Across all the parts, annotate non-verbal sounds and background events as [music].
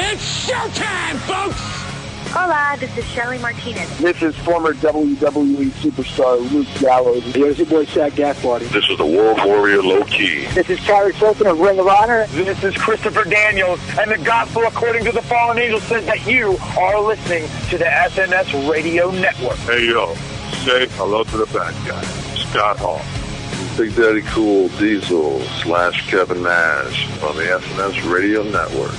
It's showtime, folks! Hola, this is Shelly Martinez. This is former WWE superstar Luke Gallows. Here's your boy Shaq Gasparty. This is the World Warrior Low Ki. This is Charlie Fulton of Ring of Honor. This is Christopher Daniels, and the gospel according to the fallen angel says that you are listening to the SNS Radio Network. Hey, yo, say hello to the bad guy, Scott Hall. Big Daddy Cool Diesel slash Kevin Nash on the SNS Radio Network.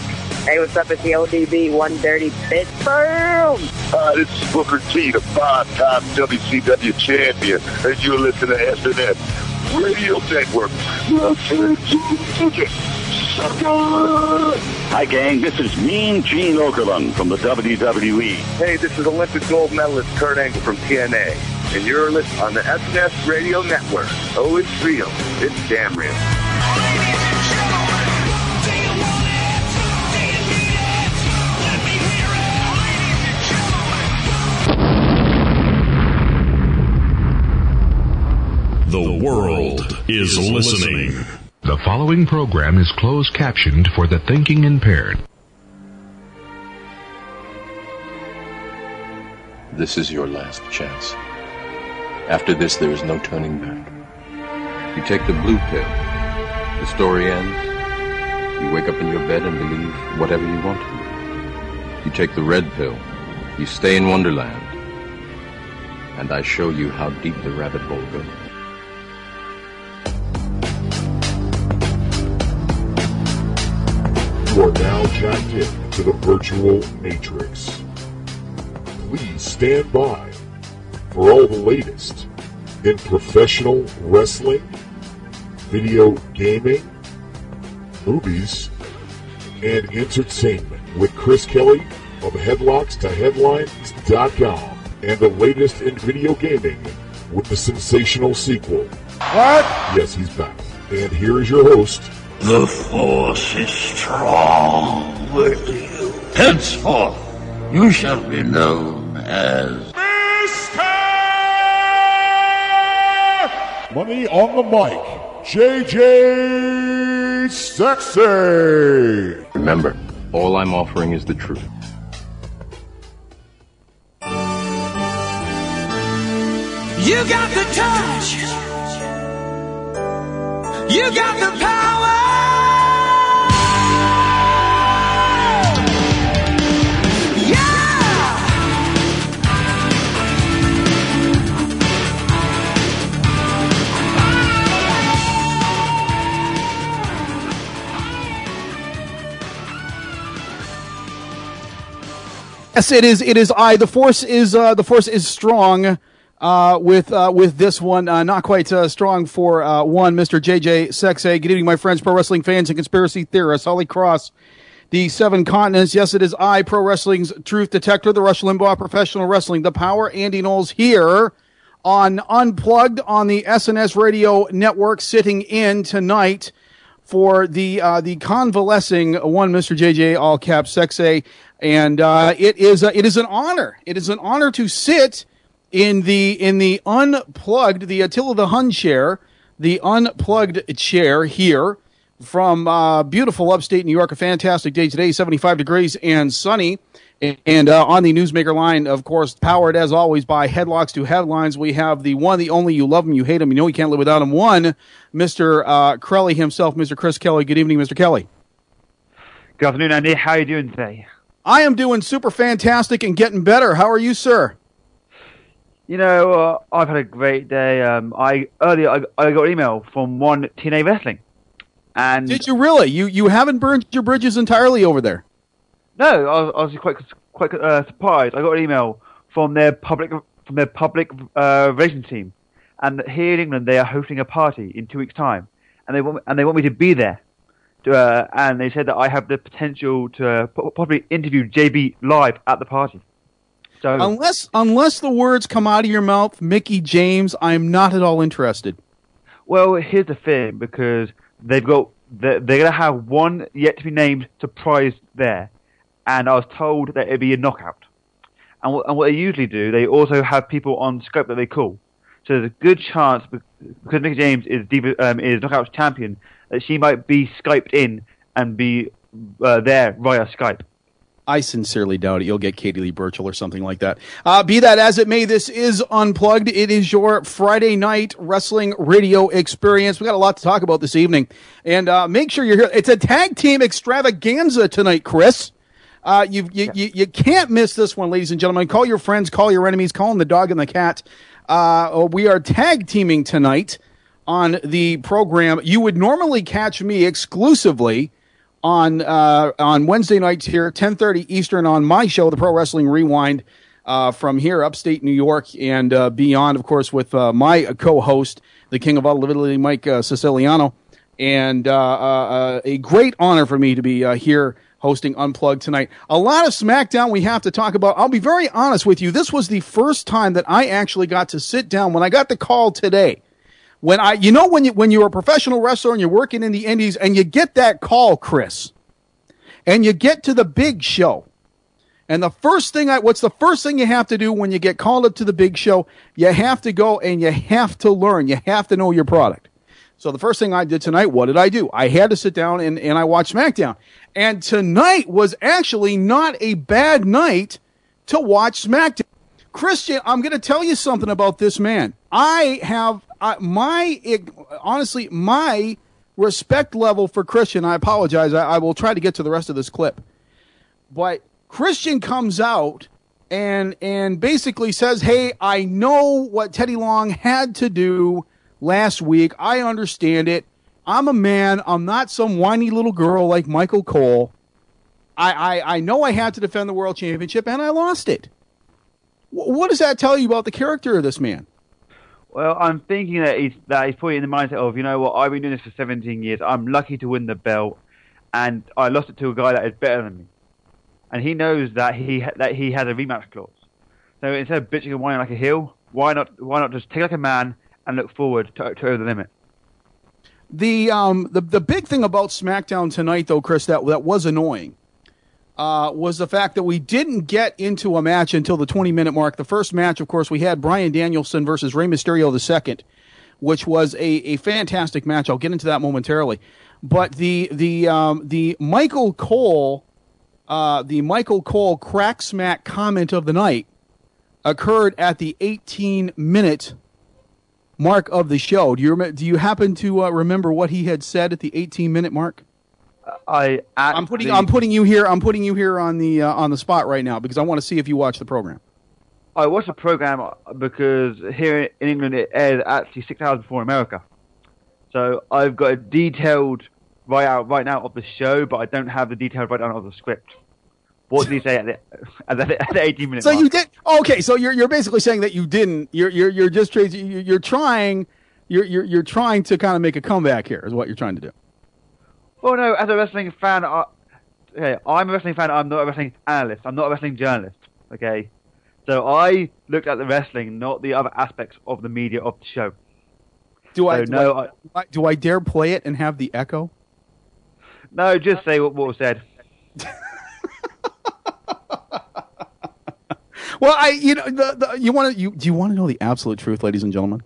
Hey, what's up? It's the ODB 130 Pittsburgh. Hi, this is Booker T, the five-time WCW champion, and you're listening to SNS Radio Network. Let's see the Hi, gang. This is Mean Gene Okerlund from the WWE. Hey, this is Olympic gold medalist Kurt Angle from TNA, and you're listening on the SNS Radio Network. Oh, it's real. It's damn real. The world is listening. The following program is closed captioned for the thinking impaired. This is your last chance. After this, there is no turning back. You take the blue pill. The story ends. You wake up in your bed and believe whatever you want to. Believe. You take the red pill. You stay in Wonderland. And I show you how deep the rabbit hole goes. You are now jacked in to the virtual matrix. Please stand by for all the latest in professional wrestling, video gaming, movies, and entertainment with Chris Kelly of Headlocks to Headlines.com and the latest in video gaming with the sensational sequel. What? Yes, he's back. And here is your host, The Force is strong with you. Henceforth, you shall be known as Money on the mic, JJ Sexay. Remember, all I'm offering is the truth. You got the touch. You got the power. Yes, it is. It is I. The force is uh, the force is strong. Uh, with uh, with this one, uh, not quite uh, strong for uh, one, Mr. JJ Sexay. Good evening, my friends, pro wrestling fans and conspiracy theorists. Holly Cross, the seven continents. Yes, it is I, pro wrestling's truth detector, the Rush Limbaugh professional wrestling, the power. Andy Knowles here on Unplugged on the SNS Radio Network, sitting in tonight for the uh, the convalescing one, Mr. JJ all caps Sexay, and uh, it is uh, it is an honor. It is an honor to sit in the in the unplugged the Attila the Hun chair, the unplugged chair here from uh, beautiful upstate New York. A fantastic day today, 75 degrees and sunny. And uh, on the Newsmaker line, of course, powered as always by Headlocks to Headlines, we have the one, the only, you love him, you hate him, you know you can't live without him. One, Mr. Uh, Crelly himself, Mr. Chris Kelly. Good evening, Mr. Kelly. Good afternoon, Andy. How are you doing today? I am doing super fantastic and getting better. How are you, sir? You know, uh, I've had a great day. Um, I earlier I, I got an email from one TNA Wrestling, and Did you really? You you haven't burned your bridges entirely over there. No, I was, I was quite quite uh, surprised. I got an email from their public from their public uh, relations team, and here in England they are hosting a party in two weeks' time, and they want and they want me to be there. To, uh, and they said that I have the potential to uh, po- possibly interview JB live at the party. So Unless unless the words come out of your mouth, Mickie James, I'm not at all interested. Well, here's the thing because they've got they're, they're going to have one yet to be named surprise there, and I was told that it'd be a knockout. And what, and what they usually do, they also have people on Skype that they call. So there's a good chance because Mickie James is Diva, um, is Knockouts champion that she might be Skyped in and be uh, there via Skype. I sincerely doubt it. You'll get Katie Lea Burchill or something like that. Uh, be that as it may, this is Unplugged. It is your Friday night wrestling radio experience. We got a lot to talk about this evening. And uh, make sure you're here. It's a tag team extravaganza tonight, Chris. Uh, you, you, you, you can't miss this one, ladies and gentlemen. Call your friends, call your enemies, call them the dog and the cat. Uh, we are tag teaming tonight on the program. You would normally catch me exclusively on uh, on Wednesday nights here, ten thirty Eastern, on my show, the Pro Wrestling Rewind, uh, from here, upstate New York and uh, beyond. Of course, with uh, my co-host, the King of Audibility, Mike uh, Siciliano, and uh, a great honor for me to be here hosting Unplugged tonight. A lot of SmackDown we have to talk about. I'll be very honest with you. This was the first time that I actually got to sit down when I got the call today when I, you know, when you, when you're a professional wrestler and you're working in the indies and you get that call, Chris, and you get to the big show. And the first thing I, what's the first thing you have to do when you get called up to the big show? You have to go and you have to learn. You have to know your product. So the first thing I did tonight, what did I do? I had to sit down and, and I watched SmackDown. And tonight was actually not a bad night to watch SmackDown. Christian, I'm going to tell you something about this man. I have my it, honestly my respect level for Christian. I apologize. I, I will try to get to the rest of this clip, but Christian comes out and and basically says, "Hey, I know what Teddy Long had to do last week. I understand it. I'm a man. I'm not some whiny little girl like Michael Cole. I I, I know I had to defend the world championship and I lost it. W- what does that tell you about the character of this man?" Well, I'm thinking that he's that he's probably in the mindset of, you know what, I've been doing this for 17 years. I'm lucky to win the belt, and I lost it to a guy that is better than me, and he knows that he that he has a rematch clause. So instead of bitching and whining like a heel, why not why not just take like a man and look forward to, to over the limit? The um the the big thing about SmackDown tonight, though, Chris, that that was annoying uh, was the fact that we didn't get into a match until the 20 minute mark. The first match, of course, we had Bryan Danielson versus Rey Mysterio II, which was a, a fantastic match. I'll get into that momentarily. But the the um, the Michael Cole uh, the Michael Cole crack smack comment of the night occurred at the 18 minute mark of the show. Do you do you happen to uh, remember what he had said at the 18 minute mark? I I'm putting I'm putting you here I'm putting you here on the uh, on the spot right now because I want to see if you watch the program. I watched the program because here in England it aired actually six hours before America, so I've got a detailed write out right now of the show, but I don't have the detailed write down of the script. What did he say at the, at the, at the 18 minutes? So mark? you did okay. So you're you're basically saying that you didn't. You're you're you're just you're, you're trying. You're, you're you're trying to kind of make a comeback here. Is what you're trying to do. Well, no, as a wrestling fan, I, okay, I'm a wrestling fan. I'm not a wrestling analyst. I'm not a wrestling journalist. Okay, so I looked at the wrestling, not the other aspects of the media of the show. Do I, So, do, no, I, do I do I dare play it and have the echo? No, just say what, what was said. [laughs] Well, I you know the, the you want to you do you want to know the absolute truth, ladies and gentlemen?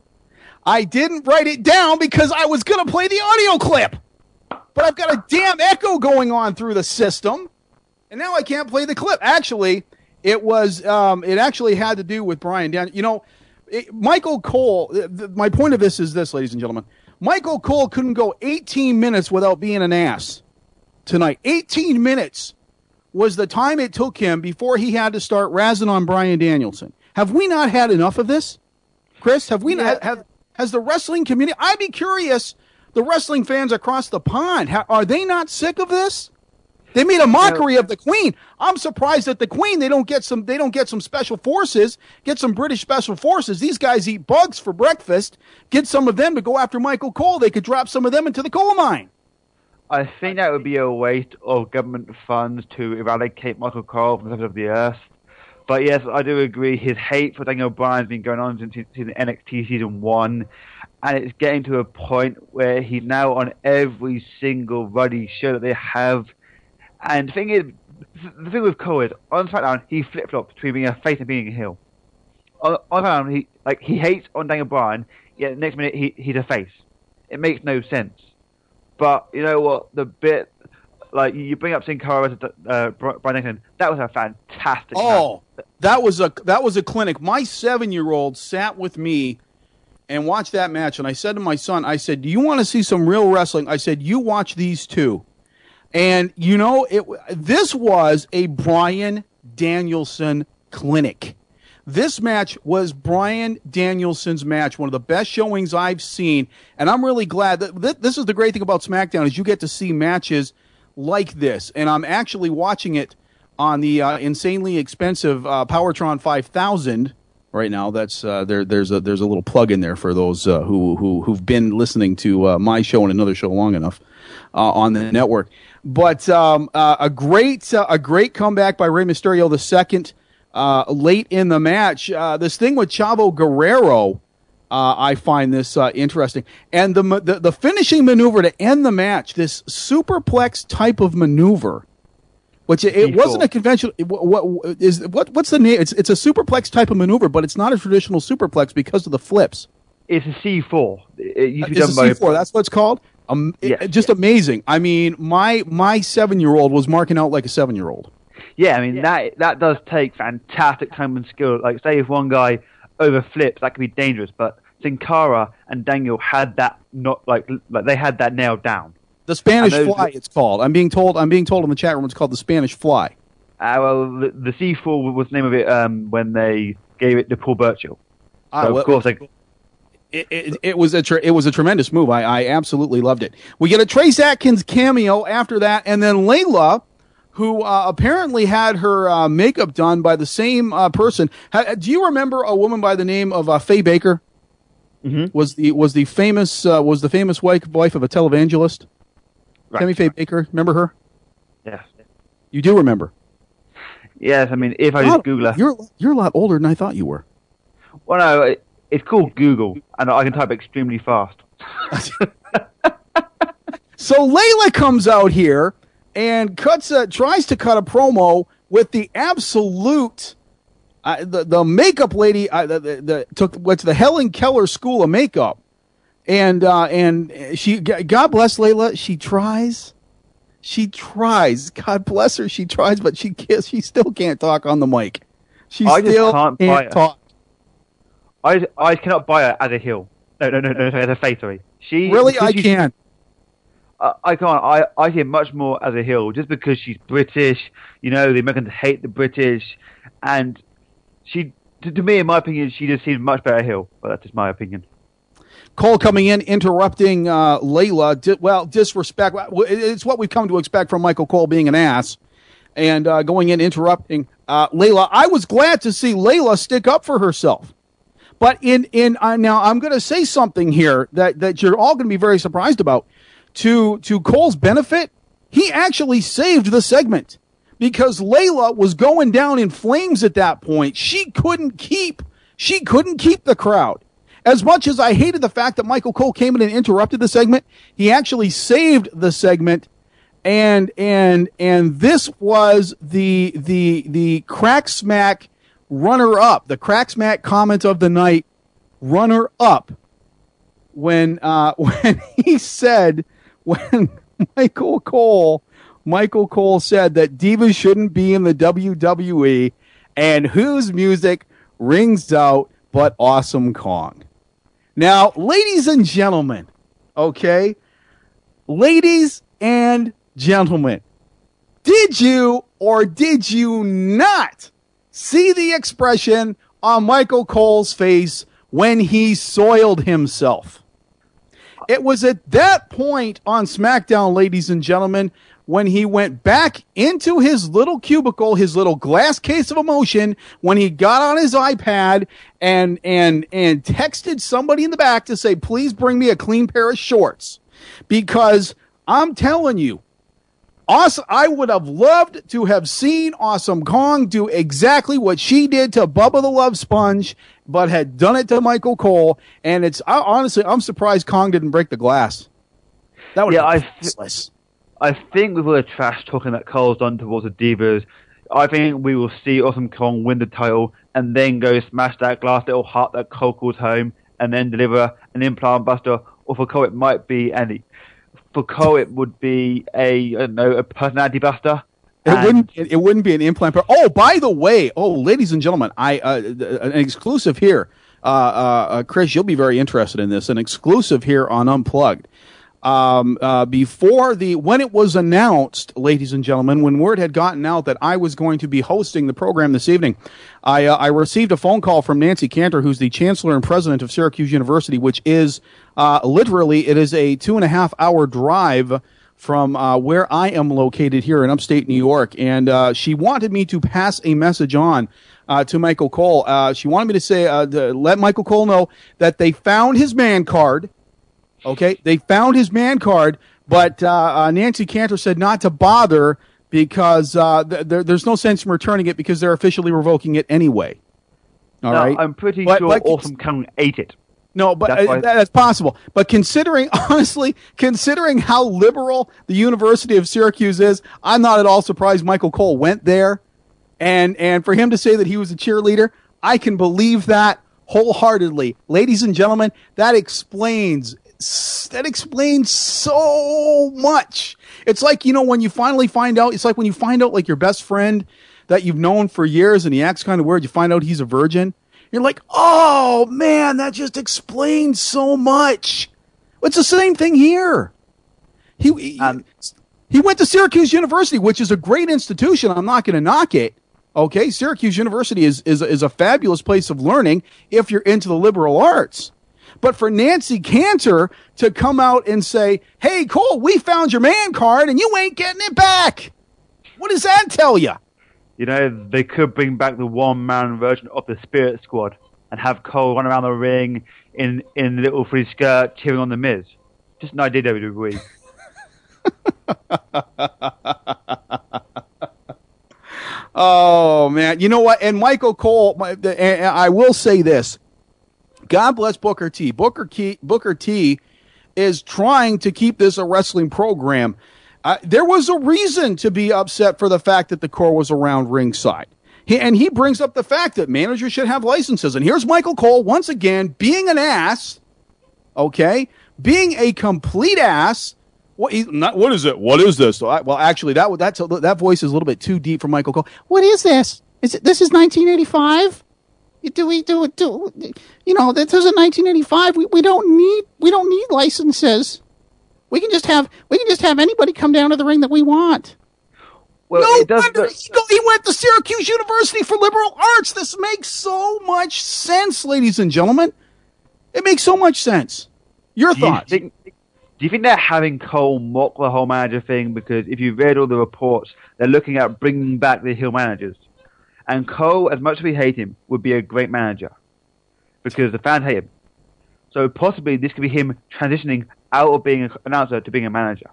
I didn't write it down because I was going to play the audio clip, but I've got a damn echo going on through the system, and now I can't play the clip. Actually, it was um, it actually had to do with Brian Dan. You know, it, Michael Cole. th- th- my point of this is this, ladies and gentlemen. Michael Cole couldn't go 18 minutes without being an ass tonight. 18 minutes was the time it took him before he had to start razzing on Bryan Danielson. Have we not had enough of this, Chris? Have we not? Have, has the wrestling community? I'd be curious. The wrestling fans across the pond are they not sick of this? They made a mockery of the Queen. I'm surprised that the Queen they don't get some they don't get some special forces, get some British special forces. These guys eat bugs for breakfast. Get some of them to go after Michael Cole. They could drop some of them into the coal mine. I think that would be a waste of government funds to eradicate Michael Cole from the surface of the earth. But yes, I do agree. His hate for Daniel Bryan's been going on since, since NXT season one, and it's getting to a point where he's now on every single ruddy show that they have. And the thing is, the thing with Cole is on SmackDown he flip flops between being a face and being a heel. On, on SmackDown he like he hates on Daniel Bryan, yet the next minute he, he's a face. It makes no sense. But you know what? The bit like you bring up Sin Cara as a, uh, Bri- Bryan Danielson. That was a fantastic. Oh, match. that was a that was a clinic. My seven year old sat with me and watched that match, and I said to my son, I said, "Do you want to see some real wrestling?" I said, "You watch these two. And you know, it this was a Bryan Danielson clinic. This match was Bryan Danielson's match, one of the best showings I've seen, and I'm really glad that th- this is the great thing about SmackDown is you get to see matches like this, and I'm actually watching it on the uh, insanely expensive uh, Powertron 5000 right now. That's uh, there. There's a there's a little plug in there for those uh, who who who've been listening to uh, my show and another show long enough uh, on the network. But um, uh, a great uh, a great comeback by Rey Mysterio the second uh, late in the match. Uh, this thing with Chavo Guerrero. Uh, I find this uh, interesting, and the, the the finishing maneuver to end the match, this superplex type of maneuver, which it, it wasn't a conventional. What, what is what? What's the name? It's it's a superplex type of maneuver, but it's not a traditional superplex because of the flips. It's a C4. It used It's done a C4. That's what it's called. Um, it- Yes. just amazing. I mean, my my seven year old was marking out like a seven year old. Yeah, I mean that that does take fantastic time and skill. Like say if one guy overflips, that could be dangerous. But Sin Cara and Daniel had that not like like they had that nailed down. The Spanish those- Fly. It's called. I'm being told. I'm being told in the chat room. It's called the Spanish Fly. Uh, well, the, the C4 was the name of it um, when they gave it to Paul Burchill. Ah, So well- of course, they, it, it, it was a tre- it was a tremendous move. I, I absolutely loved it. We get a Trace Atkins cameo after that, and then Layla, who uh, apparently had her uh, makeup done by the same uh, person. Ha, do you remember a woman by the name of uh, Faye Bakker? Mm-hmm. Was the was the famous uh, was the famous wife wife of a televangelist? Right. Tammy Faye Bakker. Remember her? yes, You do remember? yes. I mean, if I just Google her, You're you're a lot older than I thought you were. well, no, it, it's called Google, and I can type extremely fast. [laughs] So Layla comes out here and cuts a, tries to cut a promo with the absolute uh, the the makeup lady uh, the, the, the took what's the Helen Keller School of Makeup, and uh, and she God bless Layla she tries, she tries God bless her she tries but she can't, she still can't talk on the mic, she I still can't can't, talk. I I cannot buy her as a heel. No, no, no, no, as a face. Sorry, she Really, I she's- can. I, can't. I, I see much more as a heel just because she's British. You know, the Americans hate the British, and she, to, to me, in my opinion, she just seems much better heel. But that's just my opinion. Cole coming in, interrupting uh, Layla. Di- well, disrespect. It's what we've come to expect from Michael Cole being an ass. And uh, going in, interrupting uh, Layla. I was glad to see Layla stick up for herself. But in in uh, now, I'm going to say something here that that you're all going to be very surprised about. To to Cole's benefit, he actually saved the segment because Layla was going down in flames at that point. She couldn't keep she couldn't keep the crowd. As much as I hated the fact that Michael Cole came in and interrupted the segment, he actually saved the segment and and and this was the the the crack smack runner up, the crack smack comment of the night runner up when uh [laughs] when he said [laughs] when Michael Cole Michael Cole said that divas shouldn't be in the WWE and whose music rings out but Awesome Kong. Now, ladies and gentlemen, okay? Ladies and gentlemen, did you or did you not see the expression on Michael Cole's face when he soiled himself? It was at that point on SmackDown, ladies and gentlemen, when he went back into his little cubicle, his little glass case of emotion, when he got on his iPad and and and texted somebody in the back to say, "Please bring me a clean pair of shorts," because I'm telling you, Awesome. I would have loved to have seen Awesome Kong do exactly what she did to Bubba the Love Sponge, but had done it to Michael Cole. And it's I, honestly, I'm surprised Kong didn't break the glass. That would Yeah, I th- I think with all the trash talking that Cole's done towards the Divas, I think we will see Awesome Kong win the title and then go smash that glass little heart that Cole calls home and then deliver an implant buster. Or for Cole, it might be Andy. For Cole, it would be a I don't know a personality buster. It wouldn't. It, it wouldn't be an implant. But oh, by the way, oh, ladies and gentlemen, I uh, an exclusive here. Uh, uh, uh, Chris, you'll be very interested in this. An exclusive here on Unplugged. Um, uh, before the when it was announced, ladies and gentlemen, when word had gotten out that I was going to be hosting the program this evening, I uh, I received a phone call from Nancy Cantor, who's the chancellor and president of Syracuse University, which is uh, literally it is a two and a half hour drive from uh, where I am located here in upstate New York, and uh, she wanted me to pass a message on uh, to Michael Cole. Uh, she wanted me to say, uh, to let Michael Cole know that they found his man card. Okay, they found his man card, but uh, uh, Nancy Cantor said not to bother because uh, th- there, there's no sense in returning it because they're officially revoking it anyway. All Now, right, I'm pretty But- sure Awesome Kong ate it. no, but That's uh, that's possible. But considering, [laughs] honestly, considering how liberal the University of Syracuse is, I'm not at all surprised Michael Cole went there. And and for him to say that he was a cheerleader, I can believe that wholeheartedly. Ladies and gentlemen, that explains that explains so much. It's like, you know, when you finally find out, it's like when you find out like your best friend that you've known for years and he acts kind of weird, you find out he's a virgin. You're like, oh man, that just explains so much. It's the same thing here. He he, um, he went to Syracuse University, which is a great institution. I'm not going to knock it. Okay, Syracuse University is is is a fabulous place of learning if you're into the liberal arts. But for Nancy Cantor to come out and say, "Hey, Cole, we found your man card and you ain't getting it back," what does that tell you? You know, they could bring back the one man version of the Spirit Squad and have Cole run around the ring in in little free skirt cheering on the Miz. Just an idea, WWE. [laughs] Oh man, you know what? And Michael Cole, my, the, and I will say this: God bless Booker T. Booker T. Booker T. is trying to keep this a wrestling program. Uh, there was a reason to be upset for the fact that the Corre was around ringside. He, and he brings up the fact that managers should have licenses. And here's Michael Cole once again being an ass, okay, being a complete ass. What, he, not, what is it? What is this? So I, well, actually, that that's that voice is a little bit too deep for Michael Cole. What is this? Is it this is 1985? Do we do it? Do you know this is 1985? We, we don't need we don't need licenses. We can just have we can just have anybody come down to the ring that we want. Well, no does. wonder he, go, he went to Syracuse University for liberal arts. This makes so much sense, ladies and gentlemen. It makes so much sense. Your do you thoughts? think? Do you think they're having Cole mock the whole manager thing? Because if you've read all the reports, they're looking at bringing back the heel managers. And Cole, as much as we hate him, would be a great manager because the fans hate him. So possibly this could be him transitioning out of being an announcer to being a manager.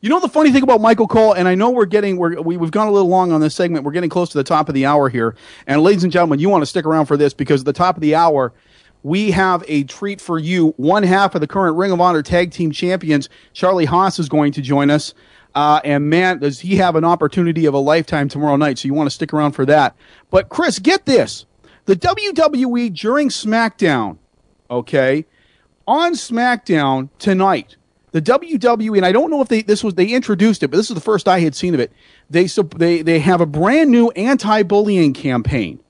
You know the funny thing about Michael Cole, and I know we're getting we're, we, we've gone a little long on this segment. We're getting close to the top of the hour here, and ladies and gentlemen, you want to stick around for this because at the top of the hour, we have a treat for you. One half of the current Ring of Honor Tag Team Champions, Charlie Haas, is going to join us. Uh, and man, does he have an opportunity of a lifetime tomorrow night? So you want to stick around for that. But Chris, get this: the WWE during SmackDown, okay, on SmackDown tonight, the WWE, and I don't know if they this was they introduced it, but this is the first I had seen of it. They they they have a brand new anti-bullying campaign.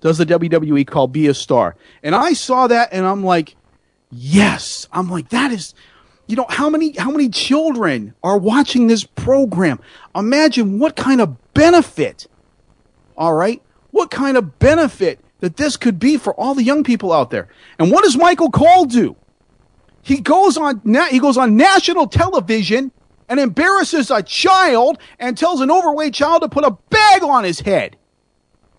Does the WWE call Be a Star? And I saw that, and I'm like, yes. I'm like, that is, you know, how many how many children are watching this program? Imagine what kind of benefit. All right, what kind of benefit that this could be for all the young people out there. And what does Michael Cole do? He goes on na- he goes on national television and embarrasses a child and tells an overweight child to put a bag on his head.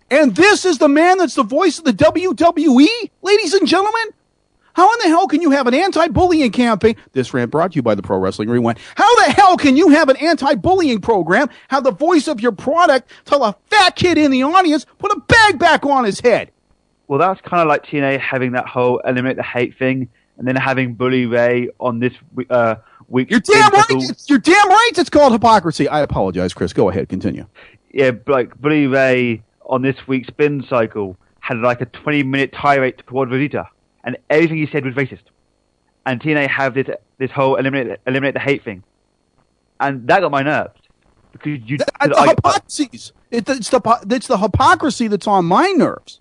And this is the man that's the voice of the WWE, ladies and gentlemen. How in the hell can you have an anti-bullying campaign? This rant brought to you by the Pro Wrestling Rewind. How the hell can you have an anti-bullying program, have the voice of your product tell a fat kid in the audience, put a bag back on his head? Well, that's kind of like TNA having that whole eliminate the hate thing, and then having Bully Ray on this uh, week. You're damn right. It's, you're damn right. It's called hypocrisy. I apologize, Chris. Go ahead. Continue. Yeah, like Bully Ray on this week's spin cycle had like a 20 minute tirade toward Rosita, and everything he said was racist. and TNA have this this whole eliminate eliminate the hate thing, and that got my nerves because you. The, the I- hypocrisies. It, it's the it's the hypocrisy that's on my nerves.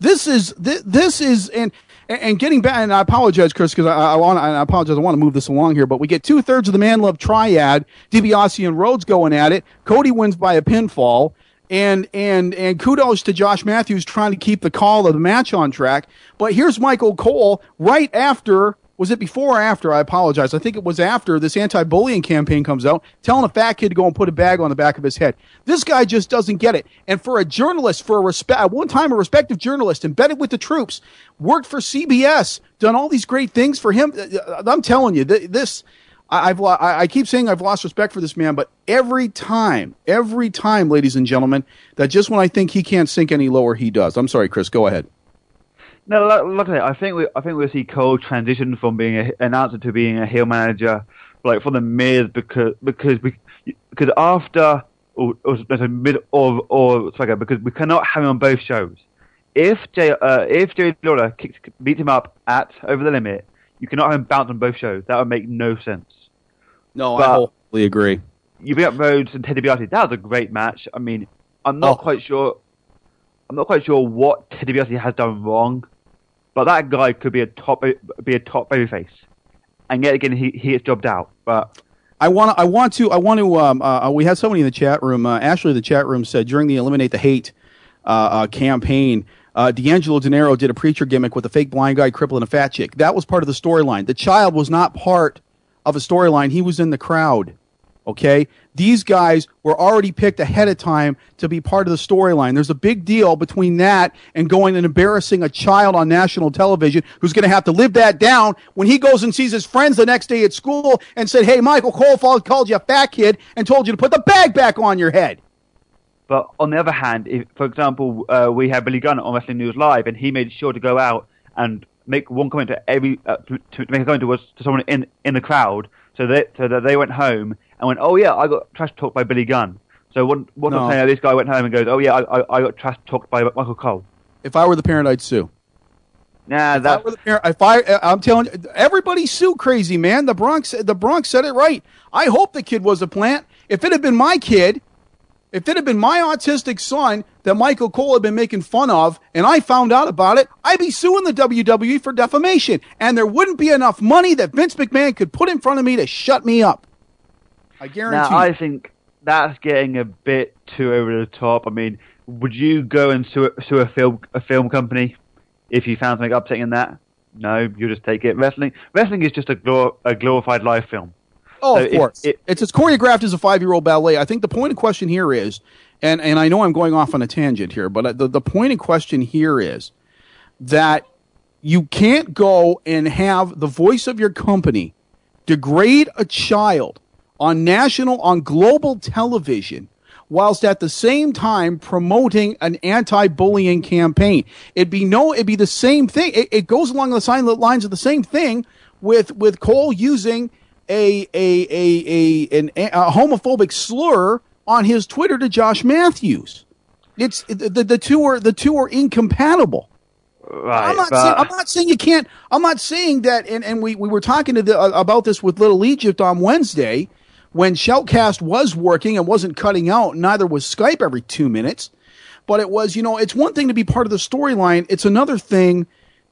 This is this, this is and and getting back. And I apologize, Chris, because I, I want I apologize. I want to move this along here, but we get two thirds of the man love triad. DiBiase and Rhodes going at it. Cody wins by a pinfall. And and and kudos to Josh Matthews trying to keep the call of the match on track. But here's Michael Cole right after was it before or after? I apologize. I think it was after this anti-bullying campaign comes out, telling a fat kid to go and put a bag on the back of his head. This guy just doesn't get it. And for a journalist, for a respect, at one time a respected journalist, embedded with the troops, worked for CBS, done all these great things for him. uh, I'm telling you, th- this. I- I've I I keep saying I've lost respect for this man, but every time, every time, ladies and gentlemen, that just when I think he can't sink any lower, he does. I'm sorry, Chris. Go ahead. No, look, at it. I think we, I think we'll see Cole transition from being an announcer to being a heel manager, like for the Miz, because because we because after or, or there's a mid or or because we cannot have him on both shows. If Jay uh, if Jerry Lawler beats him up at over the limit, you cannot have him bounce on both shows. That would make no sense. No, I But- wholly agree. You bring up Rhodes and Teddy DiBiase. That was a great match. I mean, I'm not Oh. quite sure. I'm not quite sure what Teddy DiBiase has done wrong, but that guy could be a top be a top babyface. And yet again, he he gets jobbed out. But I want to. I want to. I want to. Um, uh, we had somebody in the chat room. Uh, Ashley the chat room said during the eliminate the hate uh, uh, campaign, uh, D'Angelo De did a preacher gimmick with a fake blind guy, cripple, and a fat chick. That was part of the storyline. The child was not part of a storyline. He was in the crowd. Okay, these guys were already picked ahead of time to be part of the storyline. There's a big deal between that and going and embarrassing a child on national television who's going to have to live that down when he goes and sees his friends the next day at school and said, "Hey, Michael Cole called you a fat kid and told you to put the bag back on your head." but on the other hand, if for example uh, we had Billy Gunn on Wrestling News Live, and he made sure to go out and make one comment to every uh, to, to make a comment to, us, to someone in in the crowd, so that so that they went home and went, "Oh yeah, I got trash talked by Billy Gunn." So what what No. I'm saying, this guy went home and goes, "Oh yeah, I, I, I got trash talked by Michael Cole." If I were the parent, I'd sue. Nah, If I that were the parent, if I, I'm telling you, everybody sue crazy man. The Bronx, the Bronx said it right. I hope the kid was a plant. If it had been my kid, if it had been my autistic son that Michael Cole had been making fun of, and I found out about it, I'd be suing the WWE for defamation, and there wouldn't be enough money that Vince McMahon could put in front of me to shut me up. I guarantee. Now. I think that's getting a bit too over the top. I mean, would you go and sue, sue a film a film company if you found something upsetting in that? No, you just take it. Wrestling wrestling is just a, glor- a glorified live film. Oh, So of if- course. if- it's as choreographed as a five year old ballet. I think the point of question here is, and, and I know I'm going off on a tangent here, but uh, the, the point of question here is that you can't go and have the voice of your company degrade a child on national, on global television, whilst at the same time promoting an anti-bullying campaign. It'd be no, it'd be the same thing. It, it goes along the lines of the same thing with with Cole using a a a a, an, a homophobic slur on his Twitter to Josh Matthews. It's the, the, two are the two are incompatible. Right, I'm not but- saying I'm not saying you can't. I'm not saying that. And, and we, we were talking to the, uh, about this with Little Egypt on Wednesday when Shoutcast was working and wasn't cutting out. Neither was Skype every two minutes. But it was, you know, it's one thing to be part of the storyline. It's another thing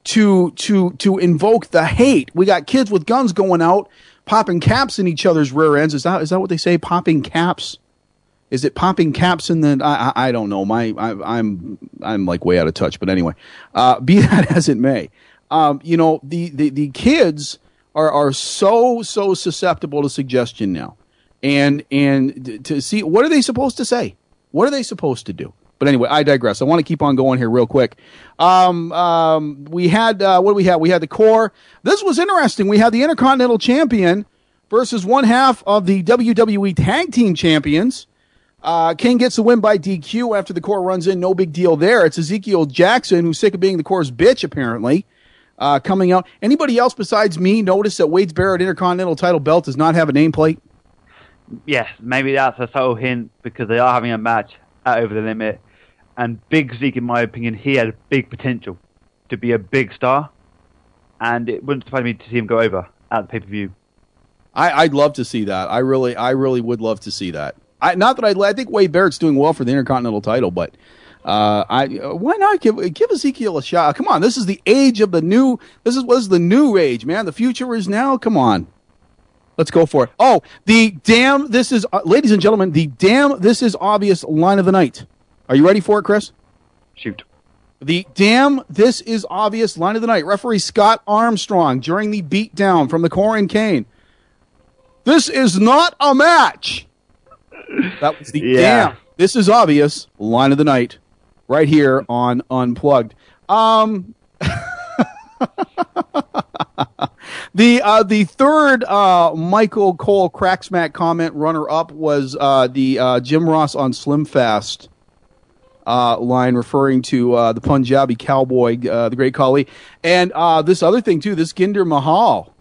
to to to invoke the hate. We got kids with guns going out, popping caps in each other's rear ends. Is that is that what they say? Popping caps. Is it popping caps in the? I, I, I don't know. My I, I'm I'm like way out of touch. But anyway, uh, be [laughs] that as it may, um, you know the, the the kids are are so so susceptible to suggestion now, and and to see what are they supposed to say? What are they supposed to do? But anyway, I digress. I want to keep on going here real quick. Um, um, we had uh, what do we have? We had the Corre. This was interesting. We had the Intercontinental Champion versus one half of the WWE Tag Team Champions. Uh, King gets the win by DQ after the Corre runs in. No big deal there. It's Ezekiel Jackson, who's sick of being the Corre's bitch, apparently, uh, coming out. Anybody else besides me notice that Wade's Barrett Intercontinental title belt does not have a nameplate? Yes, maybe that's a subtle hint because they are having a match at Over the Limit, and Big Zeke, in my opinion, he had big potential to be a big star. and it wouldn't surprise me to see him go over at pay per view. I'd love to see that. I really, I really would love to see that. I, not that I, I think Wade Barrett's doing well for the Intercontinental title, but uh, I why not give give Ezekiel a shot? Come on, this is the age of the new. This is what is the new age, man. The future is now. Come on, let's go for it. Oh, the damn! This is, uh, ladies and gentlemen, the damn! This is obvious line of the night. Are you ready for it, Chris? Shoot. The damn! This is obvious line of the night. Referee Scott Armstrong during the beatdown from the Corin Kane. This is not a match. That was the Yeah. damn. This is obvious line of the night, right here on Unplugged. Um, [laughs] the uh, the third uh, Michael Cole Cracksmack comment runner up was uh, the uh, Jim Ross on Slim Fast uh, line referring to uh, the Punjabi cowboy, uh, the great Khali, and uh, this other thing too, this Jinder Mahal.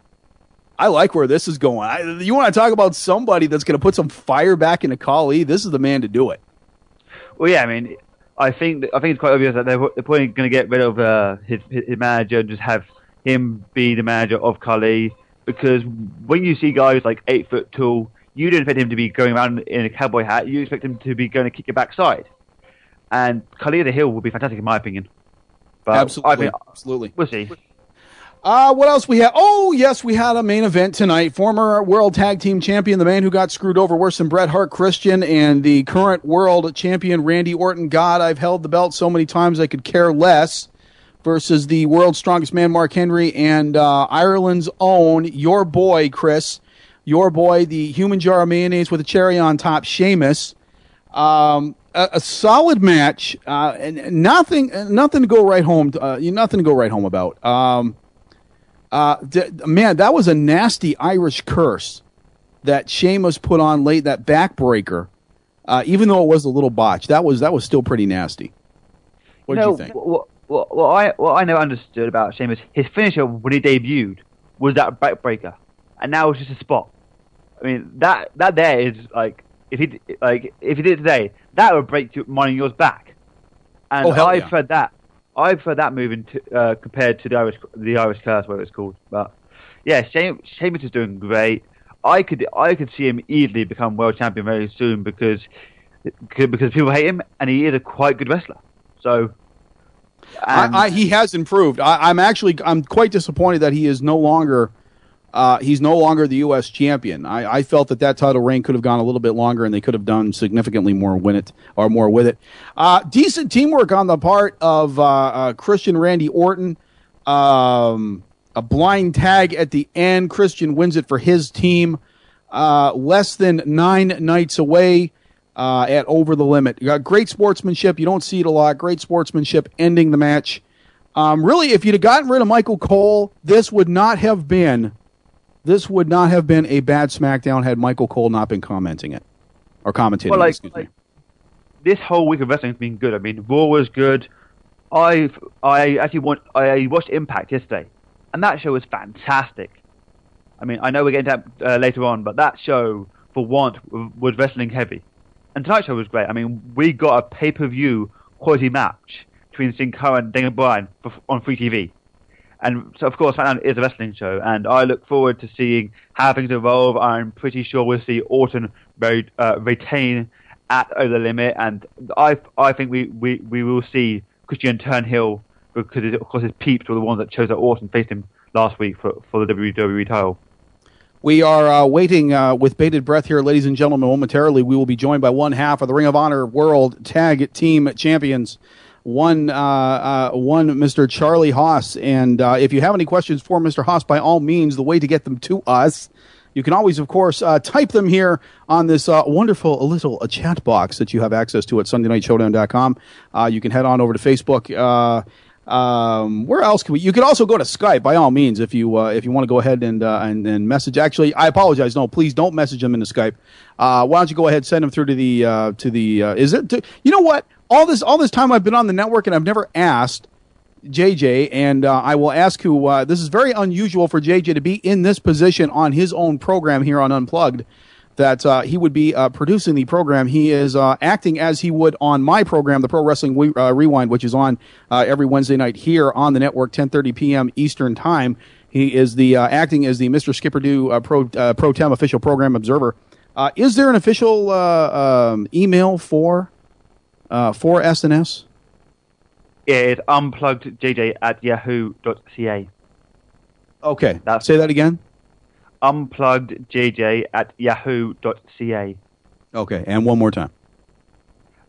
I like where this is going. I, you want to talk about somebody that's going to put some fire back into Khali? This is the man to do it. Well, yeah, I mean, I think I think it's quite obvious that they're, they're probably going to get rid of uh, his, his manager and just have him be the manager of Khali. Because when you see guys like eight foot tall, you don't expect him to be going around in a cowboy hat. You expect him to be going to kick your backside. And the Hill would be fantastic in my opinion. But Absolutely, I think, absolutely. We'll see. Uh, what else we had? Oh, yes, we had a main event tonight. Former World Tag Team Champion, the man who got screwed over worse than Bret Hart Christian, and the current World Champion Randy Orton. God, I've held the belt so many times I could care less. Versus the world's strongest man, Mark Henry, and uh, Ireland's own, your boy, Chris. Your boy, the human jar of mayonnaise with a cherry on top, Sheamus. Um, a, a solid match, uh, and nothing, nothing to go right home. To, uh, nothing to go right home about. Um, uh, d- man, that was a nasty Irish curse that Sheamus put on late. That backbreaker, uh, even though it was a little botch, that was that was still pretty nasty. What did no, you think? What, what, what I what I never understood about Sheamus, his finisher when he debuted was that backbreaker, and now it's just a spot. I mean that that there is like if he like if he did it today, that would break you- mine and yours back. And Oh, I yeah. prefer that. I prefer that move into, uh, compared to the Irish the Irish curse, whatever it's called. But yeah, Sheamus is doing great. I could I could see him easily become world champion very soon because because people hate him and he is a quite good wrestler. So I, I, he has improved. I, I'm actually I'm quite disappointed that he is no longer uh, he's no longer the U.S. champion. I, I felt that that title reign could have gone a little bit longer, and they could have done significantly more win it or more with it. Uh, decent teamwork on the part of uh, uh, Christian Randy Orton. Um, a blind tag at the end. Christian wins it for his team. Uh, less than nine nights away uh, at over the limit. You got great sportsmanship. You don't see it a lot. Great sportsmanship ending the match. Um, really, if you'd have gotten rid of Michael Cole, this would not have been this would not have been a bad SmackDown had Michael Cole not been commenting it or commentating. Well, like, excuse me. like this whole week of wrestling has been good. I mean, Raw was good. I I actually want I watched Impact yesterday, and that show was fantastic. I mean, I know we're getting to that uh, later on, but that show for once w- was wrestling heavy, and tonight's show was great. I mean, we got a pay per view quality match between Sin Cara and Daniel Bryan for, on free TV. And so, of course, SmackDown is a wrestling show, and I look forward to seeing how things evolve. I'm pretty sure we'll see Orton re- uh, retain at over the limit, and I I think we, we, we will see Christian turn heel because of course his peeps were the ones that chose that Orton faced him last week for for the WWE title. We are uh, waiting uh, with bated breath here, ladies and gentlemen. Momentarily, we will be joined by one half of the Ring of Honor World Tag Team Champions. One, uh, uh, one, Mr. Charlie Haas. And uh, if you have any questions for Mr. Haas, by all means, the way to get them to us, you can always, of course, uh, type them here on this uh, wonderful little uh, chat box that you have access to at SundayNightShowdown.com. Uh, you can head on over to Facebook. Um, where else can we? You could also go to Skype by all means if you uh, if you want to go ahead and, uh, and and message. Actually, I apologize. No, please don't message them into Skype. Uh, why don't you go ahead send them through to the uh, to the uh, is it to, you know what all this all this time I've been on the network and I've never asked JJ and uh, I will ask who this is very unusual for JJ to be in this position on his own program here on Unplugged. That uh, he would be uh, producing the program. He is uh, acting as he would on my program, the Pro Wrestling we- uh, Rewind, which is on uh, every Wednesday night here on the network, 10:30 p.m. Eastern Time. He is the uh, acting as the Mr. Skipper Do uh, Pro uh, Pro Tem official program observer. Uh, is there an official uh, um, email for uh, for SNS? Yeah, it's unpluggedjj at yahoo.ca. Okay, That's- say that again. Unpluggedjj at yahoo.ca. Okay, and one more time.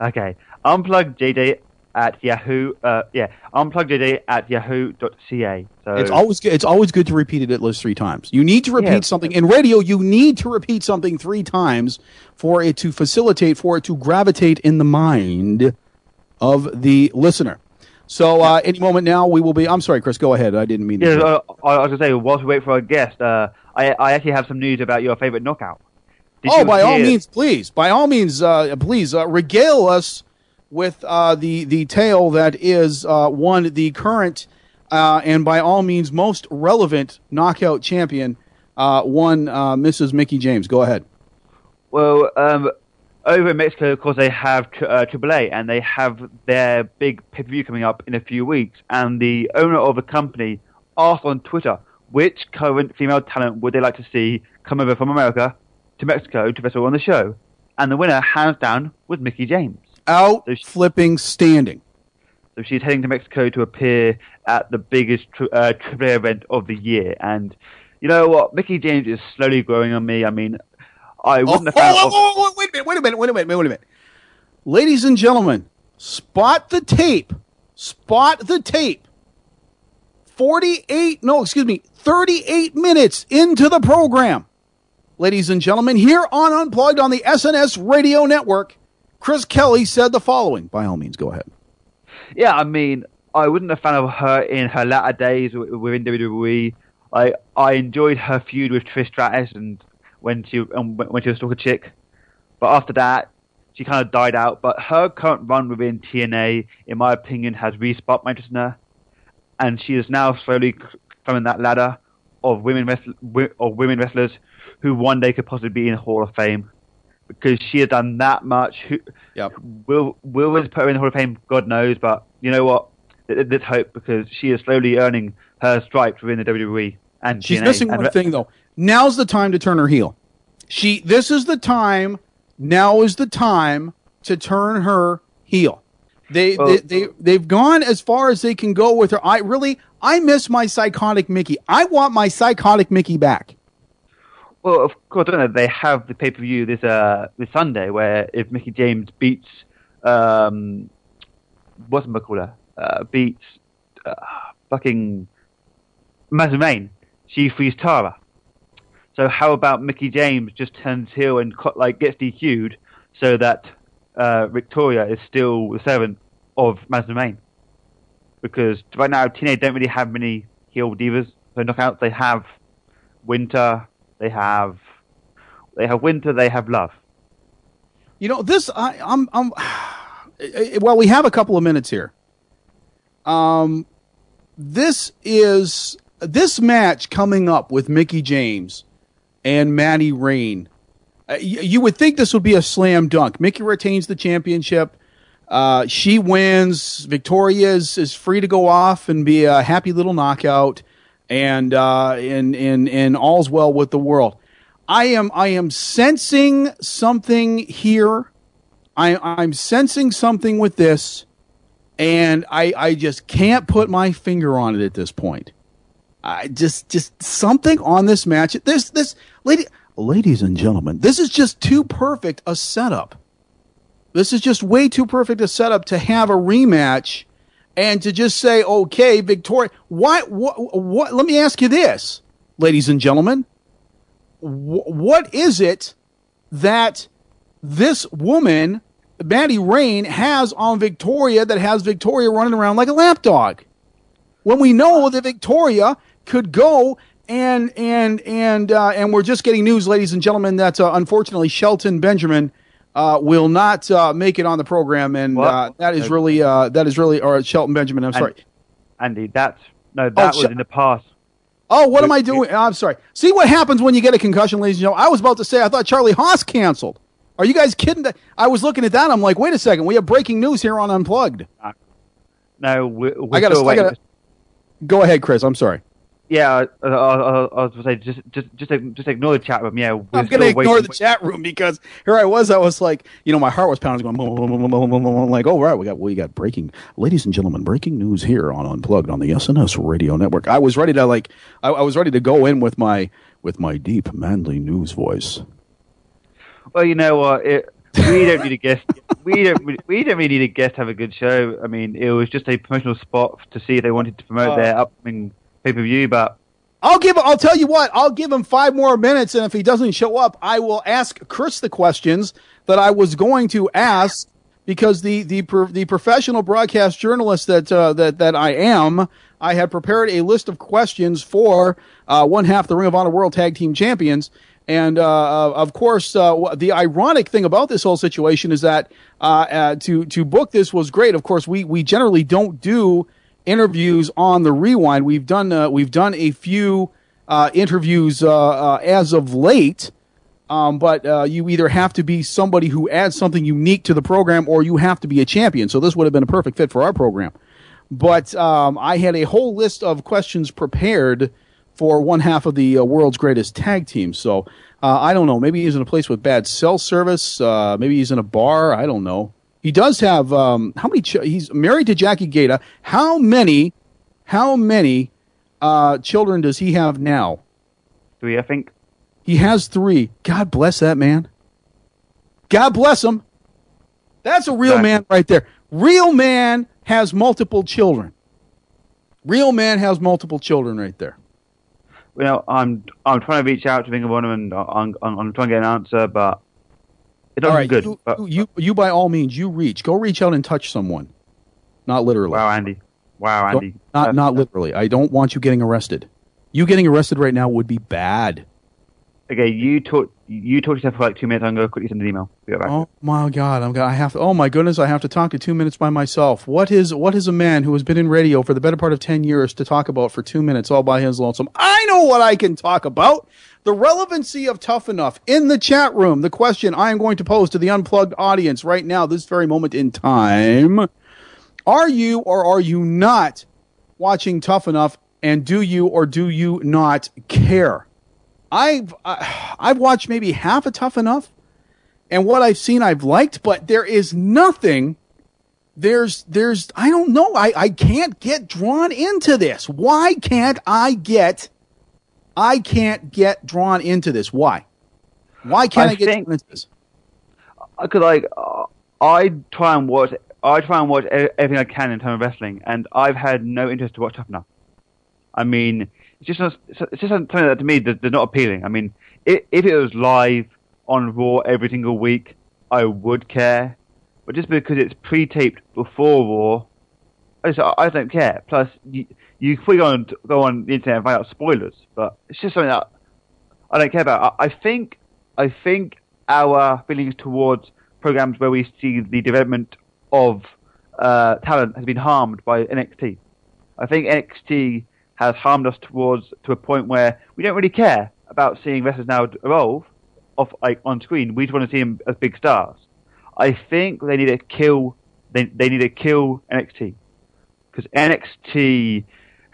Okay. Unpluggedjj at yahoo, uh, yeah, unpluggedjj at yahoo.ca. So It's always good. It's always good to repeat it at least three times. You need to repeat Yeah. something in radio. You need to repeat something three times for it to facilitate, for it to gravitate in the mind of the listener. So, uh, any moment now, we will be. I'm sorry, Chris. Go ahead. I didn't mean to. Yeah, uh, I was going to say, whilst we wait for our guest, uh, I, I actually have some news about your favorite knockout. Did oh, by all means, please. By all means, uh, please uh, regale us with uh, the the tale that is uh, one the current uh, and by all means most relevant knockout champion, uh, one uh, Mrs. Mickie James. Go ahead. Well, um, over in Mexico, of course, they have uh, AAA, and they have their big pay-per-view coming up in a few weeks. And the owner of the company asked on Twitter which current female talent would they like to see come over from America to Mexico to wrestle on the show. And the winner, hands down, was Mickie James. Out flipping standing. So she's heading to Mexico to appear at the biggest tri- uh, AAA event of the year. And you know what? Mickie James is slowly growing on me. I mean, I wouldn't have found. Oh, oh, oh, oh, wait a minute, wait a minute, wait a minute, wait a minute. Ladies and gentlemen, spot the tape. Spot the tape. 48, no, excuse me, 38 minutes into the program. Ladies and gentlemen, here on Unplugged on the SNS Radio Network, Chris Kelly said the following. By all means, go ahead. Yeah, I mean, I wasn't a fan of her in her latter days wi- within WWE. I I enjoyed her feud with Trish Stratus and when she when she was still chick, but after that, she kind of died out. But her current run within TNA, in my opinion, has re-sparked my interest in her, and she is now slowly climbing that ladder of women wrestl- of women wrestlers who one day could possibly be in the Hall of Fame. Because she has done that much. Who, yep. Will Will Willis put her in the Hall of Fame? God knows, but you know what? Th- th- There's hope because she is slowly earning her stripes within the WWE. And She's TNA. missing And one re- thing though. Now's the time to turn her heel. She this is the time. Now is the time to turn her heel. They Well- they, they they've gone as far as they can go with her. I really I miss my psychotic Mickie. I want my psychotic Mickie back. Well, of course, know, they have the pay per view this uh this Sunday where if Mickie James beats um what's called uh, beats uh, fucking Main, she frees Tara. So how about Mickie James just turns heel and like gets DQ'd so that uh, Victoria is still the servant of Main? Because right now TNA don't really have many heel divas for knockouts. They have Winter, they have they have Winter, they have Love. You know this. I, I'm I'm. [sighs] Well, we have a couple of minutes here. Um, this is this match coming up with Mickie James and Madison Rayne. Uh, y- you would think this would be a slam dunk. Mickie retains the championship. Uh, she wins. Victoria is, is free to go off and be a happy little knockout, and uh, and and and all's well with the world. I am I am sensing something here. I, I'm sensing something with this, and I I just can't put my finger on it at this point. I just just something on this match. This this lady, ladies and gentlemen, this is just too perfect a setup. This is just way too perfect a setup to have a rematch and to just say, okay, Victoria. What what what? Let me ask you this, ladies and gentlemen. Wh- what is it that this woman, Madison Rayne, has on Victoria that has Victoria running around like a lapdog? When we know that Victoria could go and and and uh, and we're just getting news, ladies and gentlemen, that uh, unfortunately Shelton Benjamin uh, will not uh, make it on the program, and uh, that is really uh, that is really or Shelton Benjamin. I'm sorry. Andy, that's no, that was Shel- in the past. Oh, what am I doing? I'm sorry. See what happens when you get a concussion, ladies and gentlemen. I was about to say I thought Charlie Haas canceled. Are you guys kidding? I was looking at that. I'm like, wait a second. We have breaking news here on Unplugged. No, we're, we're I got to. Go ahead, Chris. I'm sorry. Yeah, I, I, I, I was going to say just just just just ignore the chat room. Yeah, we're I'm going to ignore the chat room because here I was. I was like, you know, my heart was pounding, going, boom, boom, boom, boom, boom, boom, boom. like, oh right, we got we got breaking, ladies and gentlemen, breaking news here on Unplugged on the SNS Radio Network. I was ready to like, I, I was ready to go in with my with my deep manly news voice. Well, you know what? It, we don't need a guest. We don't. We don't really need a guest to have a good show. I mean, it was just a promotional spot to see if they wanted to promote Uh, their upcoming pay per view. But I'll give. I'll tell you what. I'll give him five more minutes, and if he doesn't show up, I will ask Chris the questions that I was going to ask because the the the professional broadcast journalist that uh, that that I am, I had prepared a list of questions for uh, one half the Ring of Honor World Tag Team Champions. And uh, of course, uh, the ironic thing about this whole situation is that uh, uh, to to book this was great. Of course, we we generally don't do interviews on the rewind. We've done uh, we've done a few uh, interviews uh, uh, as of late, um, but uh, you either have to be somebody who adds something unique to the program, or you have to be a champion. So this would have been a perfect fit for our program. But um, I had a whole list of questions prepared for one half of the uh, world's greatest tag team. So I don't know. Maybe he's in a place with bad cell service. Maybe he's in a bar. I don't know. He does have um, how many? Ch- he's married to Jackie Gayda. How many? How many uh, children does he have now? three, I think. He has three. God bless that man. God bless him. That's a real Exactly. man right there. Real man has multiple children. Real man has multiple children right there. Well, I'm I'm trying to reach out to of Honor and I'm, I'm, I'm trying to get an answer, but it doesn't All right, good. you, but, you, you, by all means, you reach. Go reach out and touch someone. Not literally. wow, Andy. Wow, Don't- Andy. not Uh, not literally. I don't want you getting arrested. You getting arrested right now would be bad. Okay, you talk. You talk to yourself for like two minutes. I'm going to quickly send an email. Back. Oh my God! I'm gonna. I have to. Oh my goodness! I have to talk to two minutes by myself. What is what is a man who has been in radio for the better part of ten years to talk about for two minutes all by his lonesome? I know what I can talk about. The relevancy of tough enough in the chat room. The question I am going to pose to the unplugged audience right now, this very moment in time: Are you or are you not watching Tough Enough? And do you or do you not care? I've I, I've watched maybe half of Tough Enough and what I've seen I've liked, but there is nothing. There's there's I don't know. I, I can't get drawn into this. Why can't I get I can't get drawn into this? Why? Why can't I, I get think- drawn into this? I could like uh, I try and watch I try and watch everything I can in terms of wrestling, and I've had no interest to watch Tough Enough. I mean, it's just not, it's just something that to me that they're not appealing. I mean, if, if it was live on Raw every single week, I would care, but just because it's pre-taped before Raw, I just I don't care. Plus, you can go on go on the internet and find out spoilers, but it's just something that I don't care about. I, I think I think our feelings towards programs where we see the development of uh, talent has been harmed by NXT. I think NXT has harmed us towards to a point where we don't really care about seeing wrestlers now evolve off like on screen. We just want to see them as big stars. I think they need to kill they they need to kill NXT because NXT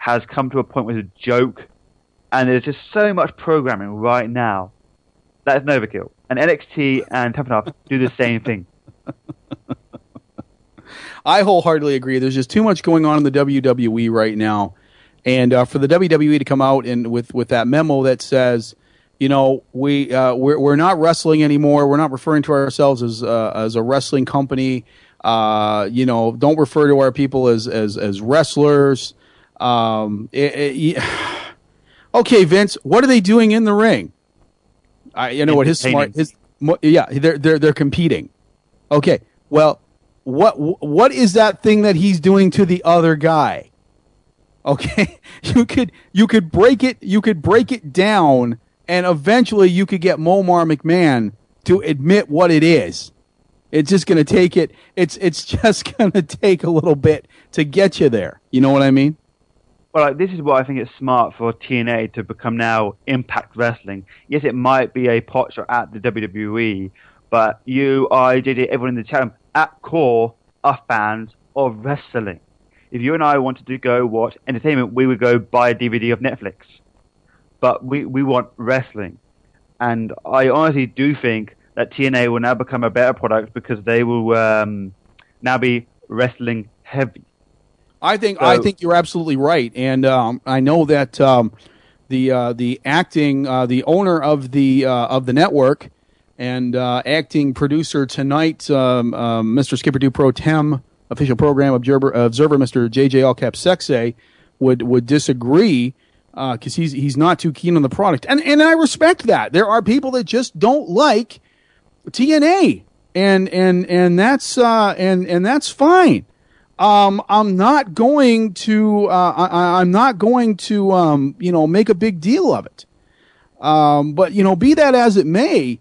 has come to a point where it's a joke, and there's just so much programming right now that is an overkill. And NXT and Tough do the same thing. I wholeheartedly agree. There's just too much going on in the WWE right now, and uh, for the WWE to come out and with with that memo that says, you know, we uh, we're we're not wrestling anymore. We're not referring to ourselves as uh, as a wrestling company. Uh, you know, don't refer to our people as as as wrestlers. Um, it, it, yeah. [sighs] okay, Vince, what are they doing in the ring? I, you know what his smart his yeah they're they're they're competing. Okay, well, what what is that thing that he's doing to the other guy? Okay, [laughs] you could you could break it you could break it down, and eventually you could get Momar McMahon to admit what it is. It's just going to take it. It's it's [laughs] just going to take a little bit to get you there. You know what I mean? Well, like, this is what I think is smart for TNA to become now Impact Wrestling. Yes, it might be a pot shot at the WWE, but you, I, JJ, everyone in the chat at core, are fans of wrestling. If you and I wanted to go watch entertainment, we would go buy a DVD of Netflix. But we, we want wrestling. And I honestly do think that TNA will now become a better product because they will um, now be wrestling heavy. I think So- I think you're absolutely right, and um, I know that um, the uh, the acting uh, the owner of the uh, of the network and uh, acting producer tonight, um, um, Mr. Skipper Do Pro Tem, official program observer, observer Mr. JJ All Cap Sexay, would would disagree because he's he's not too keen on the product, and and I respect that. There are people that just don't like TNA, and and and that's uh, and and that's fine. Um, I'm not going to uh, I, I'm not going to um, you know make a big deal of it. Um, but you know, be that as it may,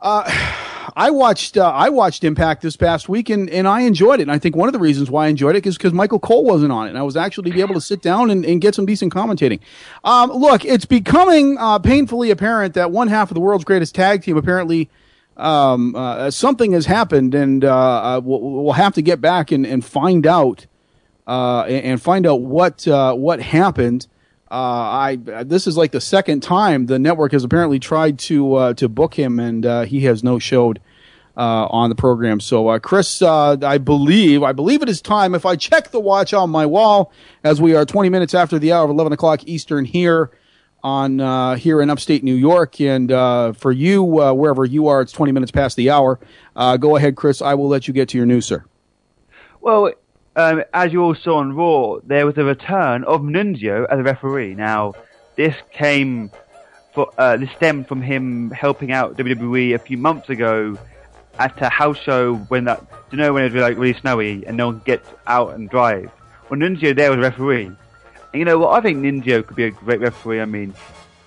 uh, [sighs] I watched uh, I watched Impact this past week and, and I enjoyed it. And I think one of the reasons why I enjoyed it is because Michael Cole wasn't on it, and I was actually be able to sit down and, and get some decent commentating. Um, look, it's becoming uh, painfully apparent that one half of the world's greatest tag team apparently um, uh, something has happened, and uh, uh, we'll, we'll have to get back and, and find out uh, and, find out what uh, what happened. Uh, I this is like the second time the network has apparently tried to to book him, and he has no showed on the program. So, Chris, I believe I believe it is time. If I check the watch on my wall, as we are 20 minutes after the hour of 11 o'clock Eastern here on uh, here in upstate New York, and uh, for you uh, wherever you are, it's 20 minutes past the hour. Uh, go ahead, Chris. I will let you get to your news, sir. Well, um, as you all saw on Raw, there was a return of Nunzio as a referee. Now, this came, for, uh, this stemmed from him helping out WWE a few months ago at a house show when that, you know when it was like really snowy and no one could get out and drive? Well, Nunzio there was a referee. And you know what? I think Nunzio could be a great referee. I mean,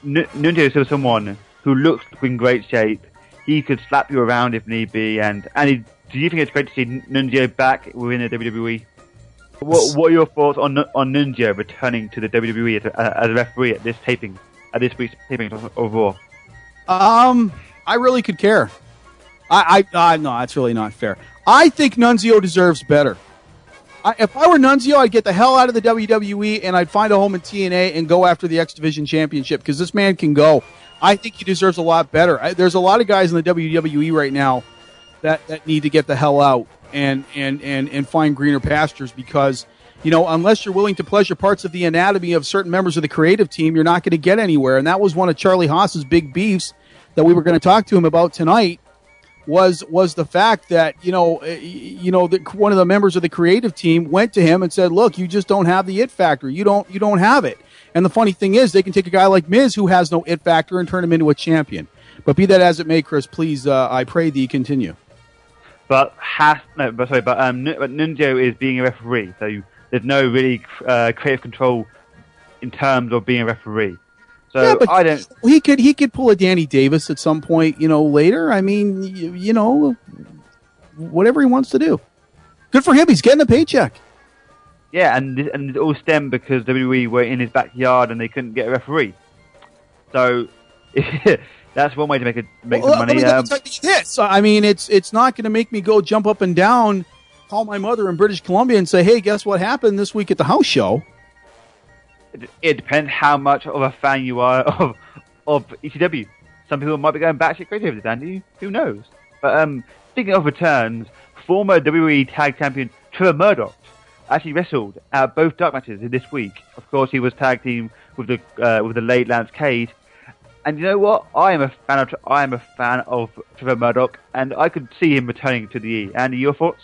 N- Nunzio is someone who looks in great shape. He could slap you around if need be. And Andy, do you think it's great to see Nunzio back within the WWE? What, what are your thoughts on on Nunzio returning to the WWE as a, as a referee at this taping, at this week's taping of Um, I really could care. I, I, uh, no, that's really not fair. I think Nunzio deserves better. I, if I were Nunzio, I'd get the hell out of the WWE and I'd find a home in TNA and go after the X Division Championship because this man can go. I think he deserves a lot better. I, there's a lot of guys in the WWE right now that, that need to get the hell out and, and, and, and find greener pastures because, you know, unless you're willing to pleasure parts of the anatomy of certain members of the creative team, you're not going to get anywhere. And that was one of Charlie Haas's big beefs that we were going to talk to him about tonight was was the fact that you know uh, you know that one of the members of the creative team went to him and said, "Look, you just don't have the it factor. You don't you don't have it." And the funny thing is, they can take a guy like Miz who has no it factor and turn him into a champion. But be that as it may, Chris, please, uh, I pray thee continue. But has no, but sorry, but um, but Nunzio is being a referee, so you, there's no really uh, creative control in terms of being a referee. So yeah, but I don't. He could he could pull a Danny Davis at some point, you know, later. I mean, you, you know, whatever he wants to do. Good for him. He's getting a paycheck. Yeah, and this, and it all stemmed because WWE were in his backyard and they couldn't get a referee. So [laughs] that's one way to make it make Well, some money. let me Um, this. I mean, it's it's not going to make me go jump up and down, call my mother in British Columbia and say, "Hey, guess what happened this week at the house show?" It, depends how much of a fan you are [laughs] of of ECW. Some people might be going crazy over this, Andy. Who knows? But um, speaking of returns, former WWE Tag Champion Trevor Murdoch actually wrestled at both dark matches this week. Of course, he was tag team with the uh, with the late Lance Cade. And you know what? I am a fan of I am a fan of Trevor Murdoch, and I could see him returning to the E. Andy, your thoughts?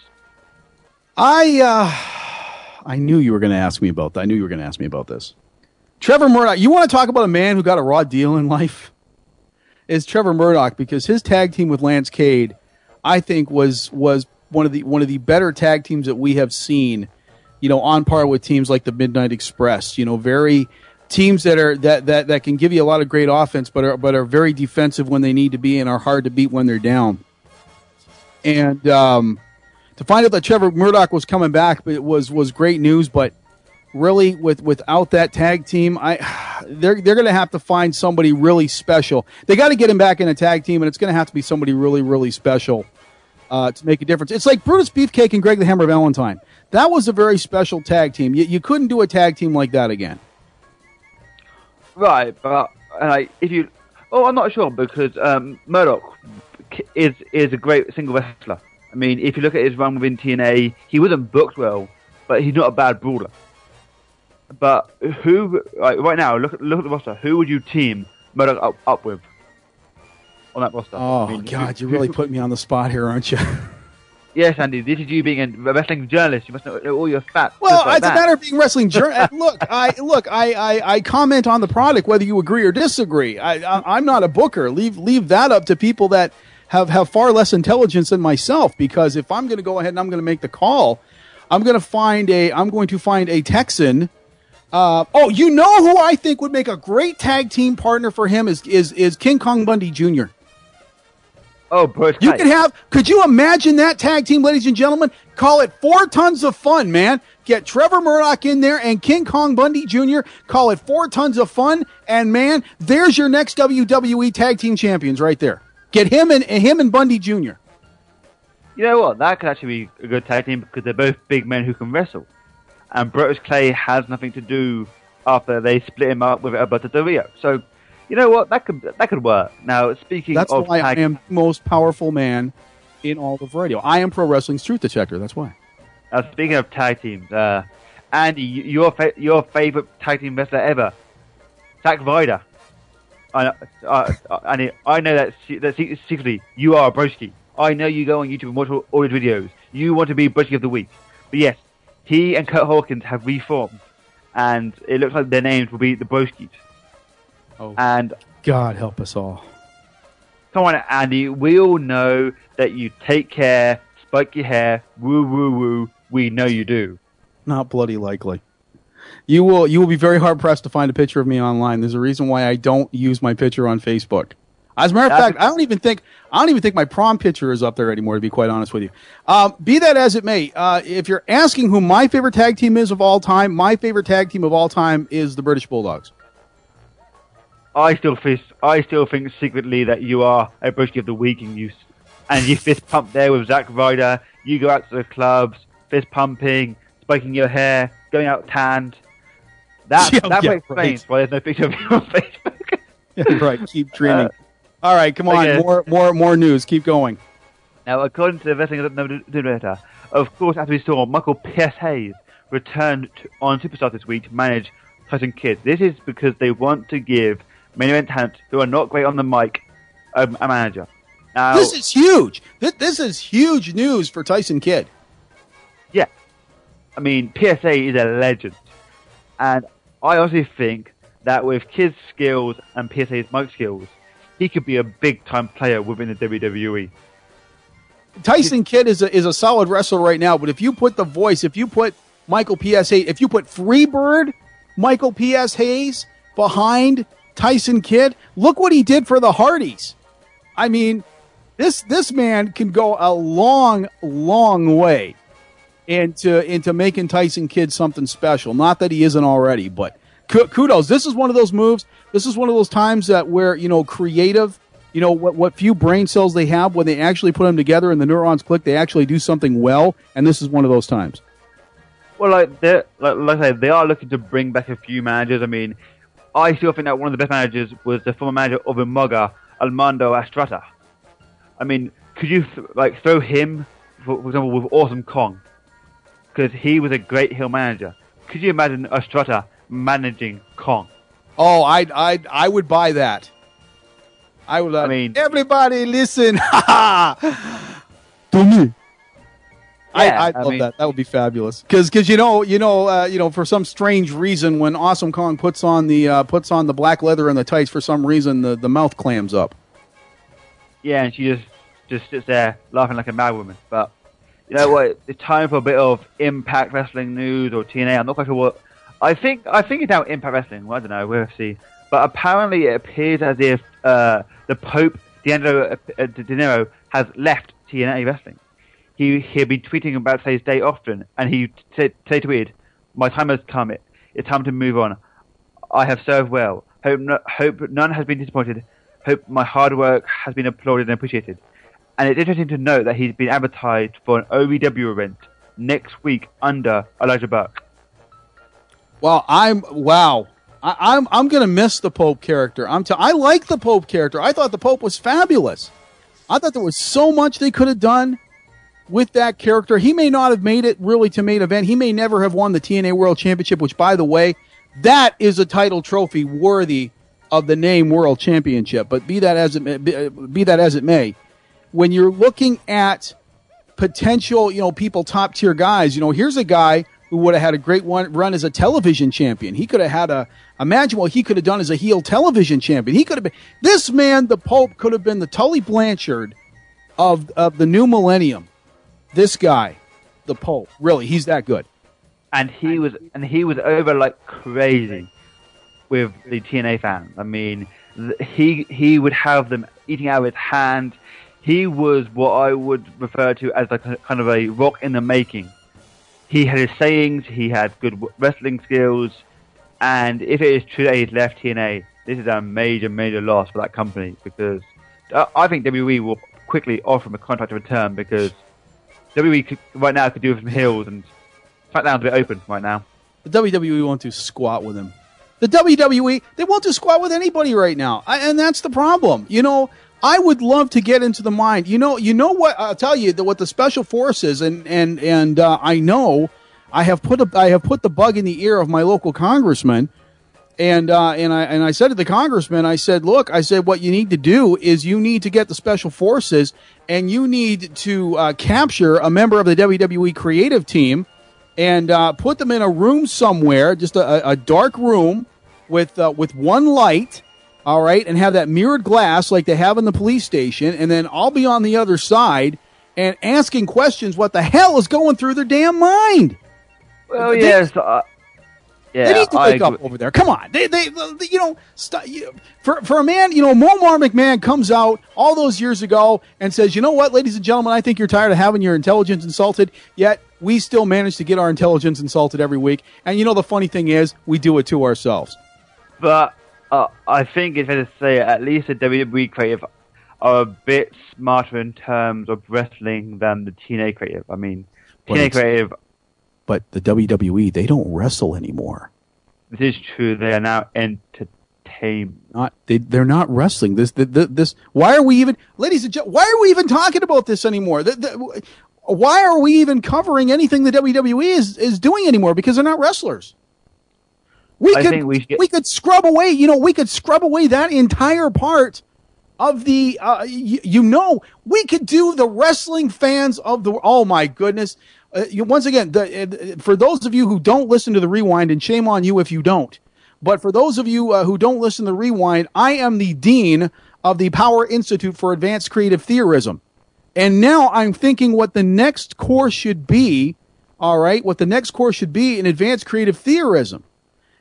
I uh, I knew you were going to ask me about that. I knew you were going to ask me about this. Trevor Murdoch. You want to talk about a man who got a raw deal in life? Is Trevor Murdoch because his tag team with Lance Cade, I think was was one of the one of the better tag teams that we have seen. You know, on par with teams like the Midnight Express. You know, very teams that are that that that can give you a lot of great offense, but are but are very defensive when they need to be and are hard to beat when they're down. And um, to find out that Trevor Murdoch was coming back, it was was great news. But really with without that tag team, I [sighs] they're they're going to have to find somebody really special. They got to get him back in a tag team, and it's going to have to be somebody really really special uh, to make a difference. It's like Brutus Beefcake and Greg the Hammer Valentine. That was a very special tag team. You, you couldn't do a tag team like that again. Right, but uh, if you, oh, I'm not sure because um, Murdoch is is a great single wrestler. I mean, if you look at his run within TNA, he wasn't booked well, but he's not a bad brawler. But who like, right now? Look at look at the roster. Who would you team Murdoch up, up with on that roster? Oh I mean, God, you really put me on the spot here, aren't you? [laughs] Yes, Andy. This is you being a wrestling journalist. You must know all your facts. Well, like it's a matter of being wrestling. Jour- uh, [laughs] look, I look, I, I, I comment on the product whether you agree or disagree. I, I, I'm not a booker. Leave leave that up to people that have have far less intelligence than myself. Because if I'm going to go ahead and I'm going to make the call, I'm going to find a I'm going to find a Texan. Uh, oh, you know who I think would make a great tag team partner for him is is is King Kong Bundy Jr. Oh, Bruce. You could have. Could you imagine that tag team, ladies and gentlemen? Call it four tons of fun, man. Get Trevor Murdoch in there and King Kong Bundy Jr. Call it four tons of fun, and man, there's your next WWE tag team champions right there. Get him and him and Bundy Jr. You know what? That could actually be a good tag team because they're both big men who can wrestle. And Brodus Clay has nothing to do after they split him up with Alberto Del Rio. So, you know what? That could that could work. Now, speaking That's of why tag, I am the most powerful man in all of radio. I am pro wrestling's truth detector. That's why. now, speaking of tag teams, uh, Andy, your fa- your favorite tag team wrestler ever, Zack Ryder. I know, Andy, I know that, se- that secretly you are a broski. I know you go on YouTube and watch all, all his videos. You want to be broski of the week. But yes, he and Kurt Hawkins have reformed, and it looks like their names will be the Broskis. Oh. And God help us all. come on, Andy, we all know that you take care, spike your hair, woo woo woo. We know you do. Not bloody likely. You will you will be very hard pressed to find a picture of me online. There's a reason why I don't use my picture on Facebook. As a matter of fact, I don't even think I don't even think my prom picture is up there anymore. To be quite honest with you, um, be that as it may, uh, if you're asking who my favorite tag team is of all time, my favorite tag team of all time is the British Bulldogs. I still fist, I still think secretly that you are a British of the week in use, and you fist pump there with Zack Ryder. You go out to the clubs, fist pumping, spiking your hair, going out tanned. That Yeah, that yeah, explains why there's no picture of you on Facebook. Yeah, right. Keep dreaming. all right, come on. More more more news. Keep going. Now, according to the Wrestling of course, as we saw, Michael P.S. Hayes returned to, on Superstar this week to manage Tyson Kidd. This is because they want to give main event talent who are not great on the mic um, a manager. Now, This is huge. This, this is huge news for Tyson Kidd. yeah, I mean, PSA is a legend, and I honestly think that with Kidd's skills and PSA's mic skills, he could be a big time player within the. WWE. Tyson Kidd is a, is a solid wrestler right now, but if you put the voice, if you put Michael P.S. Hayes, if you put Freebird, Michael P.S. Hayes behind Tyson Kidd, look what he did for the Hardys. I mean, this this man can go a long, long way into into making Tyson Kidd something special. Not that he isn't already, but ku- kudos. This is one of those moves. This is one of those times that where you know creative, you know what what few brain cells they have when they actually put them together and the neurons click, they actually do something well. And this is one of those times. Well, like, they're- like, like I said, they are looking to bring back a few managers. I mean, I still think that one of the best managers was the former manager of Umaga, Armando Estrada. I mean, could you th- like throw him, for, for example, with Awesome Kong? Because he was a great heel manager. Could you imagine Estrada managing Kong? Oh, I I I would buy that. I would. Uh, I mean, everybody listen. [laughs] to me. I, Yeah, I I love mean- that. That would be fabulous. Because you know you know uh, you know for some strange reason when Awesome Kong puts on the uh, puts on the black leather and the tights for some reason the, the mouth clams up. Yeah, and she just just sits there laughing like a mad woman. But you know what? It's time for a bit of Impact Wrestling news or TNA. I'm not quite sure what. I think I think it's now Impact Wrestling. Well, I don't know. We'll see. But apparently, it appears as if uh, the Pope D'Angelo uh, Dinero has left TNA Wrestling. He been tweeting about today's day often, and he t- t- tweeted, My time has come. It, it's time to move on. I have served well. Hope, no, hope none has been disappointed. Hope my hard work has been applauded and appreciated. And it's interesting to note that he's been advertised for an OVW event next week under Elijah Burke. Well, I'm wow. I, I'm I'm gonna miss the Pope character. I'm t- I like the Pope character. I thought the Pope was fabulous. I thought there was so much they could have done with that character. He may not have made it really to main event. He may never have won the TNA World Championship, which, by the way, that is a title trophy worthy of the name World Championship. But be that as it may, be, be that as it may, when you're looking at potential, you know, people top tier guys, you know, here's a guy who would have had a great one, run as a television champion. He could have had a imagine what he could have done as a heel television champion. He could have been this man, the Pope, could have been the Tully Blanchard of of the new millennium. This guy, the Pope, really, he's that good. And he was and he was over like crazy with the TNA fans. I mean, he he would have them eating out of his hand. He was what I would refer to as a kind of a rock in the making. He had his sayings. He had good wrestling skills. And if it is true that he's left TNA, this is a major, major loss for that company because uh, I think WWE will quickly offer him a contract of return because WWE could, right now could do with some heels and SmackDown's a bit open right now. The WWE won't do squat with him. The WWE, they won't do squat with anybody right now. I, and that's the problem. You know, I would love to get into the mind. You know, you know what? I'll tell you that what the special forces and and and uh, I know I have put a, I have put the bug in the ear of my local congressman, and uh, and I and I said to the congressman, I said, look, I said what you need to do is you need to get the special forces and you need to uh, capture a member of the WWE creative team and uh, put them in a room somewhere, just a, a dark room with uh, with one light all right, and have that mirrored glass like they have in the police station, and then I'll be on the other side and asking questions. What the hell is going through their damn mind? Well, They- yes, uh, yeah, they need to wake up over there. Come on, they, they, they you know, st- you, for for a man, you know, Momar McMahon comes out all those years ago and says, you know what, ladies and gentlemen, I think you're tired of having your intelligence insulted. Yet we still manage to get our intelligence insulted every week. And you know, the funny thing is, we do it to ourselves. But uh, I think it's fair to say at least the WWE creative are a bit smarter in terms of wrestling than the TNA creative. I mean, Well, TNA creative, But the WWE, they don't wrestle anymore. this is true, they are now entertainment. Not they they're not wrestling. This the, the, this why are we even ladies and gentlemen, why are we even talking about this anymore? The, the, why are we even covering anything the WWE is is doing anymore? Because they're not wrestlers. We I could think we should we could scrub away, you know, we could scrub away that entire part of the uh, y- you know, we could do the wrestling fans of the oh my goodness. Uh, you, once again, the, uh, for those of you who don't listen to the rewind, and shame on you if you don't. But for those of you uh, who don't listen to the rewind, I am the dean of the Power Institute for Advanced Creative Theorism. And now I'm thinking what the next course should be, all right, what the next course should be in advanced creative theorism.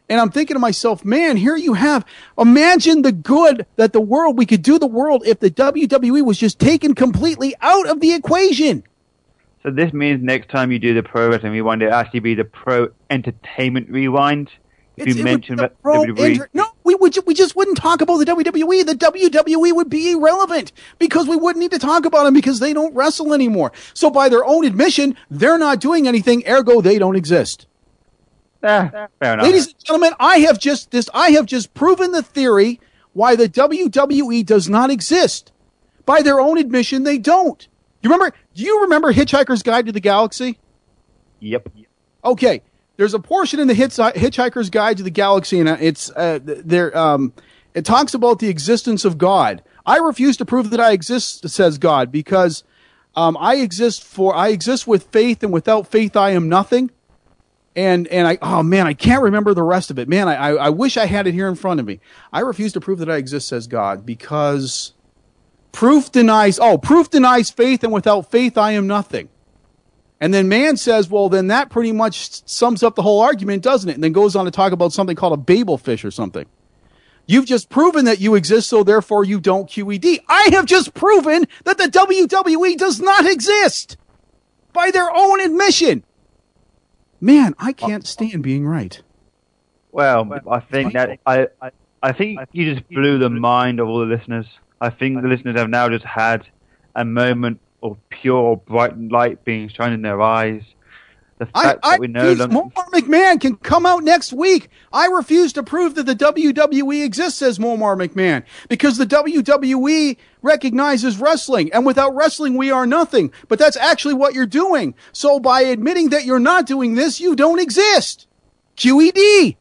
And I'm thinking to myself, man, here you have, imagine the good that the world, we could do the world if the WWE was just taken completely out of the equation. So this means next time you do the pro wrestling rewind, it actually be the pro entertainment rewind. If It's- you mention the WWE, inter- no, we would ju- we just wouldn't talk about the WWE. The WWE would be irrelevant because we wouldn't need to talk about them because they don't wrestle anymore. So by their own admission, they're not doing anything. Ergo, they don't exist. Ah, fair enough. Ladies and gentlemen, I have just this. I have just proven the theory why the WWE does not exist. By their own admission, they don't. You remember? Do you remember Hitchhiker's Guide to the Galaxy? Yep. Okay, there's a portion in the Hitchhiker's Guide to the Galaxy, and it's uh, there. Um, it talks about the existence of God. I refuse to prove that I exist, says God, because um, I exist for I exist with faith, and without faith, I am nothing. And and I oh man, I can't remember the rest of it. Man, I I, I wish I had it here in front of me. I refuse to prove that I exist, says God, because proof denies. Oh, proof denies faith, and without faith, I am nothing. And then man says, well, then that pretty much sums up the whole argument, doesn't it? And then goes on to talk about something called a Babel fish or something. You've just proven that you exist, so therefore you don't QED. I have just proven that the WWE does not exist by their own admission. Man, I can't stand being right. Well, I think that I, I I think you just blew the mind of all the listeners. I think the listeners have now just had a moment of pure bright light being shined in their eyes. The I, fact I that we know refuse- them. More McMahon can come out next week. I refuse to prove that the WWE exists, says Momar McMahon, because the WWE recognizes wrestling, and without wrestling, we are nothing. But that's actually what you're doing. So by admitting that you're not doing this, you don't exist. QED.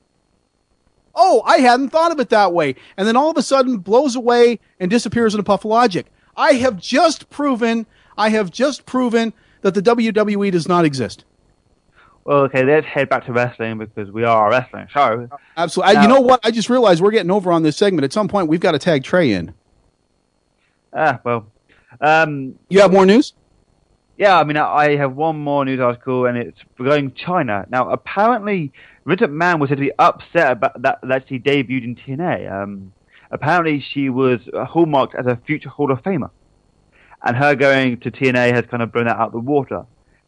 Oh, I hadn't thought of it that way. And then all of a sudden blows away and disappears in a puff of logic. I have just proven, I have just proven that the WWE does not exist. Well, okay, let's head back to wrestling because we are a wrestling show. Absolutely. I, you know what? I just realized we're getting over on this segment. At some point, we've got to tag Trey in. Ah, well. Um, You have more news? Yeah, I mean, I have one more news article, and it's regarding Chyna. Now, apparently, Vince McMahon was said to be upset about that, that she debuted in TNA. Um, apparently, she was hallmarked as a future Hall of Famer. And her going to TNA has kind of blown that out of the water.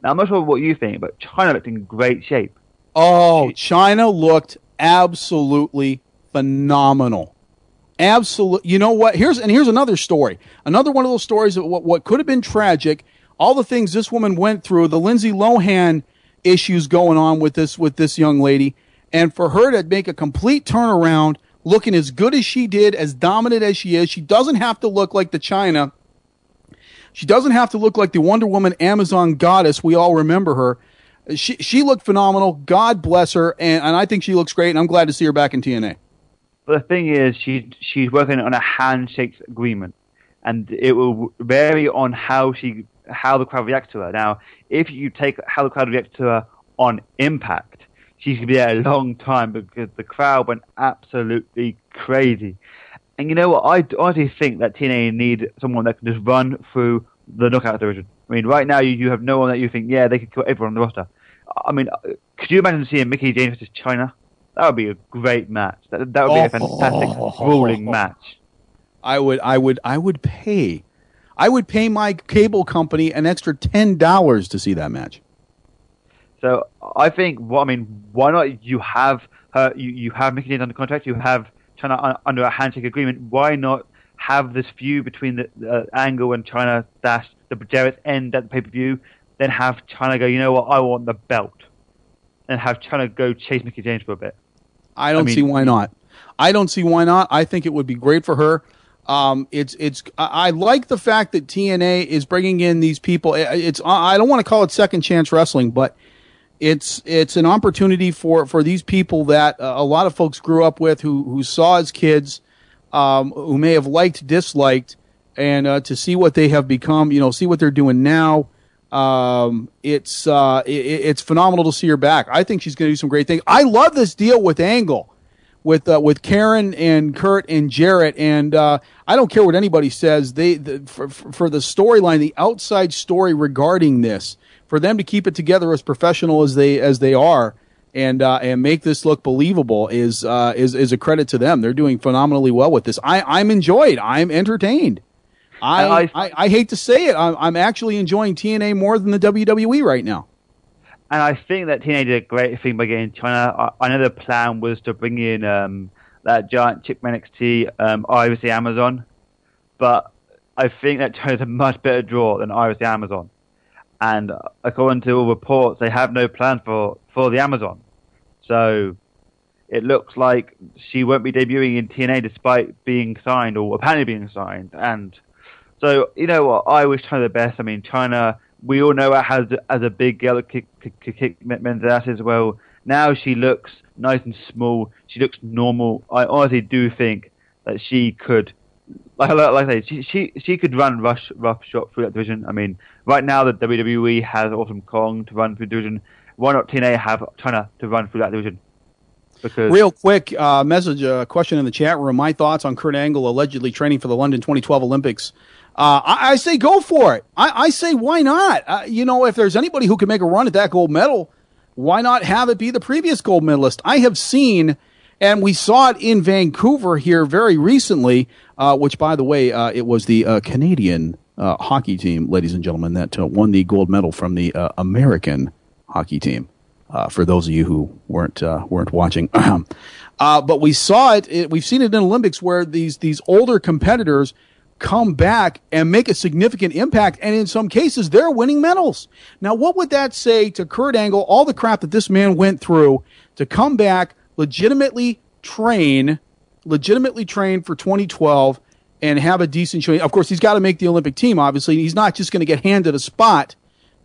Now, I'm not sure what you think, but Chyna looked in great shape. Oh, Chyna looked absolutely phenomenal. Absolute. You know what? Here's and here's another story. Another one of those stories of what, what could have been tragic. All the things this woman went through, the Lindsay Lohan issues going on with this with this young lady, and for her to make a complete turnaround, looking as good as she did, as dominant as she is, she doesn't have to look like the Chyna. She doesn't have to look like the Wonder Woman Amazon goddess. We all remember her. She she looked phenomenal. God bless her, and, and I think she looks great. And I'm glad to see her back in TNA. But the thing is, she's she's working on a handshake agreement, and it will vary on how she how the crowd reacts to her. Now, if you take how the crowd reacts to her on Impact, she's gonna be there a long time because the crowd went absolutely crazy. And you know what? I honestly think that TNA need someone that can just run through the knockout division. I mean, right now you, you have no one that you think, yeah, they could kill everyone on the roster. I mean, uh, could you imagine seeing Mickie James versus Chyna? That would be a great match. That, that would be a fantastic, grueling match. I would I would I would pay, I would pay my cable company an extra ten dollars to see that match. So I think, well, I mean, why not? You have her, you, you have Mickie James under contract, you have Chyna under a handshake agreement. Why not have this feud between the uh, Angle and Chyna dash the Jarrett's end at the pay per view? Then have Chyna go, you know what? I want the belt, and have Chyna go chase Mickie James for a bit. I don't I mean- see why not. I don't see why not. I think it would be great for her. Um, it's it's. I I like the fact that TNA is bringing in these people. It's I don't want to call it second chance wrestling, but it's it's an opportunity for for these people that uh, a lot of folks grew up with, who who saw as kids, um, who may have liked, disliked, and uh, to see what they have become. You know, see what they're doing now. Um, it's uh, it, it's phenomenal to see her back. I think she's going to do some great things. I love this deal with Angle with uh, with Karen and Kurt and Jarrett, and uh, I don't care what anybody says. They the, for, for for the storyline, the outside story regarding this, for them to keep it together as professional as they as they are, and uh, and make this look believable is uh, is is a credit to them. They're doing phenomenally well with this. I I'm enjoyed. I'm entertained. I And I, I, hate to say it. I'm, I'm actually enjoying TNA more than the WWE right now. And I think that TNA did a great thing by getting Chyna. I, I know the plan was to bring in um, that giant chick from NXT, um, Iris the Amazon, but I think that Chyna's a much better draw than Iris the Amazon. And according to all reports, they have no plan for, for the Amazon. So it looks like she won't be debuting in TNA despite being signed or apparently being signed. And so, you know what? I wish Chyna the best. I mean, Chyna, we all know her as, as a big girl kick, kick, kick, as well. Now she looks nice and small. She looks normal. I honestly do think that she could, like, like, I say, she, she, she could run rush, rough shot through that division. I mean, right now the WWE has Awesome Kong to run through the division. Why not TNA have Chyna to run through that division? Because Real quick uh, message, uh, question in the chat room. My thoughts on Kurt Angle allegedly training for the London 2012 Olympics. Uh, I, I say go for it. I, I say why not? Uh, you know, if there's anybody who can make a run at that gold medal, why not have it be the previous gold medalist? I have seen, and we saw it in Vancouver here very recently, uh, which, by the way, uh, it was the uh, Canadian uh, hockey team, ladies and gentlemen, that uh, won the gold medal from the uh, American hockey team. Uh, for those of you who weren't weren't watching, [clears throat] uh, but we saw it, it. We've seen it in Olympics where these these older competitors come back and make a significant impact, and in some cases, they're winning medals. Now, what would that say to Kurt Angle? All the crap that this man went through to come back, legitimately train, legitimately train for 2012 and have a decent showing. Of course, he's got to make the Olympic team, obviously. He's not just going to get handed a spot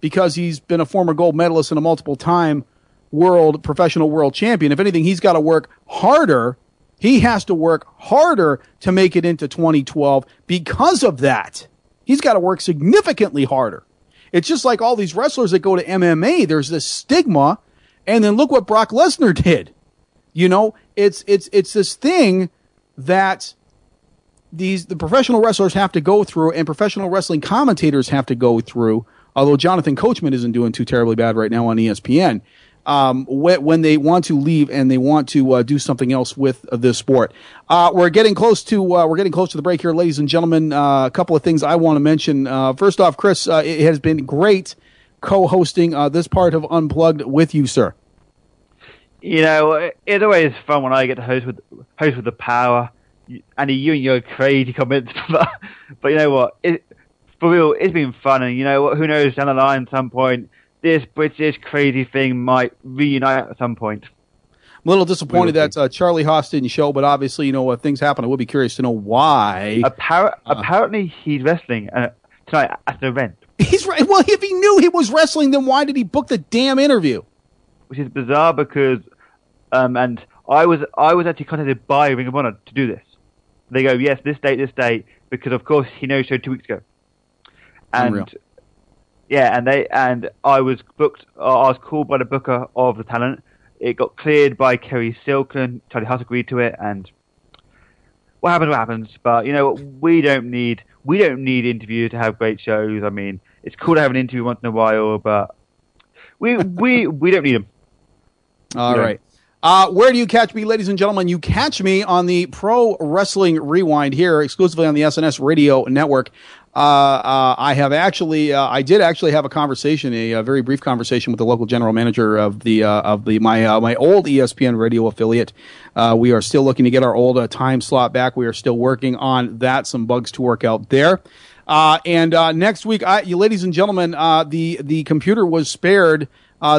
because he's been a former gold medalist and a multiple time world professional world champion. If anything, he's got to work harder. He has to work harder to make it into 2012 because of that. He's got to work significantly harder. It's just like all these wrestlers that go to MMA, there's this stigma, and then look what Brock Lesnar did. You know, it's it's it's this thing that these the professional wrestlers have to go through and professional wrestling commentators have to go through although Jonathan Coachman isn't doing too terribly bad right now on ESPN um, when they want to leave and they want to uh, do something else with uh, this sport. Uh, we're getting close to uh, we're getting close to the break here, ladies and gentlemen. Uh, a couple of things I want to mention. Uh, first off, Chris, it has been great co-hosting this part of Unplugged with you, sir. You know, it's always fun when I get to host with host with the power. Andy, you and your crazy comments, [laughs] but, but you know what? It, for real, it's been fun, and you know what? Who knows down the line, at some point, this British crazy thing might reunite at some point. I'm a little disappointed that uh, Charlie Haas didn't show, but obviously, you know, if things happen, I would be curious to know why. Appar- uh, apparently, he's wrestling uh, tonight at an event. He's right. Well, if he knew he was wrestling, then why did he book the damn interview? Which is bizarre because, um, and I was I was actually contacted by Ring of Honor to do this. They go, yes, this date, this date, because of course he no showed two weeks ago, and Unreal yeah, and they and I was booked. Uh, I was called by the booker of the talent. It got cleared by Cary Silkin. Charlie Haas agreed to it, and what happens, what happens. But you know, we don't need we don't need interviews to have great shows. I mean, it's cool to have an interview once in a while, but we we we don't need them. All right. Uh, where do you catch me, ladies and gentlemen? You catch me on the Pro Wrestling Rewind here, exclusively on the SNS Radio Network. Uh, uh, I have actually, uh, I did actually have a conversation, a, a, very brief conversation with the local general manager of the uh, of the my uh, my old ESPN radio affiliate. Uh, we are still looking to get our old time slot back. We are still working on that. Some bugs to work out there. and next week, I, you, ladies and gentlemen, the the computer was spared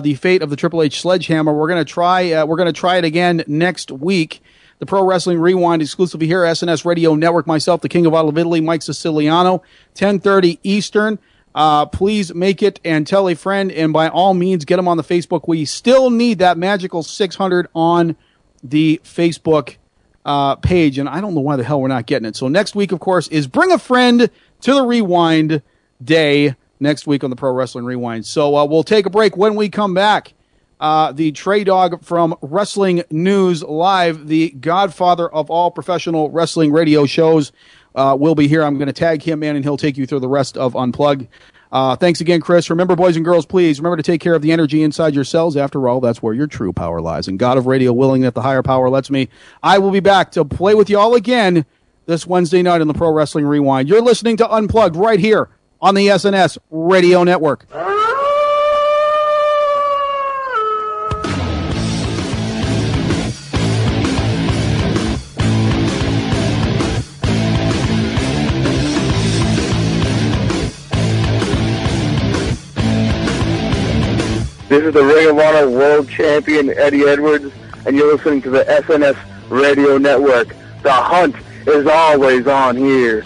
the fate of the Triple H sledgehammer. We're gonna try. we're gonna try it again next week the Pro Wrestling Rewind exclusively here, SNS Radio Network. Myself, the King of Out of Italy, Mike Siciliano, 1030 Eastern. Uh, please make it and tell a friend, and by all means, get them on the Facebook. We still need that magical 600 on the Facebook uh, page, and I don't know why the hell we're not getting it. So next week, of course, is Bring a Friend to the Rewind Day next week on the Pro Wrestling Rewind. So uh, we'll take a break when we come back uh, the Trey Dog from Wrestling News Live, the godfather of all professional wrestling radio shows, uh, will be here. I'm going to tag him in, and he'll take you through the rest of Unplugged. Uh, thanks again, Chris. Remember, boys and girls, please remember to take care of the energy inside yourselves. After all, that's where your true power lies. And God of Radio, willing that the higher power lets me, I will be back to play with you all again this Wednesday night in the Pro Wrestling Rewind. You're listening to Unplugged right here on the SNS Radio Network. This is the Ring of Honor World Champion Eddie Edwards, and you're listening to the SNS Radio Network. The hunt is always on here.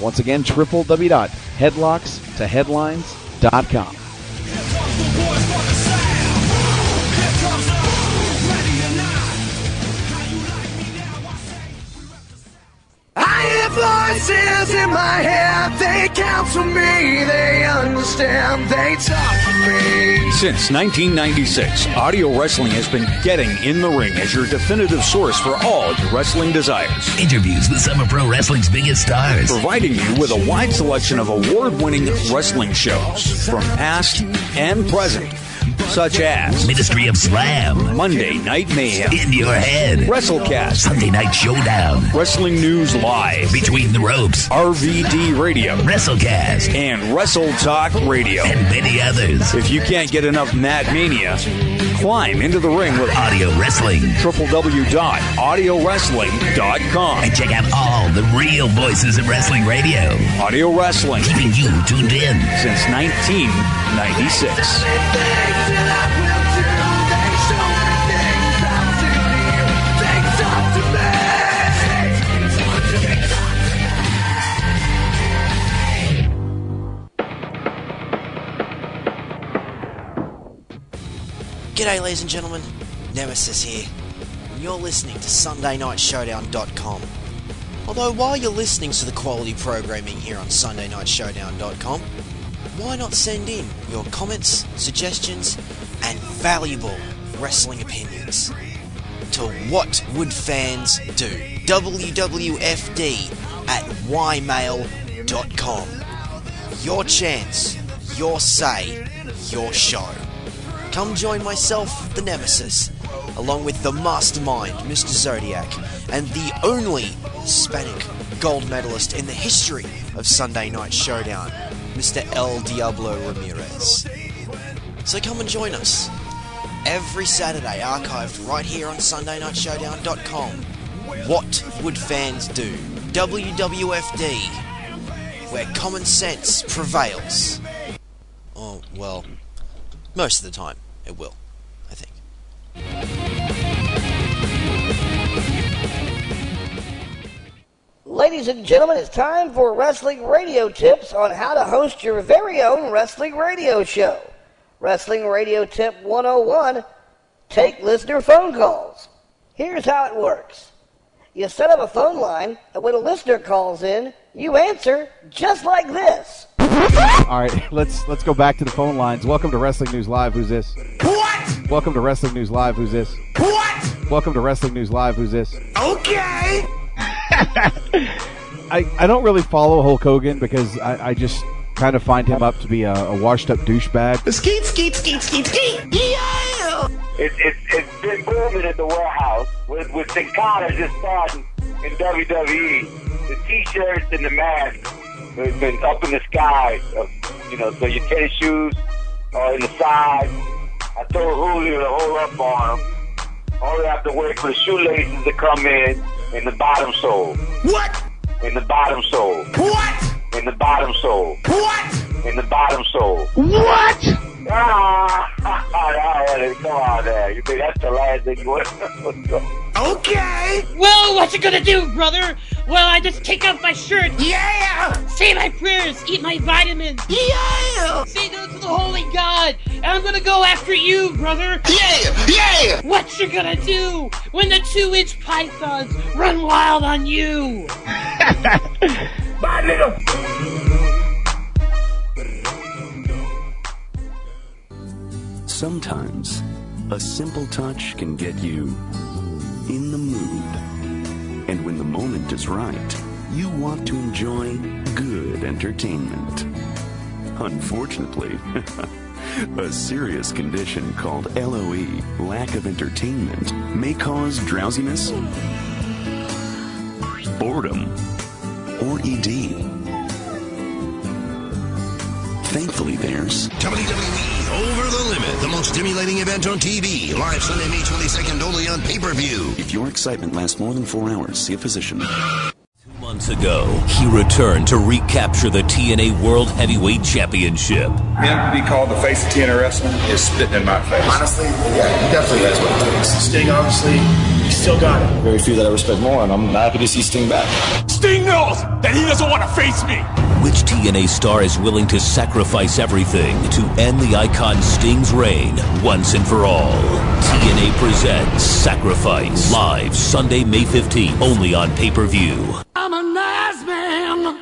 Once again, www.headlockstoheadlines.com. voices in my head. They counsel me. They understand. They talk to me. Since 1996, Audio Wrestling has been getting in the ring as your definitive source for all your wrestling desires. Interviews with some of pro wrestling's biggest stars. Providing you with a wide selection of award winning wrestling shows from past and present. Such as Ministry of Slam, Monday Night Mayhem, In Your Head, WrestleCast, Sunday Night Showdown, Wrestling News Live, Between the Ropes, RVD Radio, WrestleCast, and Wrestle Talk Radio, and many others. If you can't get enough Mad Mania, climb into the ring with Audio Wrestling. www.audiowrestling.com. And check out all the real voices of wrestling radio. Audio Wrestling. Keeping you tuned in. Since 1996. G'day, ladies and gentlemen. Nemesis here. You're listening to SundayNightShowdown.com. Although, while you're listening to the quality programming here on SundayNightShowdown.com, why not send in your comments, suggestions, and valuable wrestling opinions to What Would Fans Do? WWFD at ymail.com. Your chance, your say, your show. Come join myself, the Nemesis, along with the mastermind, Mr. Zodiac, and the only Hispanic gold medalist in the history of Sunday Night Showdown, Mr. El Diablo Ramirez. So come and join us every Saturday, archived right here on SundayNightShowdown.com. What would fans do? WWFD, where common sense prevails. Oh, well, most of the time it will, I think. Ladies and gentlemen, it's time for wrestling radio tips on how to host your very own wrestling radio show. Wrestling Radio Tip 101 Take listener phone calls. Here's how it works you set up a phone line, and when a listener calls in, you answer just like this. All right, let's let's go back to the phone lines. Welcome to Wrestling News Live. Who's this? What? Welcome to Wrestling News Live. Who's this? What? Welcome to Wrestling News Live. Who's this? Okay. [laughs] I, I don't really follow Hulk Hogan because I, I just kind of find him up to be a, a washed up douchebag. Skeet, skeet, skeet, skeet, skeet. Yeah. It, it, it's been booming at the warehouse with, with Tenkata just starting in WWE. The t-shirts and the masks have been up in the sky. Uh, you know, so your tennis shoes are in the side. I told Julio to hold up on them. Only have to wait for the shoelaces to come in in the bottom sole. What? In the bottom sole. What? In the bottom sole. What? In the bottom sole. What? Ah, come on there. You think that's the last thing you want? [laughs] Okay. Well, what you gonna do, brother? Well, I just take off my shirt. Yeah. Say my prayers. Eat my vitamins. Yeah. Say no to the holy God. And I'm gonna go after you, brother. Yeah. Yeah. What you gonna do when the two-inch pythons run wild on you? [laughs] Bye, little. Sometimes a simple touch can get you in the mood. And when the moment is right, you want to enjoy good entertainment. Unfortunately, [laughs] a serious condition called LOE, lack of entertainment, may cause drowsiness, boredom, or ED. Thankfully, there's WWE Over the Limit, the most stimulating event on TV. Live Sunday, May 22nd, only on pay per view. If your excitement lasts more than four hours, see a physician. Two months ago, he returned to recapture the TNA World Heavyweight Championship. Him to be called the face of TNA wrestling is spitting in my face. Honestly, yeah, he definitely has what it takes. Sting, obviously, he's still got it. Very few that I respect more, and I'm happy to see Sting back. Sting knows that he doesn't want to face me. Which TNA star is willing to sacrifice everything to end the icon Sting's reign once and for all? TNA presents Sacrifice live Sunday, May 15th, only on pay per view. I'm a nice man.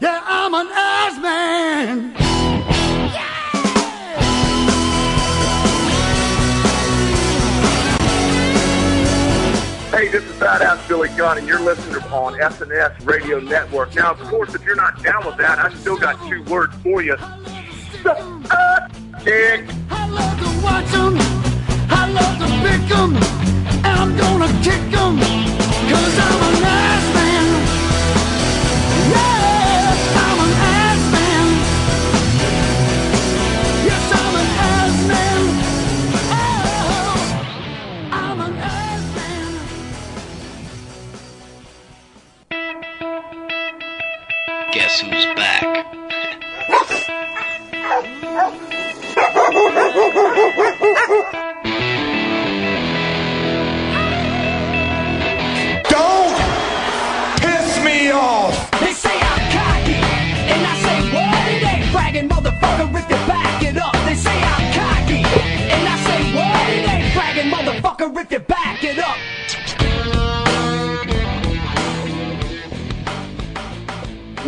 Yeah, I'm a nice man. Hey, this is Badass Billy Gunn, and you're listening on SNS Radio Network. Now, of course, if you're not down with that, I still got two words for you. Dick. I love to watch 'em. I love to pick 'em. And I'm gonna kick 'em. Cause I'm Guess who's back? Don't piss me off. They say I'm cocky, and I say what? It ain't bragging, motherfucker, if you back it up. They say I'm cocky, and I say what? It ain't bragging, motherfucker, if you back it up.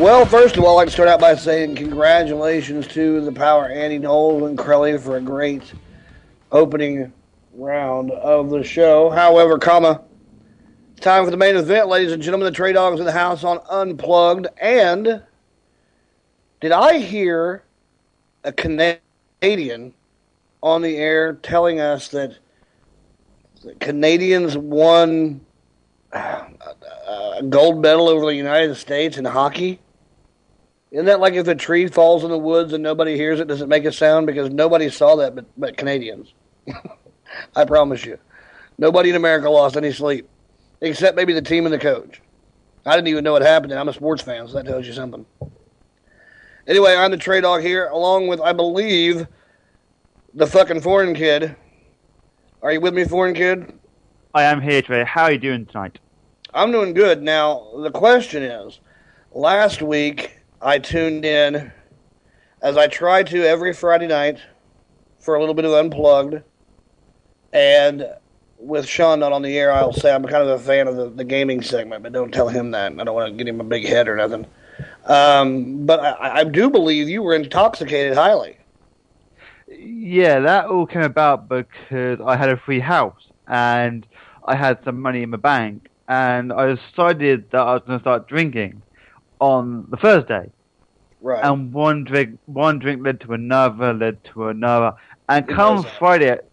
Well, first of all, I'd start out by saying congratulations to the Power Andy Knowles and Crowley for a great opening round of the show. However, comma, time for the main event, ladies and gentlemen. The Trey Dogs in the house on Unplugged. And did I hear a Canadian on the air telling us that the Canadians won uh, a gold medal over the United States in hockey? Isn't that like if a tree falls in the woods and nobody hears it, does it make a sound? Because nobody saw that but, but Canadians. [laughs] I promise you. Nobody in America lost any sleep, except maybe the team and the coach. I didn't even know what happened. I'm a sports fan, so that tells you something. Anyway, I'm the Trey Dog here, along with, I believe, the fucking foreign kid. Are you with me, foreign kid? I am here, Trey. How are you doing tonight? I'm doing good. Now, the question is last week I tuned in, as I try to every Friday night, for a little bit of Unplugged. And with Sean not on the air, I'll say I'm kind of a fan of the, the gaming segment, but don't tell him that. I don't want to get him a big head or nothing. Um, but I, I do believe you were intoxicated highly. Yeah, that all came about because I had a free house and I had some money in my bank, and I decided that I was going to start drinking on the Thursday. Right. And one drink, one drink led to another, led to another, and Who come? Friday, at,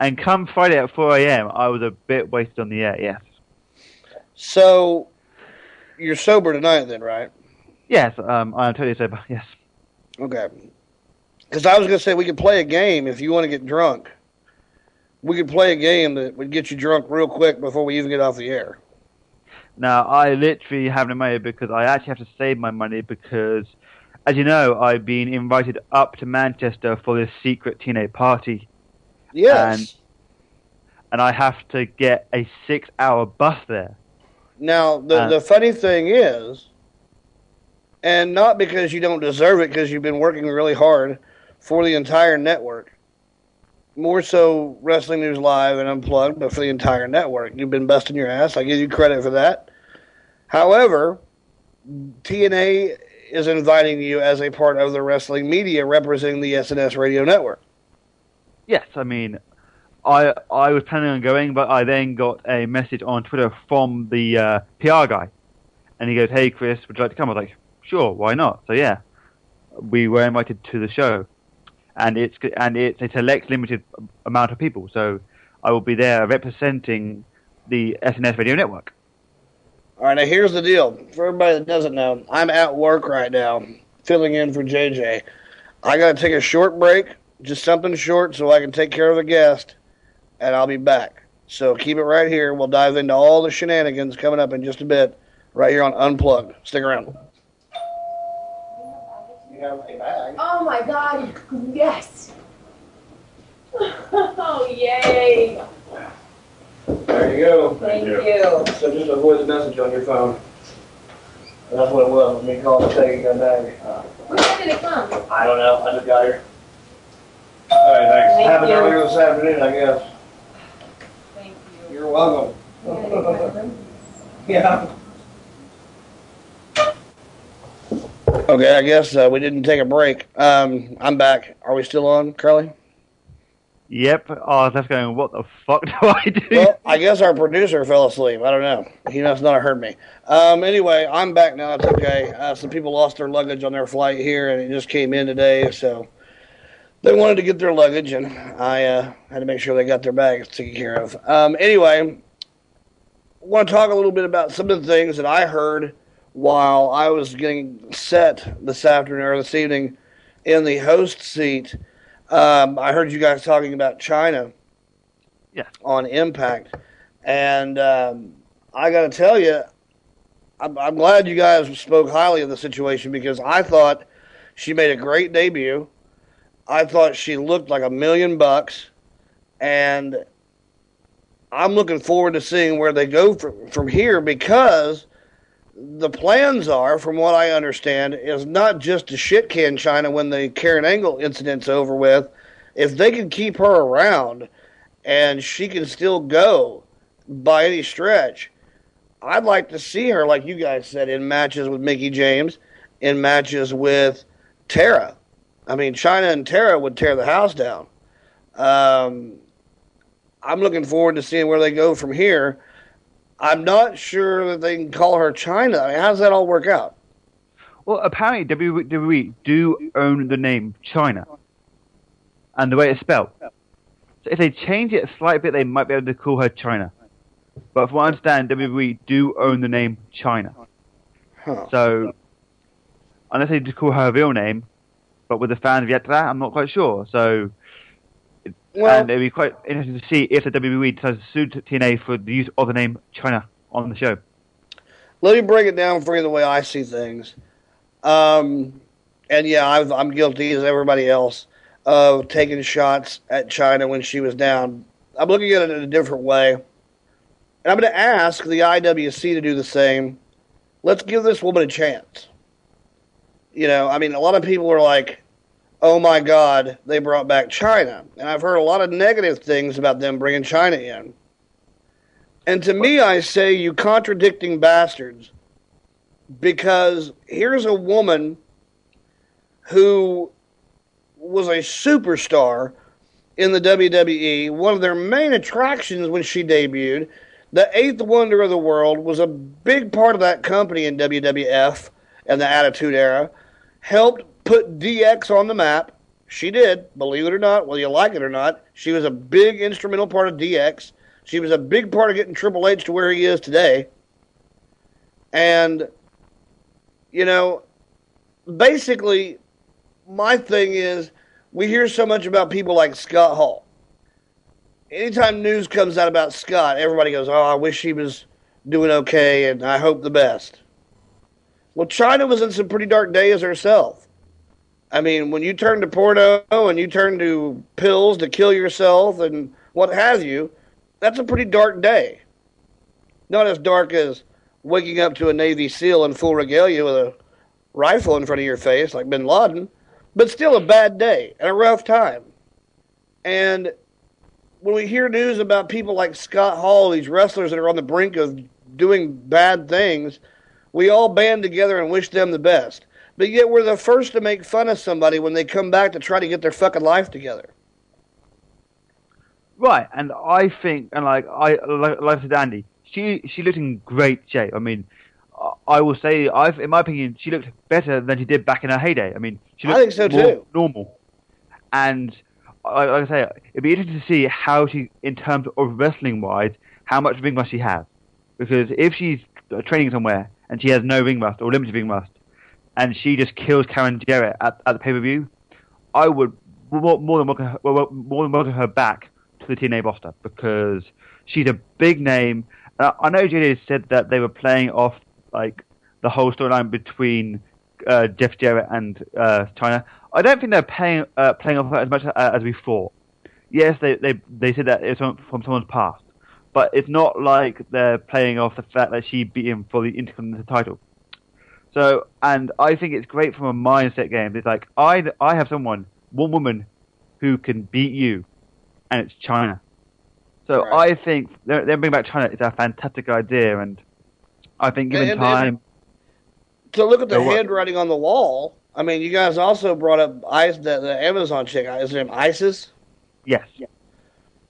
and come Friday at 4 a.m., I was a bit wasted on the air. Yes. So, you're sober tonight, then, right? Yes, um, I'm totally sober. Yes. Okay. Because I was going to say we could play a game if you want to get drunk. We could play a game that would get you drunk real quick before we even get off the air. Now, I literally have no money because I actually have to save my money because, as you know, I've been invited up to Manchester for this secret teenage party. Yes. And, and I have to get a six hour bus there. Now, the, the funny thing is, and not because you don't deserve it, because you've been working really hard for the entire network, more so Wrestling News Live and Unplugged, but for the entire network. You've been busting your ass. I give you credit for that. However, TNA is inviting you as a part of the wrestling media representing the SNS Radio Network. Yes, I mean, I I was planning on going, but I then got a message on Twitter from the uh, PR guy, and he goes, "Hey, Chris, would you like to come?" I was like, "Sure, why not?" So yeah, we were invited to the show, and it's and it's a select limited amount of people. So I will be there representing the SNS Radio Network. All right, now here's the deal. For everybody that doesn't know, I'm at work right now, filling in for JJ. I got to take a short break, just something short, so I can take care of the guest, and I'll be back. So keep it right here. We'll dive into all the shenanigans coming up in just a bit, right here on Unplugged. Stick around. Oh my god, yes. [laughs] Oh, yay. There you go. Thank you. So just avoid the message on your phone. That's what it was. Let me call and say you got back. When did it come? I don't know. I just got here. All right, thanks. Thank Happened you. earlier this afternoon, I guess. Thank you. You're welcome. [laughs] Yeah. Okay, I guess uh, we didn't take a break. Um, I'm back. Are we still on, Curly? Yep. Oh, just going, what the fuck do I do? Well, I guess our producer fell asleep. I don't know. He must not have heard me. Um, anyway, I'm back now. It's okay. Uh, some people lost their luggage on their flight here, and it just came in today, so they wanted to get their luggage, and I uh, had to make sure they got their bags taken care of. Um, anyway, want to talk a little bit about some of the things that I heard while I was getting set this afternoon or this evening in the host seat. Um, I heard you guys talking about Chyna Yeah. on Impact, and um, I got to tell you, I'm, I'm glad you guys spoke highly of the situation because I thought she made a great debut. I thought she looked like a million bucks, and I'm looking forward to seeing where they go from, from here because the plans are, from what I understand, is not just to shit can Chyna when the Karen Angle incident's over with. If they can keep her around and she can still go by any stretch, I'd like to see her, like you guys said, in matches with Mickie James, in matches with Tara. I mean, Chyna and Tara would tear the house down. Um, I'm looking forward to seeing where they go from here. I'm not sure that they can call her Chyna. I mean, how does that all work out? Well, apparently WWE do own the name Chyna and the way it's spelled. So if they change it a slight bit, they might be able to call her Chyna. But from what I understand, WWE do own the name Chyna. So unless they just call her a real name, but with the fans yet to that, I'm not quite sure. So Well- and it'd be quite interesting to see if the WWE decides to sue TNA for the use of the name Chyna on the show. Let me break it down for you the way I see things. Um, and yeah, I've, I'm guilty as everybody else of taking shots at Chyna when she was down. I'm looking at it in a different way. And I'm going to ask the IWC to do the same. Let's give this woman a chance. You know, I mean, a lot of people are like, oh my God, they brought back Chyna. And I've heard a lot of negative things about them bringing Chyna in. And to me, I say, you contradicting bastards, because here's a woman who was a superstar in the WWE. One of their main attractions when she debuted, the eighth wonder of the world, was a big part of that company in WWF and the Attitude Era. Helped put DX on the map. She did, believe it or not, whether you like it or not. She was a big instrumental part of DX. She was a big part of getting Triple H to where he is today. And, you know, basically, my thing is we hear so much about people like Scott Hall. Anytime news comes out about Scott, everybody goes, Oh, I wish he was doing okay and I hope the best. Well, Chyna was in some pretty dark days herself. I mean, when you turn to porno and you turn to pills to kill yourself and what have you, that's a pretty dark day. Not as dark as waking up to a Navy SEAL in full regalia with a rifle in front of your face like Bin Laden, but still a bad day and a rough time. And when we hear news about people like Scott Hall, these wrestlers that are on the brink of doing bad things, we all band together and wish them the best. But yet we're the first to make fun of somebody when they come back to try to get their fucking life together. Right, and I think, and like I like, like I said, Andy, she she looked in great shape. I mean, I- I will say, I've in my opinion, she looked better than she did back in her heyday. I mean, she I think so, more too. normal, and like like I say, it'd be interesting to see how she, in terms of wrestling wise, how much ring rust she has, because if she's training somewhere and she has no ring rust or limited ring rust, and she just kills Karen Jarrett at, at the pay per view, I would more, more than welcome her, more than welcome her back to the TNA roster because she's a big name. I know JD said that they were playing off like the whole storyline between uh, Jeff Jarrett and uh, Chyna. I don't think they're playing uh, playing off as much uh, as thought. Yes, they they they said that it's from from someone's past, but it's not like they're playing off the fact that she beat him for the Intercontinental title. So, and I think it's great from a mindset game. It's like I I have someone, one woman, who can beat you, and it's Chyna. So I think they're, they're bringing back Chyna is a fantastic idea, and I think given And- and- time, To look at the handwriting on the wall, I mean, you guys also brought up Ice, the, the Amazon chick. Is her name Isis? yes,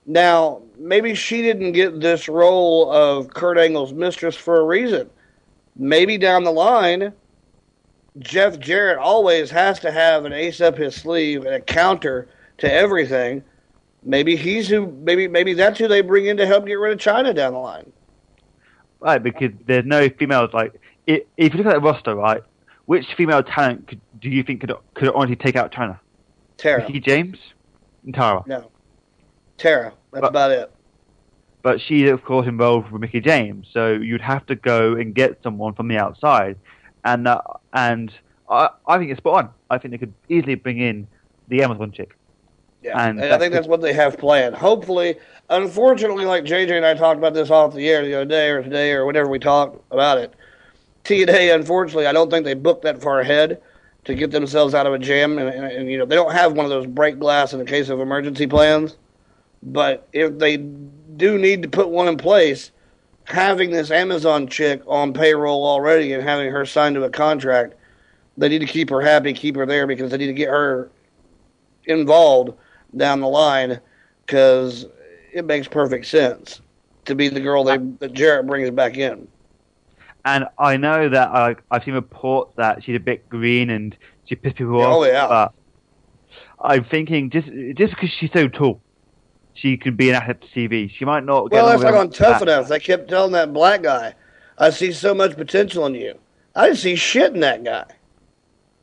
Now, maybe she didn't get this role of Kurt Angle's mistress for a reason. Maybe down the line, Jeff Jarrett always has to have an ace up his sleeve and a counter to everything. Maybe he's who. Maybe maybe that's who they bring in to help get rid of Chyna down the line. right, because there's no females like if you look at the roster, right, which female talent could, do you think could could honestly take out Chyna? Tara. Mickie James and Tara. No. Tara. That's about it. But she's of course involved with Mickie James, so you'd have to go and get someone from the outside, and uh, and I I think it's spot on. I think they could easily bring in the Amazon chick. Yeah, And and, I think that's what they have planned. Hopefully, unfortunately, like JJ and I talked about this off the air the other day or today or whenever we talked about it, TNA, unfortunately, I don't think they booked that far ahead to get themselves out of a jam. And, and, and you know, they don't have one of those break glass in the case of emergency plans. But if they do need to put one in place, having this Amazon chick on payroll already and having her signed to a contract, they need to keep her happy, keep her there because they need to get her involved down the line because it makes perfect sense to be the girl they, that Jarrett brings back in. And I know that I, I've seen reports that she's a bit green and she pissed people oh, off. Oh, yeah. But I'm thinking just just because she's so tall, she could be an asset to TV. She might not. Get Well, that's like on Tough Enough. I kept telling that black guy, I see so much potential in you. I didn't see shit in that guy.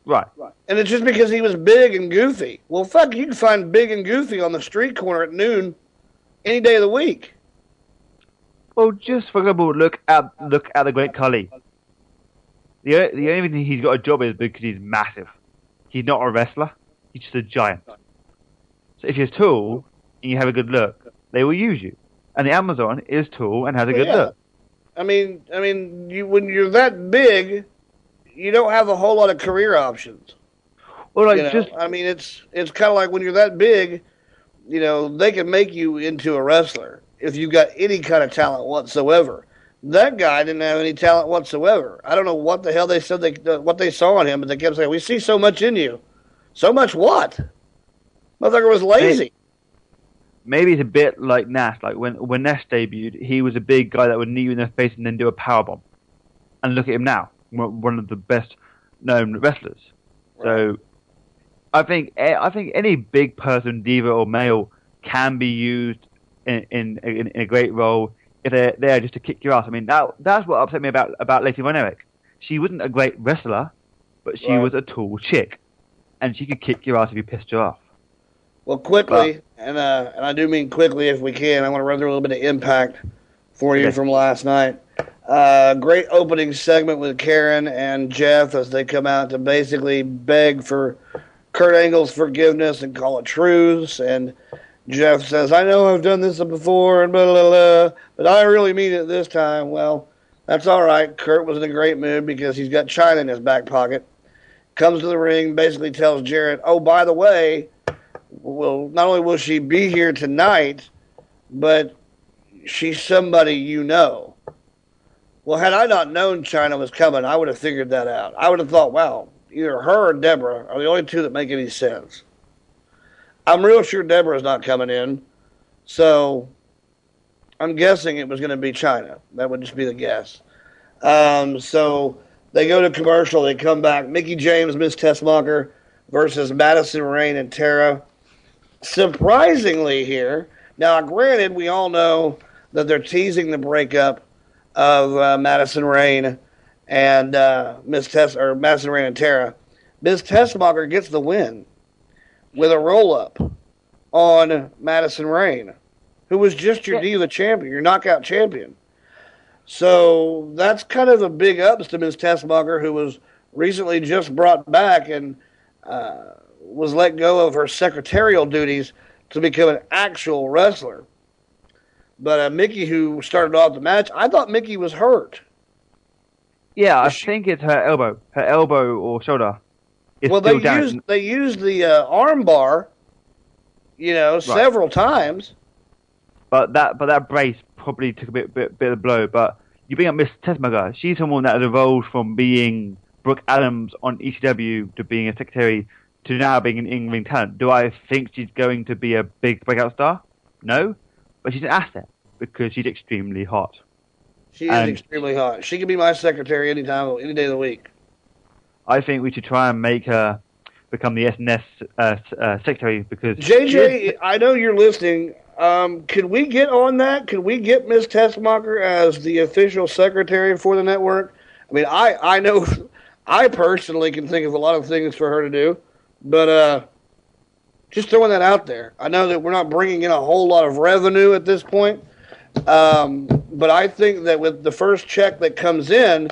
Right. right. And it's just because he was big and goofy. Well, fuck, you can find big and goofy on the street corner at noon any day of the week. Well, just for example, look at look at the Great Khali. The the only reason he's got a job is because he's massive. He's not a wrestler. He's just a giant. So if you're tall and you have a good look, they will use you. And the Amazon is tall and has a good yeah. look. I mean, I mean, you when you're that big, you don't have a whole lot of career options. Well, like you know? just I mean, it's it's kind of like when you're that big, you know, they can make you into a wrestler if you've got any kind of talent whatsoever. That guy didn't have any talent whatsoever. I don't know what the hell they said they what they saw in him, but they kept saying, "We see so much in you." So much what? Motherfucker was lazy. Maybe it's a bit like Nash. Like when when Nash debuted, he was a big guy that would knee you in the face and then do a power bomb. And look at him now, one of the best known wrestlers. So, I think eh, I think any big person, diva or male, can be used in in, in, in a great role if they're there just to kick your ass. I mean, that that's what upset me about about Lacey Von. She wasn't a great wrestler, but she Right. was a tall chick, and she could kick your ass if you pissed her off. Well, quickly, and uh, and I do mean quickly if we can. I want to run through a little bit of impact for you from last night. Uh, great opening segment with Karen and Jeff as they come out to basically beg for Kurt Angle's forgiveness and call a truce. And Jeff says, "I know I've done this before, and blah blah blah, but I really mean it this time." Well, that's all right. Kurt was in a great mood because he's got Chyna in his back pocket. Comes to the ring, basically tells Jarrett, "Oh, by the way." Well, not only will she be here tonight, but she's somebody you know. Well, had I not known Chyna was coming, I would have figured that out. I would have thought, wow, either her or Deborah are the only two that make any sense. I'm real sure Deborah's not coming in, so I'm guessing it was going to be Chyna. That would just be the guess. Um, so they go to commercial. They come back. Mickie James, Miss Tessmacher versus Madison Rayne and Tara. Surprisingly, here now, granted, we all know that they're teasing the breakup of uh, Madison Rayne and uh, Miss Tess or Madison Rayne and Tara. Miss Tessmacher gets the win with a roll up on Madison Rayne, who was just your Diva champion, your knockout champion. So that's kind of a big ups to Miss Tessmacher, who was recently just brought back and uh, was let go of her secretarial duties to become an actual wrestler. But uh, Mickie, who started off the match, I thought Mickie was hurt. Yeah, I think it's her elbow, her elbow or shoulder. Well, they down. used they used the uh, arm bar, you know, several times. But that but that brace probably took a bit bit, bit of a blow. But you bring up Miss Tessmacher. She's someone that has evolved from being Brooke Adams on ECW to being a secretary to now being an in-ring talent. Do I think she's going to be a big breakout star? No, but she's an asset because she's extremely hot. She is extremely hot. She can be my secretary anytime, any day of the week. I think we should try and make her become the SNS uh, uh, secretary because JJ, I know you're listening. Um, can we get on that? Can we get Miss Tessmacher as the official secretary for the network? I mean, I, I know, [laughs] I personally can think of a lot of things for her to do, but uh, just throwing that out there. I know that we're not bringing in a whole lot of revenue at this point, um, but I think that with the first check that comes in,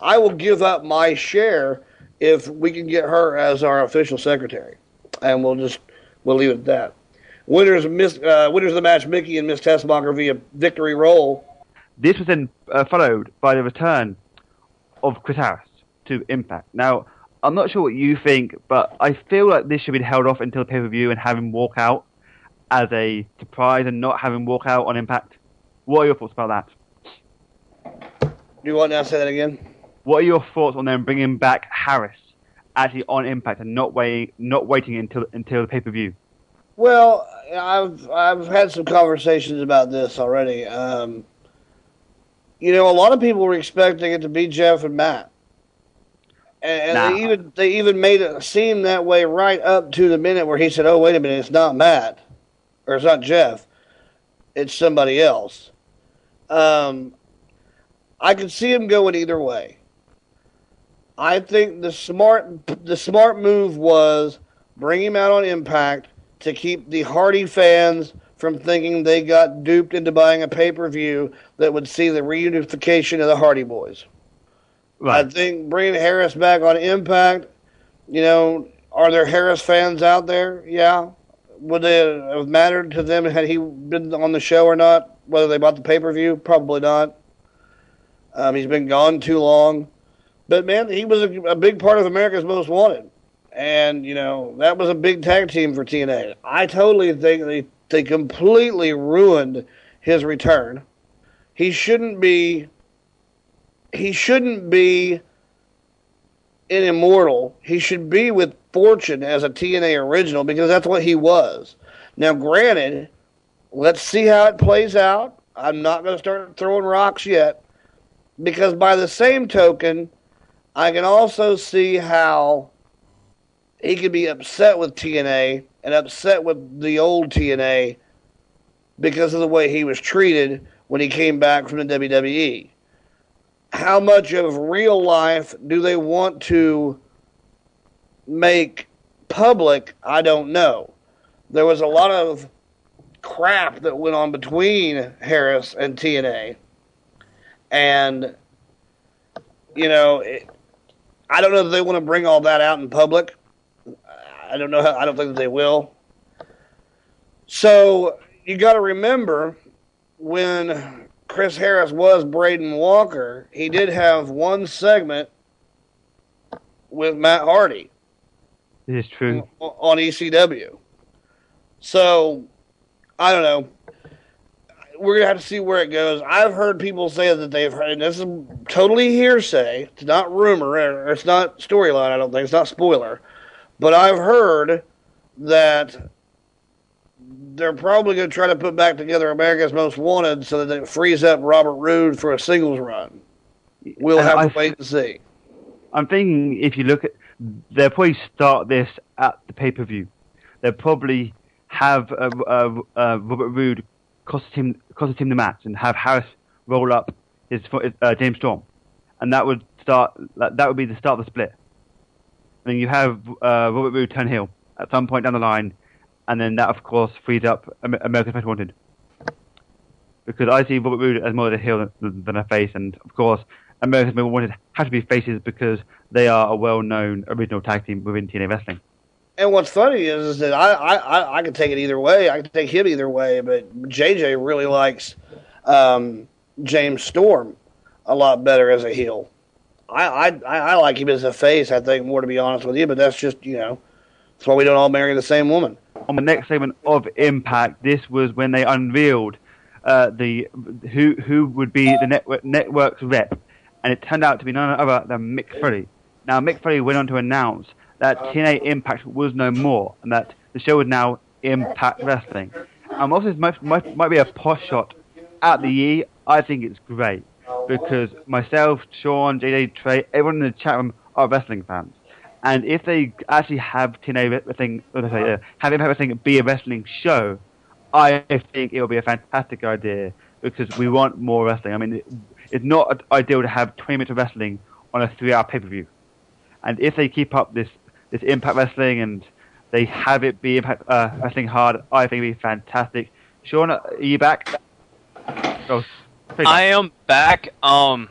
I will give up my share if we can get her as our official secretary, and we'll just we'll leave it at that. Winners miss uh, winners of the match, Mickie and Miss Tessmacher via victory roll. This was then uh, followed by the return of Chris Harris to Impact. Now, I'm not sure what you think, but I feel like this should be held off until pay per view and have him walk out as a surprise and not have him walk out on Impact. What are your thoughts about that? Do you want to say that again? What are your thoughts on them bringing back Harris actually on Impact and not waiting, not waiting until until the pay per view? Well, I've I've had some conversations about this already. Um, you know, a lot of people were expecting it to be Jeff and Matt, and, Nah. they even they even made it seem that way right up to the minute where he said, "Oh, wait a minute, it's not Matt, or it's not Jeff, it's somebody else." Um, I could see him going either way. I think the smart the smart move was bring him out on Impact to keep the Hardy fans from thinking they got duped into buying a pay per view that would see the reunification of the Hardy Boys. I think bringing Harris back on Impact, you know, are there Harris fans out there? Yeah. Would it have mattered to them had he been on the show or not? Whether they bought the pay per view? Probably not. Um, he's been gone too long. But man, he was a, a big part of America's Most Wanted, and you know that was a big tag team for TNA. I totally think they they completely ruined his return. He shouldn't be. He shouldn't be an immortal. He should be with Fortune as a TNA original because that's what he was. Now, granted, let's see how it plays out. I'm not going to start throwing rocks yet because by the same token, I can also see how he could be upset with TNA and upset with the old TNA because of the way he was treated when he came back from the WWE. How much of real life do they want to make public? I don't know. There was a lot of crap that went on between Harris and TNA. And, you know, it, I don't know if they want to bring all that out in public. I don't know. How, I don't think that they will. So you got to remember when Chris Harris was Braden Walker, he did have one segment with Matt Hardy This is true. on ECW. So I don't know. We're gonna have to see where it goes. I've heard people say that they've heard, and this is totally hearsay. It's not rumor, or it's not storyline. I don't think it's not spoiler, but I've heard that they're probably going to try to put back together America's Most Wanted so that it frees up Robert Roode for a singles run. We'll have I- to wait and see. I'm thinking if you look at, they'll probably start this at the pay per view. They'll probably have uh, uh, uh, Robert Roode cost him cost him the match and have Harris roll up his uh, James Storm, and that would start that that would be the start of the split. And then you have uh, Robert Roode turn heel at some point down the line, and then that of course frees up Am- America's Most Wanted. Because I see Robert Roode as more of a heel than, than a face, and of course America's Most Wanted have to be faces because they are a well-known original tag team within TNA Wrestling. And what's funny is, is that I, I, I, could take it either way. I could take him either way, but JJ really likes um, James Storm a lot better as a heel. I I I like him as a face. I think more to be honest with you, but that's just you know that's why we don't all marry the same woman. on the next segment of Impact, this was when they unveiled uh, the who who would be the network network's rep, and it turned out to be none other than Mick Foley. Now Mick Foley went on to announce that TNA Impact was no more, and that the show was now Impact Wrestling. And whilst this might, might, might be a posh shot at the E, I think it's great because myself, Sean, JJ, Trey, everyone in the chat room are wrestling fans. And if they actually have TNA wrestling, what did I say, uh, have Impact Wrestling be a wrestling show, I think it will be a fantastic idea because we want more wrestling. I mean, it, it's not ideal to have 20 minutes of wrestling on a three-hour pay-per-view. And if they keep up this, this Impact Wrestling and they have it be Impact uh, Wrestling hard, I think it'd be fantastic. Sean, are you back? Oh, I am back. Um,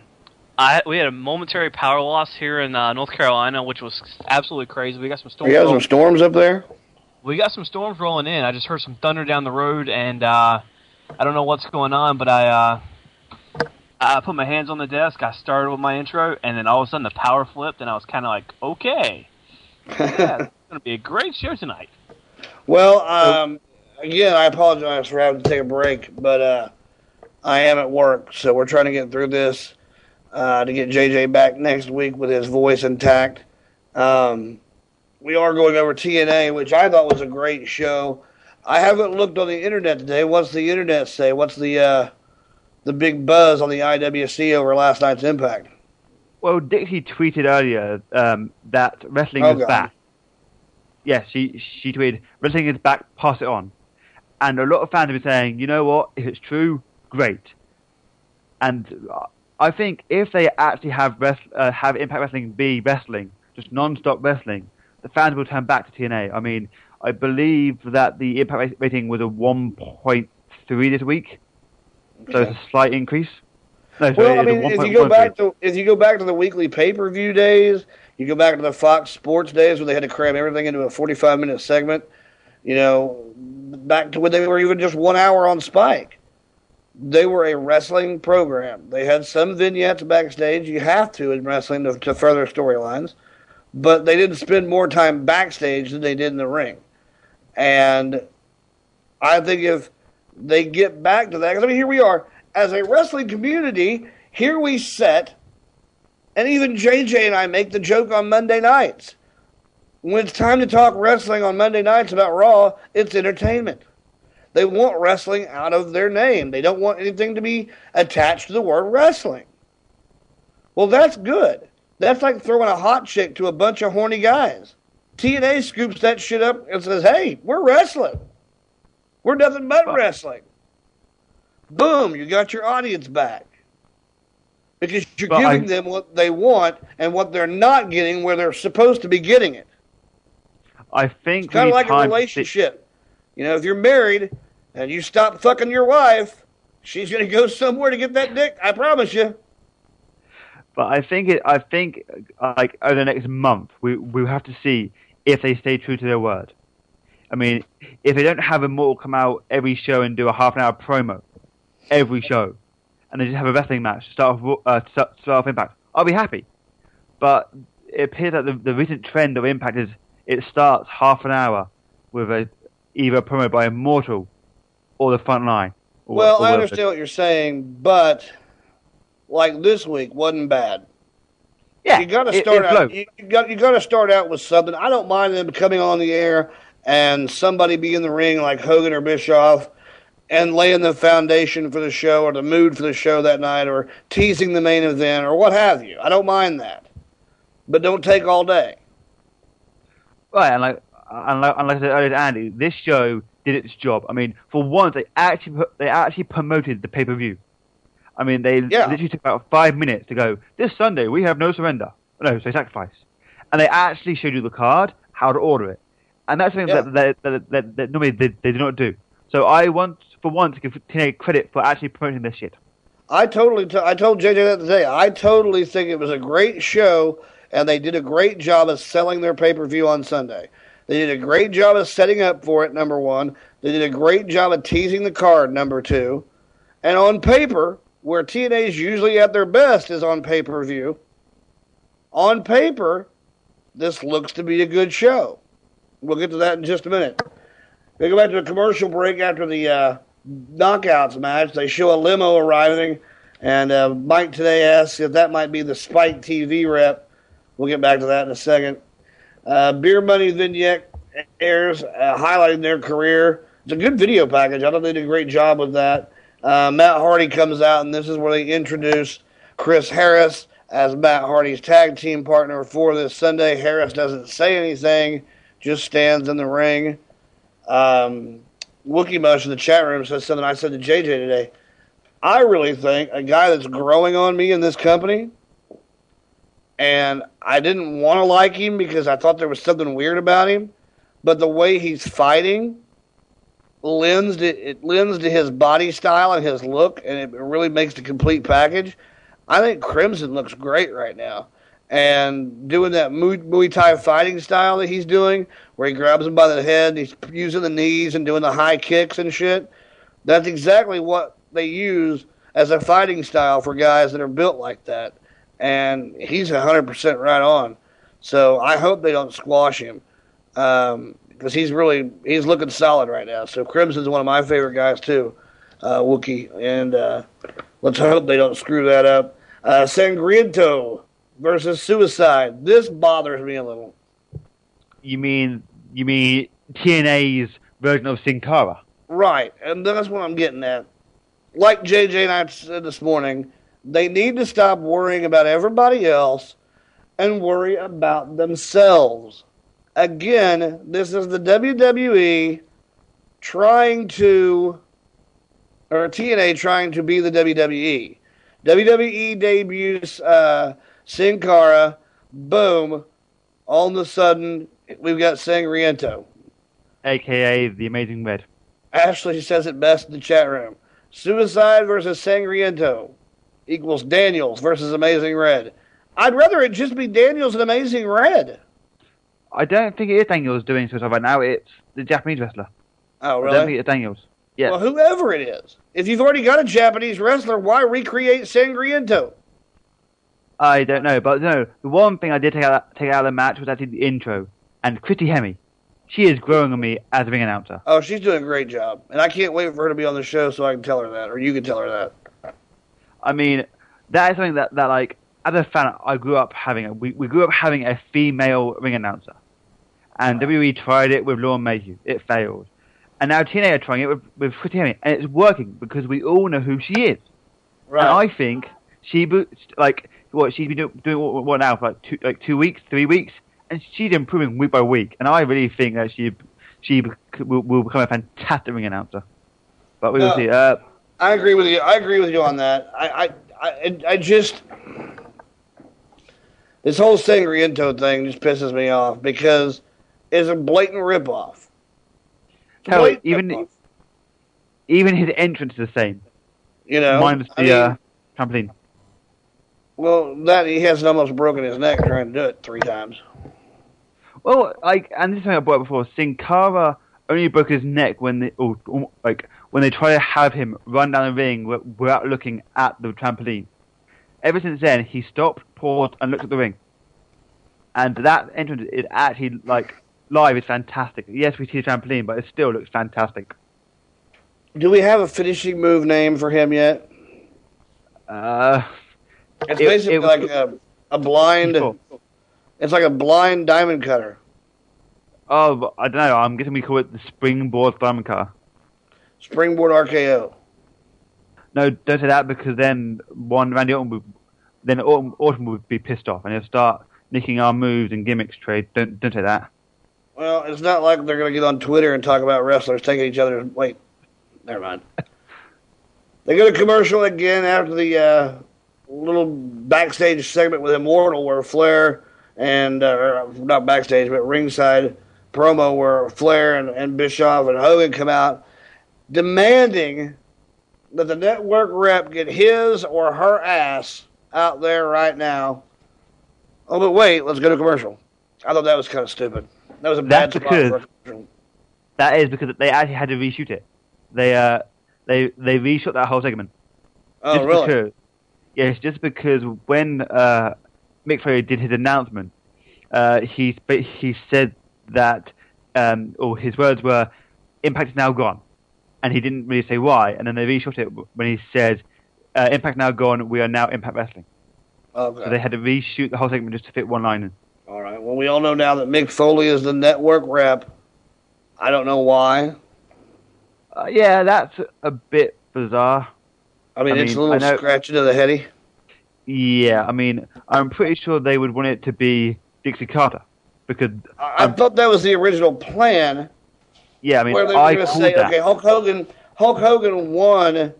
I we had a momentary power loss here in uh, North Carolina, which was absolutely crazy. We got some storms. You got some storms up there? we got some storms rolling in. I just heard some thunder down the road, and uh, I don't know what's going on, but I uh, I put my hands on the desk. I started with my intro, and then all of a sudden the power flipped, and I was kind of like, okay, yeah, it's [laughs] gonna be a great show tonight. Well, um, again, I apologize for having to take a break, but uh, I am at work, so we're trying to get through this uh, to get JJ back next week with his voice intact. Um, we are going over TNA, which I thought was a great show. I haven't looked on the internet today. What's the internet say? What's the uh, the big buzz on the IWC over last night's Impact? Well, Dixie tweeted earlier um, that wrestling Oh, is God. back. Yes, she she tweeted wrestling is back. Pass it on, and a lot of fans have been saying, you know what? If it's true, great. And uh, I think if they actually have rest, uh, have Impact Wrestling be wrestling, just non-stop wrestling, the fans will turn back to TNA. I mean, I believe that the Impact rating was a 1.3 this week, so it's a slight increase. No, sorry, Well, I mean, if you go back to if you go back to the weekly pay per view days, you go back to the Fox Sports days where they had to cram everything into a forty five minute segment. You know, back to when they were even just one hour on Spike. They were a wrestling program. They had some vignettes backstage. You have to in wrestling to, to further storylines, but they didn't spend more time backstage than they did in the ring. And I think if they get back to that, because I mean, here we are as a wrestling community. Here we set, and even JJ and I make the joke on Monday nights. When it's time to talk wrestling on Monday nights about Raw, it's entertainment. They want wrestling out of their name. They don't want anything to be attached to the word wrestling. Well, that's good. That's like throwing a hot chick to a bunch of horny guys. TNA scoops that shit up and says, hey, we're wrestling. We're nothing but wrestling. Boom, you got your audience back. Because you're I- giving them what they want and what they're not getting where they're supposed to be getting it. I think It's kind of like a relationship. You know, if you're married and you stop fucking your wife, she's going to go somewhere to get that dick. I promise you. But I think it. I think like over the next month, we we have to see if they stay true to their word. I mean, if they don't have Immortal come out every show and do a half an hour promo every show, and they just have a wrestling match to start off, uh, start off Impact, I'll be happy. But it appears that the, the recent trend of Impact is it starts half an hour with a either a promo by Immortal or the front line. or- well, or I understand what you're saying, but like this week wasn't bad. Yeah, you got to start it out. You, you got you got to start out with something. I don't mind them coming on the air and somebody be in the ring like Hogan or Bischoff and laying the foundation for the show or the mood for the show that night or teasing the main event or what have you. I don't mind that, but don't take all day. Right, and like, and like, and like I said earlier to Andy, this show did its job. I mean, for once, they actually they actually promoted the pay per view. I mean, they literally took about five minutes to go. This Sunday we have no surrender, no, so sacrifice, and they actually showed you the card, how to order it, and that's something Yeah. that, that, that, that, that normally they, they do not do. So I want, for once, to give TNA credit for actually promoting this shit. I totally. T- I told JJ that today. I totally think it was a great show, and they did a great job of selling their pay per view on Sunday. They did a great job of setting up for it, number one. They did a great job of teasing the card, number two. And on paper, where TNA is usually at their best is on pay per view, on paper, this looks to be a good show. We'll get to that in just a minute. We go back to a commercial break after the uh, knockouts match. They show a limo arriving, and uh, Mike today asks if that might be the Spike TV rep. We'll get back to that in a second. Uh, Beer Money vignette airs, uh, highlighting their career. It's a good video package. I thought they did a great job with that. Uh, Matt Hardy comes out, and this is where they introduce Chris Harris as Matt Hardy's tag team partner for this Sunday. Harris doesn't say anything, just stands in the ring. Um, Wookie Mush in the chat room says something I said to JJ today. I really think a guy that's growing on me in this company, and I didn't want to like him because I thought there was something weird about him, but the way he's fighting lends to, it lends to his body style and his look, and it really makes the complete package. I think Crimson looks great right now. And doing that Muay, Thai fighting style that he's doing, where he grabs him by the head, he's using the knees and doing the high kicks and shit. That's exactly what they use as a fighting style for guys that are built like that. And he's 100% right on. So I hope they don't squash him. Um, because he's really he's looking solid right now. So Crimson's one of my favorite guys too, uh, Wookie, and uh, let's hope they don't screw that up. Uh, Sangriento versus Suicide. This bothers me a little. You mean you mean TNA's version of Sin Cara? Right, and that's what I'm getting at. Like JJ and I said this morning, they need to stop worrying about everybody else and worry about themselves again, this is the WWE trying to, or TNA trying to be the WWE. WWE debuts uh, Sin Cara, boom, all of a sudden we've got Sangriento. AKA the Amazing Red. Ashley says it best in the chat room. Suicide versus Sangriento equals Daniels versus Amazing Red. I'd rather it just be Daniels and Amazing Red. I don't think it is Daniels doing suicide right now. It's the Japanese wrestler. Oh, really? I don't think it's Daniels. Yeah. Well, whoever it is. If you've already got a Japanese wrestler, why recreate Sangriento? I don't know, but no. The one thing I did take out take out of the match was actually the intro and Christy Hemme. She is growing on me as a ring announcer. Oh, she's doing a great job, and I can't wait for her to be on the show so I can tell her that, or you can tell her that. I mean, that is something that, that like as a fan, I grew up having. A, we we grew up having a female ring announcer, and WWE tried it with Lauren Mayhew. It failed, and now TNA are trying it with with and it's working because we all know who she is. Right. And I think she like what she's been do- doing what, what now for like two like two weeks, three weeks, and she's improving week by week. And I really think that she she will, will become a fantastic ring announcer. But we will No. see. Uh, I agree with you. I agree with you on that. I, I, I, I just this whole Sangriento thing just pisses me off because it's a blatant ripoff. hell, Blatant even ripoff, even his entrance is the same. you know, minus the I mean, uh, trampoline. well, that he hasn't almost broken his neck trying to do it three times. Well, like, and this is something I brought up before. Sin Cara only broke his neck when they, or, or, like, when they try to have him run down the ring without looking at the trampoline. Ever since then, he stopped, paused, and looked at the ring. And that entrance is actually like live is fantastic. Yes, we see the trampoline, but it still looks fantastic. Do we have a finishing move name for him yet? Uh, It's it- basically it was- like a, a blind. It's like a blind diamond cutter. Oh, I don't know. I'm guessing we call it the springboard diamond car. Springboard RKO. No, don't say that because then one Randy Orton would, then Orton, Orton would be pissed off and he'll start nicking our moves and gimmicks trade. Don't don't say that. Well, it's not like they're going to get on Twitter and talk about wrestlers taking each other's. Wait, never mind. [laughs] they go to commercial again after the uh, little backstage segment with Immortal, where Flair and uh, not backstage, but ringside promo where Flair and, and Bischoff and Hogan come out demanding that the network rep get his or her ass out there right now. Oh, but wait, let's go to commercial. I thought that was kind of stupid. That was a bad That's spot because that is because they actually had to reshoot it. They uh they they reshot that whole segment. Oh, just really? Because, yes, just because when uh, Mick Foley did his announcement, uh, he he said that um, or his words were, "Impact is now gone," and he didn't really say why. And then they reshot it when he said, uh, "Impact now gone. We are now Impact Wrestling." Okay. So they had to reshoot the whole segment just to fit one line in. All right. Well, we all know now that Mick Foley is the network rep. I don't know why. Uh, yeah, that's a bit bizarre. I mean, it's a little I scratchy to the heady. Yeah, I mean, I'm pretty sure they would want it to be Dixie Carter because I, I thought that was the original plan. Yeah, I mean, where they were I going to say, that. okay, Hulk Hogan, Hulk Hogan won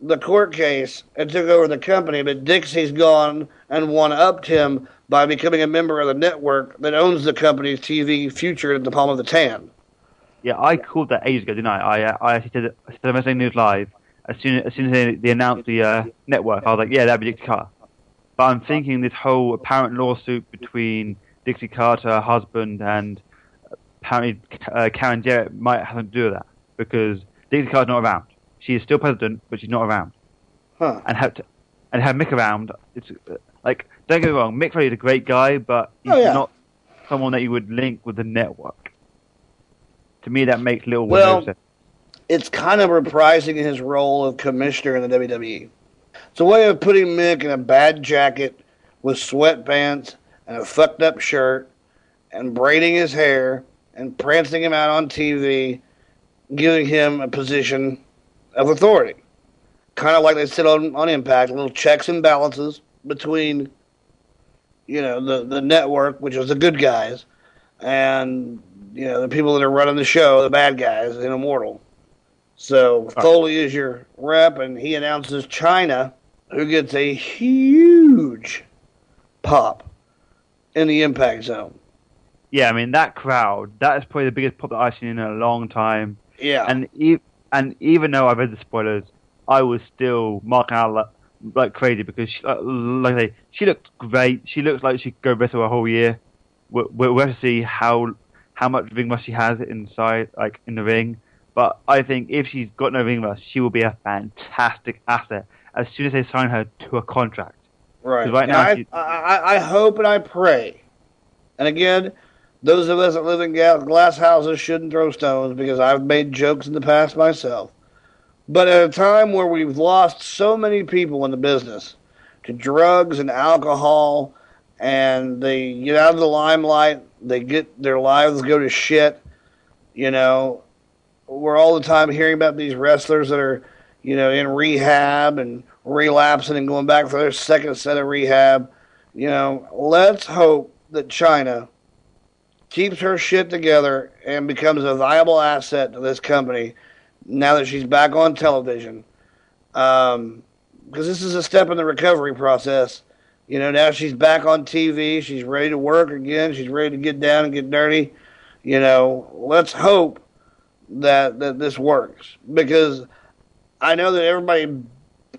the court case and took over the company, but Dixie's gone and one upped him by becoming a member of the network that owns the company's TV future at the palm of the tan. Yeah, I called that ages ago, didn't I? I, uh, I actually said, I said Wrestling News Live as soon as soon as they, they announced the uh, network. I was like, yeah, that'd be Dixie Carter. But I'm thinking this whole apparent lawsuit between Dixie Carter, her husband, and apparently uh, Karen Jarrett might have something to do with that because Dixie Carter's not around. She is still president, but she's not around. Huh. And have to, and have Mick around. It's uh, like don't get me wrong, Mick Foley's a great guy, but he's Oh, yeah. not someone that you would link with the network. To me, that makes little Well, sense. It's kind of reprising his role of commissioner in the WWE. It's a way of putting Mick in a bad jacket with sweatpants and a fucked up shirt and braiding his hair and prancing him out on TV, giving him a position of authority. Kind of like they said on, on Impact, little checks and balances between, you know, the, the network, which is the good guys, and, you know, the people that are running the show, the bad guys in Immortal. So Foley is your rep, and he announces Chyna, who gets a huge pop in the Impact Zone. Yeah, I mean that crowd. That is probably the biggest pop that I've seen in a long time. Yeah. And e- and even though I've read the spoilers, I was still marking out like, like crazy because she, like I say, she looked great. She looks like she could go wrestle a whole year. We'll, have to see how how much ring rust she has inside, like in the ring. But I think if she's got no ring rust, she will be a fantastic asset as soon as they sign her to a contract. Right. right And now, I, I- I hope and I pray. And again, those of us that live in glass houses shouldn't throw stones because I've made jokes in the past myself. But at a time where we've lost so many people in the business to drugs and alcohol, and they get out of the limelight, they get their lives go to shit. You know, we're all the time hearing about these wrestlers that are, you know, in rehab and relapsing and going back for their second set of rehab. You know, let's hope that Chyna keeps her shit together and becomes a viable asset to this company now that she's back on television. Um, because this is a step in the recovery process. You know, now she's back on TV. She's ready to work again. She's ready to get down and get dirty. You know, let's hope that that this works because I know that everybody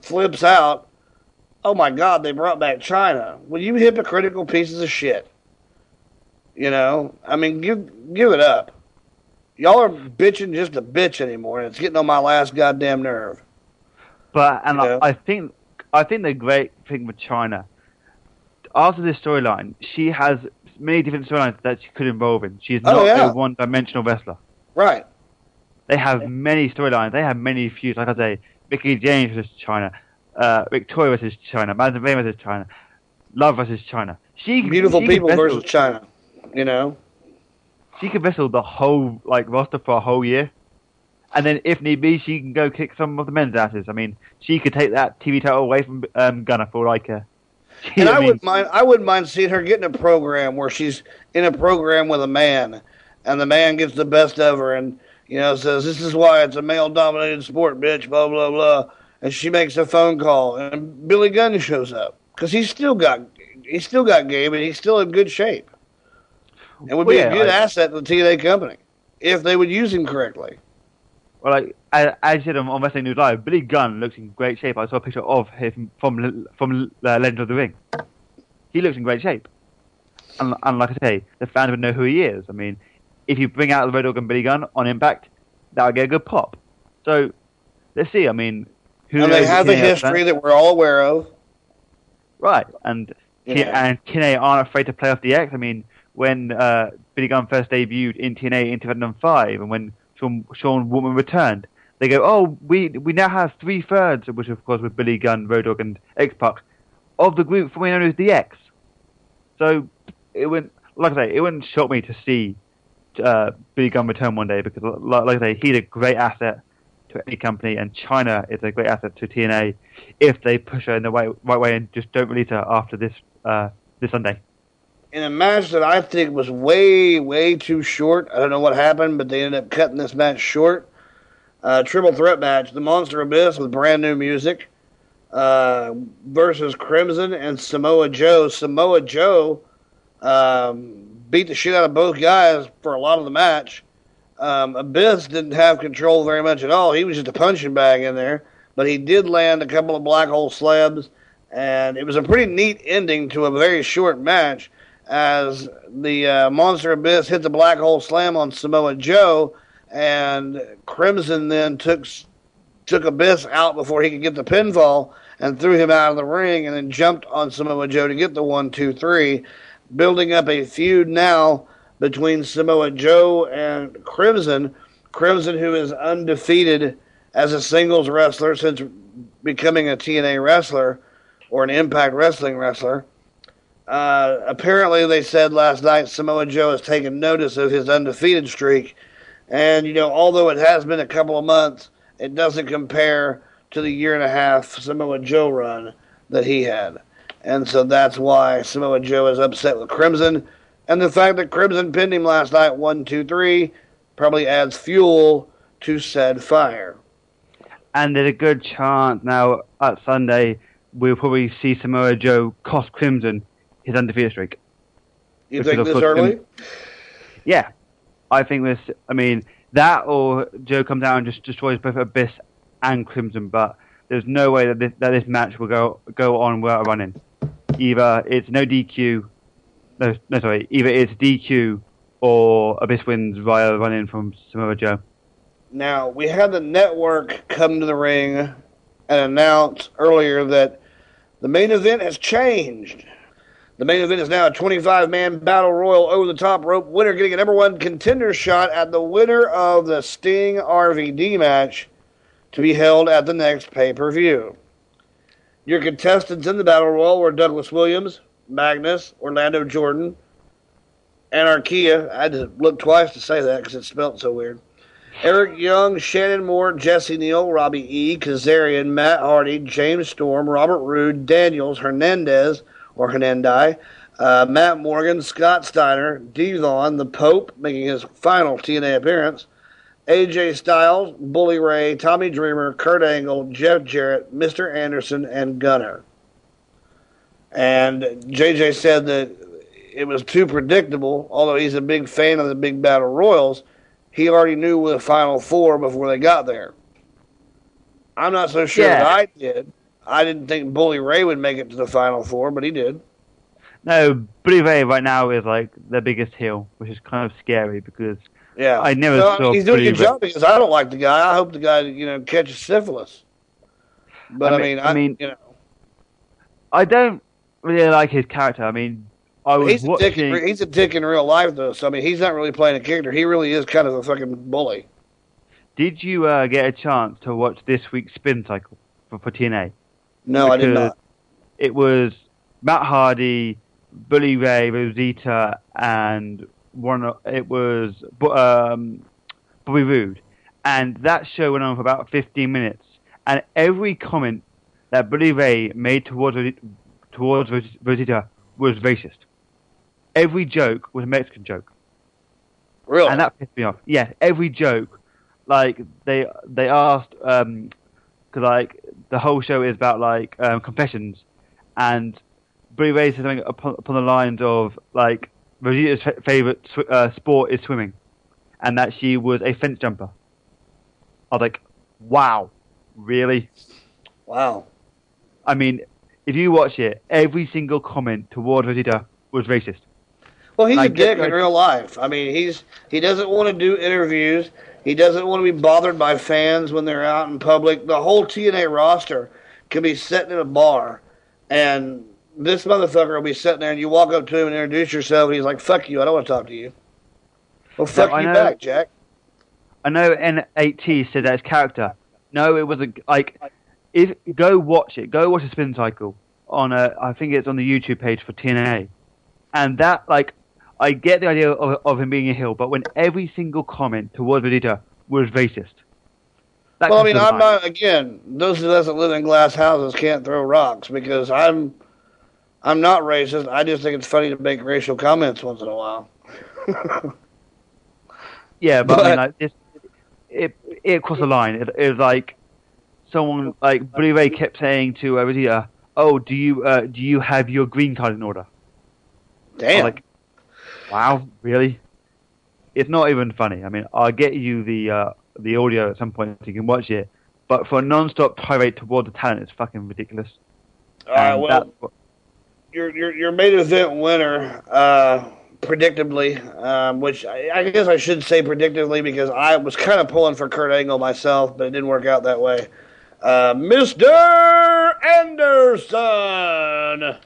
flips out. Oh my God, they brought back Chyna. Well, you hypocritical pieces of shit. You know, I mean, give give it up. Y'all are bitching just a bitch anymore, and it's getting on my last goddamn nerve. But and Yeah. I, I think I think the great thing with Chyna after this storyline, she has many different storylines that she could involve in. She is Oh, not yeah. a one-dimensional wrestler. Right. They have many storylines. They have many feuds. Like I say, Mickie James versus Chyna, uh, Victoria versus Chyna, Madison Rayne versus Chyna, Love versus Chyna. She Beautiful she people versus Chyna. You know. She could wrestle the whole like roster for a whole year, and then if need be, she can go kick some of the men's asses. I mean, she could take that TV title away from um, Gunner for like a. [laughs] And I, mean, wouldn't mind. I wouldn't mind seeing her get in a program where she's in a program with a man, and the man gets the best of her, and you know says, "This is why it's a male-dominated sport, bitch." Blah blah blah. And she makes a phone call, and Billy Gunn shows up because he's still got he's still got game, and he's still in good shape, and would be Well, a good I- asset to the TNA company if they would use him correctly. Well, like as you said on, on Wrestling News Live, Billy Gunn looks in great shape. I saw a picture of him from from uh, Legend of the Ring. He looks in great shape. and, and like I say, the fans would know who he is. I mean, if you bring out the Road Dogg and Billy Gunn on Impact, that would get a good pop. So let's see. I mean, who and they have a history that we're all aware of. Right, and Yeah. and TNA aren't afraid to play off the X. I mean, when uh, Billy Gunn first debuted in TNA in 2005, and when Sean, Sean Waltman returned, they go, "Oh, we we now have three thirds, which of course was Billy Gunn, Road Dogg, and X Pac, of the group formerly known as the X." So it wouldn't, like I say, it wouldn't shock me to see uh, Billy Gunn return one day because, like, like I say, he's a great asset to any company, and Chyna is a great asset to TNA if they push her in the right, right way and just don't release her after this uh, this Sunday. In a match that I think was way, way too short. I don't know what happened, but they ended up cutting this match short. Uh, triple threat match: the Monster Abyss with brand new music uh, versus Crimson and Samoa Joe. Samoa Joe um, beat the shit out of both guys for a lot of the match. Um, Abyss didn't have control very much at all. He was just a punching bag in there, but he did land a couple of black hole slams, and it was a pretty neat ending to a very short match as the uh, Monster Abyss hit the black hole slam on Samoa Joe, and Crimson then took took Abyss out before he could get the pinfall and threw him out of the ring, and then jumped on Samoa Joe to get the one, two, three, building up a feud now between Samoa Joe and Crimson. Crimson, who is undefeated as a singles wrestler since becoming a TNA wrestler or an Impact Wrestling wrestler. Uh, apparently, they said last night Samoa Joe has taken notice of his undefeated streak. And, you know, although it has been a couple of months, it doesn't compare to the year and a half Samoa Joe run that he had. And so that's why Samoa Joe is upset with Crimson. And the fact that Crimson pinned him last night, one, two, three, probably adds fuel to said fire. And there's a good chance now at Sunday we'll probably see Samoa Joe cost Crimson his undefeated streak. You think this course, early? um, yeah, I think this. I mean that or Joe comes out and just destroys both Abyss and Crimson. But there's no way that this, that this match will go go on without a. Either it's no DQ, no, no sorry, either it's DQ or Abyss wins via run-in from Samoa Joe. Now, we had the network come to the ring and announce earlier that the main event has changed. The main event is now a 25 man battle royal over the top rope winner getting a number one contender shot at the winner of the Sting RVD match to be held at the next pay per view. Your contestants in the battle royal were Douglas Williams, Magnus, Orlando Jordan, Anarquia. I had to look twice to say that because it's spelled so weird. Eric Young, Shannon Moore, Jesse Neal, Robbie E., Kazarian, Matt Hardy, James Storm, Robert Roode, Daniels, Hernandez, or Hernandez, uh, Matt Morgan, Scott Steiner, Devon, the Pope, making his final TNA appearance, AJ Styles, Bully Ray, Tommy Dreamer, Kurt Angle, Jeff Jarrett, Mr. Anderson, and Gunner. And JJ said that it was too predictable, although he's a big fan of the big battle royals he already knew the final four before they got there. I'm not so sure Yeah. that I did. I didn't think Bully Ray would make it to the final four, but he did. No, Bully Ray right now is like the biggest heel, which is kind of scary because Yeah, I never No, saw he's doing a good Ray- job because I don't like the guy. I hope the guy, you know, catches syphilis. But I I mean, mean- I, mean- you know, I don't really like his character. I mean, I was he's a dick. watching. In, he's a dick in real life, though. So I mean, he's not really playing a character. He really is kind of a fucking bully. Did you uh, get a chance to watch this week's spin cycle for, for TNA? No, I did not. It was Matt Hardy, Bully Ray, Rosita, and one. It was um, Bobby Roode, and that show went on for about 15 minutes. And every comment that Bully Ray made towards towards Ros- Rosita was racist. Every joke was a Mexican joke. Really? And that pissed me off. Yeah, every joke, like they they asked, um 'cause like the whole show is about like um, confessions, and Brie Ray said something upon, upon the lines of like Rosita's fa- favorite sw- uh, sport is swimming, and that she was a fence jumper. I was like, wow, really? Wow. I mean, if you watch it, every single comment toward Rosita was racist. Well, he's Like, a dick in real life. I mean, he's he doesn't want to do interviews. He doesn't want to be bothered by fans when they're out in public. The whole TNA roster could be sitting in a bar, and this motherfucker will be sitting there, and you walk up to him and introduce yourself, and he's like, "Fuck you, I don't want to talk to you." Well, fuck I you know- back, Jack. I know N8T said that his character. No, it was a like. If go watch it, go watch a spin cycle on a. I think it's on the YouTube page for TNA, and that like, I get the idea of, of him being a heel, but when every single comment towards Vegeta was racist. That well, I mean, I'm mind. not. Again, those of us that live in glass houses can't throw rocks because I'm, I'm not racist. I just think it's funny to make racial comments once in a while. [laughs] Yeah, but, I But- mean, like this, it it crossed the line. It, it was like someone like Billy Ray kept saying to uh, Vegeta, "Oh, do you uh, do you have your green card in order?" Damn. Like, wow, really? It's not even funny. I mean, I'll get you the uh, the audio at some point so you can watch it. But for a non-stop tirade toward the talent, it's fucking ridiculous. All right, And well, what- your your your main event winner, uh, predictably, um, which I, I guess I should say predictably because I was kind of pulling for Kurt Angle myself, but it didn't work out that way. Uh, Mr. Anderson,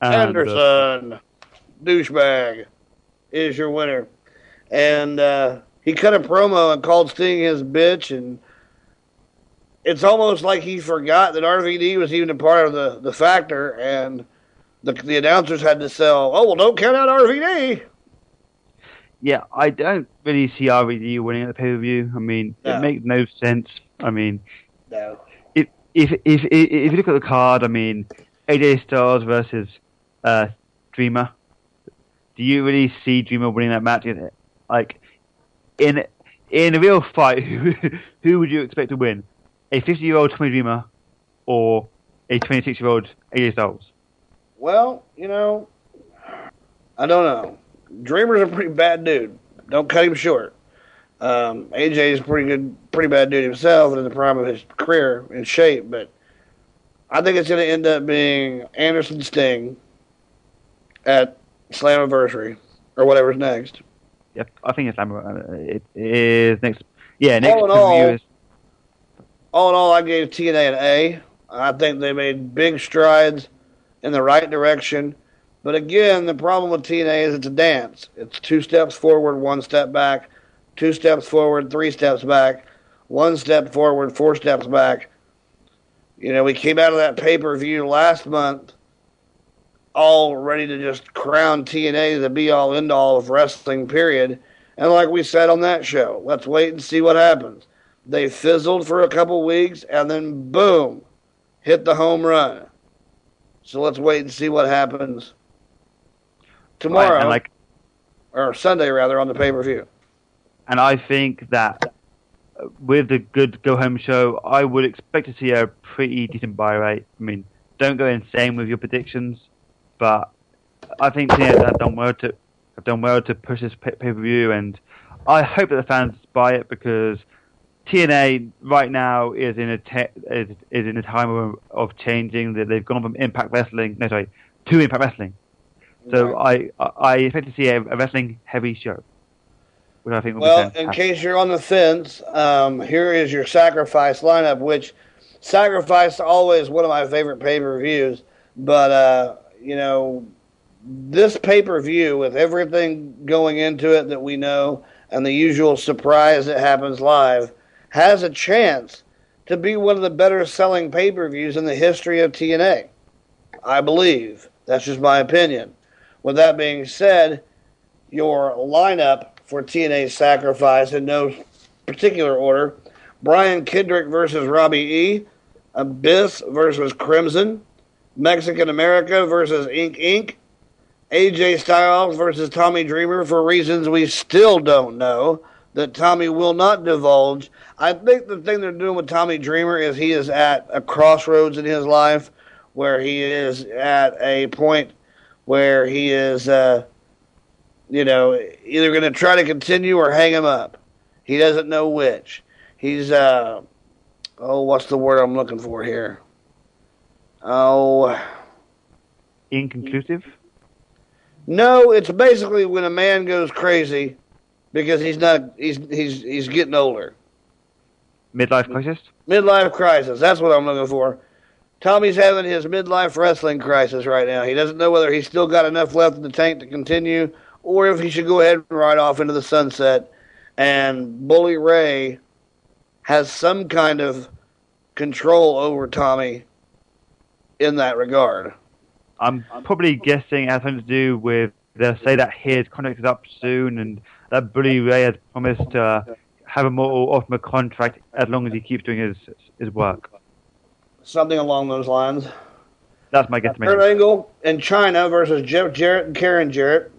Anderson, douchebag, is your winner, and uh, he cut a promo and called Sting his bitch and it's almost like he forgot that RVD was even a part of the, the factor, and the the announcers had to sell. Oh well, don't count out RVD. Yeah, I don't really see RVD winning at the pay per view. I mean, No. it makes no sense. I mean, No. if if if if, if you look at the card, I mean, AJ Styles versus uh, Dreamer. Do you really see Dreamer winning that match? Like in in a real fight, [laughs] who who would you expect to win? A fifty-year-old Tommy Dreamer or a twenty-six-year-old AJ Styles? Well, you know, I don't know. Dreamer's a pretty bad dude. Don't cut him short. Um, AJ is a pretty good, pretty bad dude himself, in the prime of his career in shape. But I think it's going to end up being Anderson Sting at Slammiversary or whatever's next. Yep, I think it's uh, it is next. Yeah, next All in all, is all in all, I gave TNA an A. I think they made big strides in the right direction. But again, the problem with TNA is it's a dance. It's two steps forward, one step back, two steps forward, three steps back, one step forward, four steps back. You know, we came out of that pay per view last month all ready to just crown TNA the be all end all of wrestling, period. And like we said on that show, let's wait and see what happens. They fizzled for a couple weeks and then boom, hit the home run. So let's wait and see what happens tomorrow Right, like or Sunday rather on the pay per view. And I think that with the good go home show, I would expect to see a pretty decent buy rate. I mean, don't go insane with your predictions, but I think TNA have done well to have done well to push this pay per view, and I hope that the fans buy it because TNA right now is in a te- is, is in a time of, of changing. That they've gone from Impact Wrestling, no sorry, to Impact Wrestling. So I, I I expect to see a, a wrestling heavy show, which I think will Well, be in case you're on the fence, um, here is your sacrifice lineup, which sacrifice always one of my favorite pay per views. But uh, you know, this pay per view with everything going into it that we know and the usual surprise that happens live has a chance to be one of the better selling pay per views in the history of TNA. I believe. That's just my opinion. With that being said, your lineup for TNA Sacrifice in no particular order Brian Kendrick versus Robbie E., Abyss versus Crimson, Mexican America versus Ink Inc., AJ Styles versus Tommy Dreamer for reasons we still don't know that Tommy will not divulge. I think the thing they're doing with Tommy Dreamer is he is at a crossroads in his life where he is at a point where he is, uh, you know, either going to try to continue or hang him up. He doesn't know which. He's, uh, oh, what's the word I'm looking for here? Oh, Inconclusive. No, it's basically when a man goes crazy because he's not he's he's he's getting older. Midlife crisis. Midlife crisis. That's what I'm looking for. Tommy's having his midlife wrestling crisis right now. He doesn't know whether he's still got enough left in the tank to continue or if he should go ahead and ride off into the sunset. And Bully Ray has some kind of control over Tommy in that regard. I'm probably guessing it has something to do with they'll say that his contract is up soon and that Bully Ray has promised to uh, have a more ultimate contract as long as he keeps doing his his work. Something along those lines. That's my guess. Kurt. Angle in Chyna versus Jeff Jarrett and Karen Jarrett.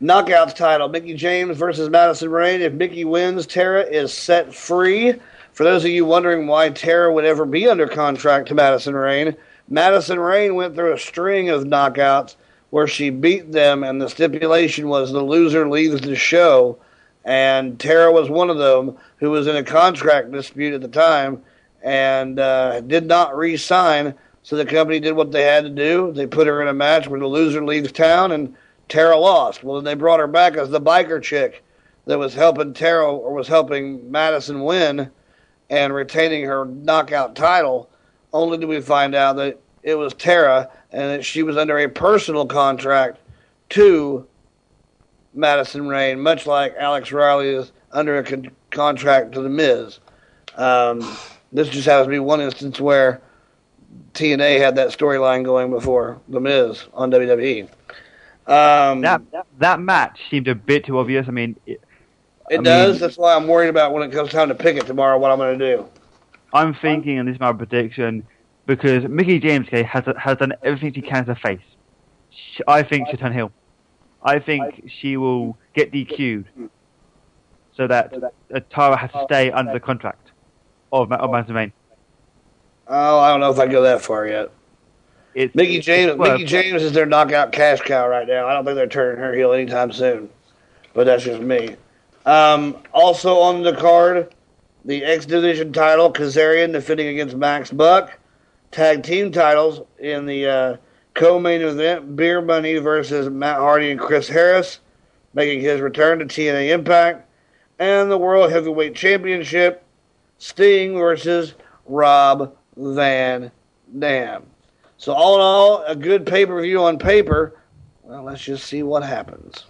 Knockouts title Mickie James versus Madison Rayne. If Mickie wins, Tara is set free. For those of you wondering why Tara would ever be under contract to Madison Rayne, Madison Rayne went through a string of knockouts where she beat them, and the stipulation was the loser leaves the show. And Tara was one of them who was in a contract dispute at the time and uh, did not re sign. So the company did what they had to do. They put her in a match where the loser leaves town, and Tara lost. Well, then they brought her back as the biker chick that was helping Tara or was helping Madison win and retaining her knockout title. Only did we find out that it was Tara and that she was under a personal contract to Madison Rayne, much like Alex Riley is under a con- contract to The Miz. Um, this just happens to be one instance where TNA had that storyline going before The Miz on WWE. Um, that that match seemed a bit too obvious. I mean, it, it I does. mean- That's why I'm worried about when it comes time to pick it tomorrow. What I'm going to do. I'm thinking, and this is my prediction, because Mickie James okay, has has done everything she can to face. Sh I think she'll turn heel. I think she will get DQ'd, so that uh, Tara has to stay under the contract of of Madison Rayne. Oh, I don't know if I go that far yet. It's, Mickie James. it's Mickie James is their knockout cash cow right now. I don't think they're turning her heel anytime soon. But that's just me. Um, also on the card, the X Division title, Kazarian defending against Max Buck. Tag team titles in the uh, co-main event, Beer Money versus Matt Hardy and Chris Harris, making his return to TNA Impact. And the World Heavyweight Championship, Sting versus Rob Van Dam. So all in all, a good pay-per-view on paper. Well, let's just see what happens.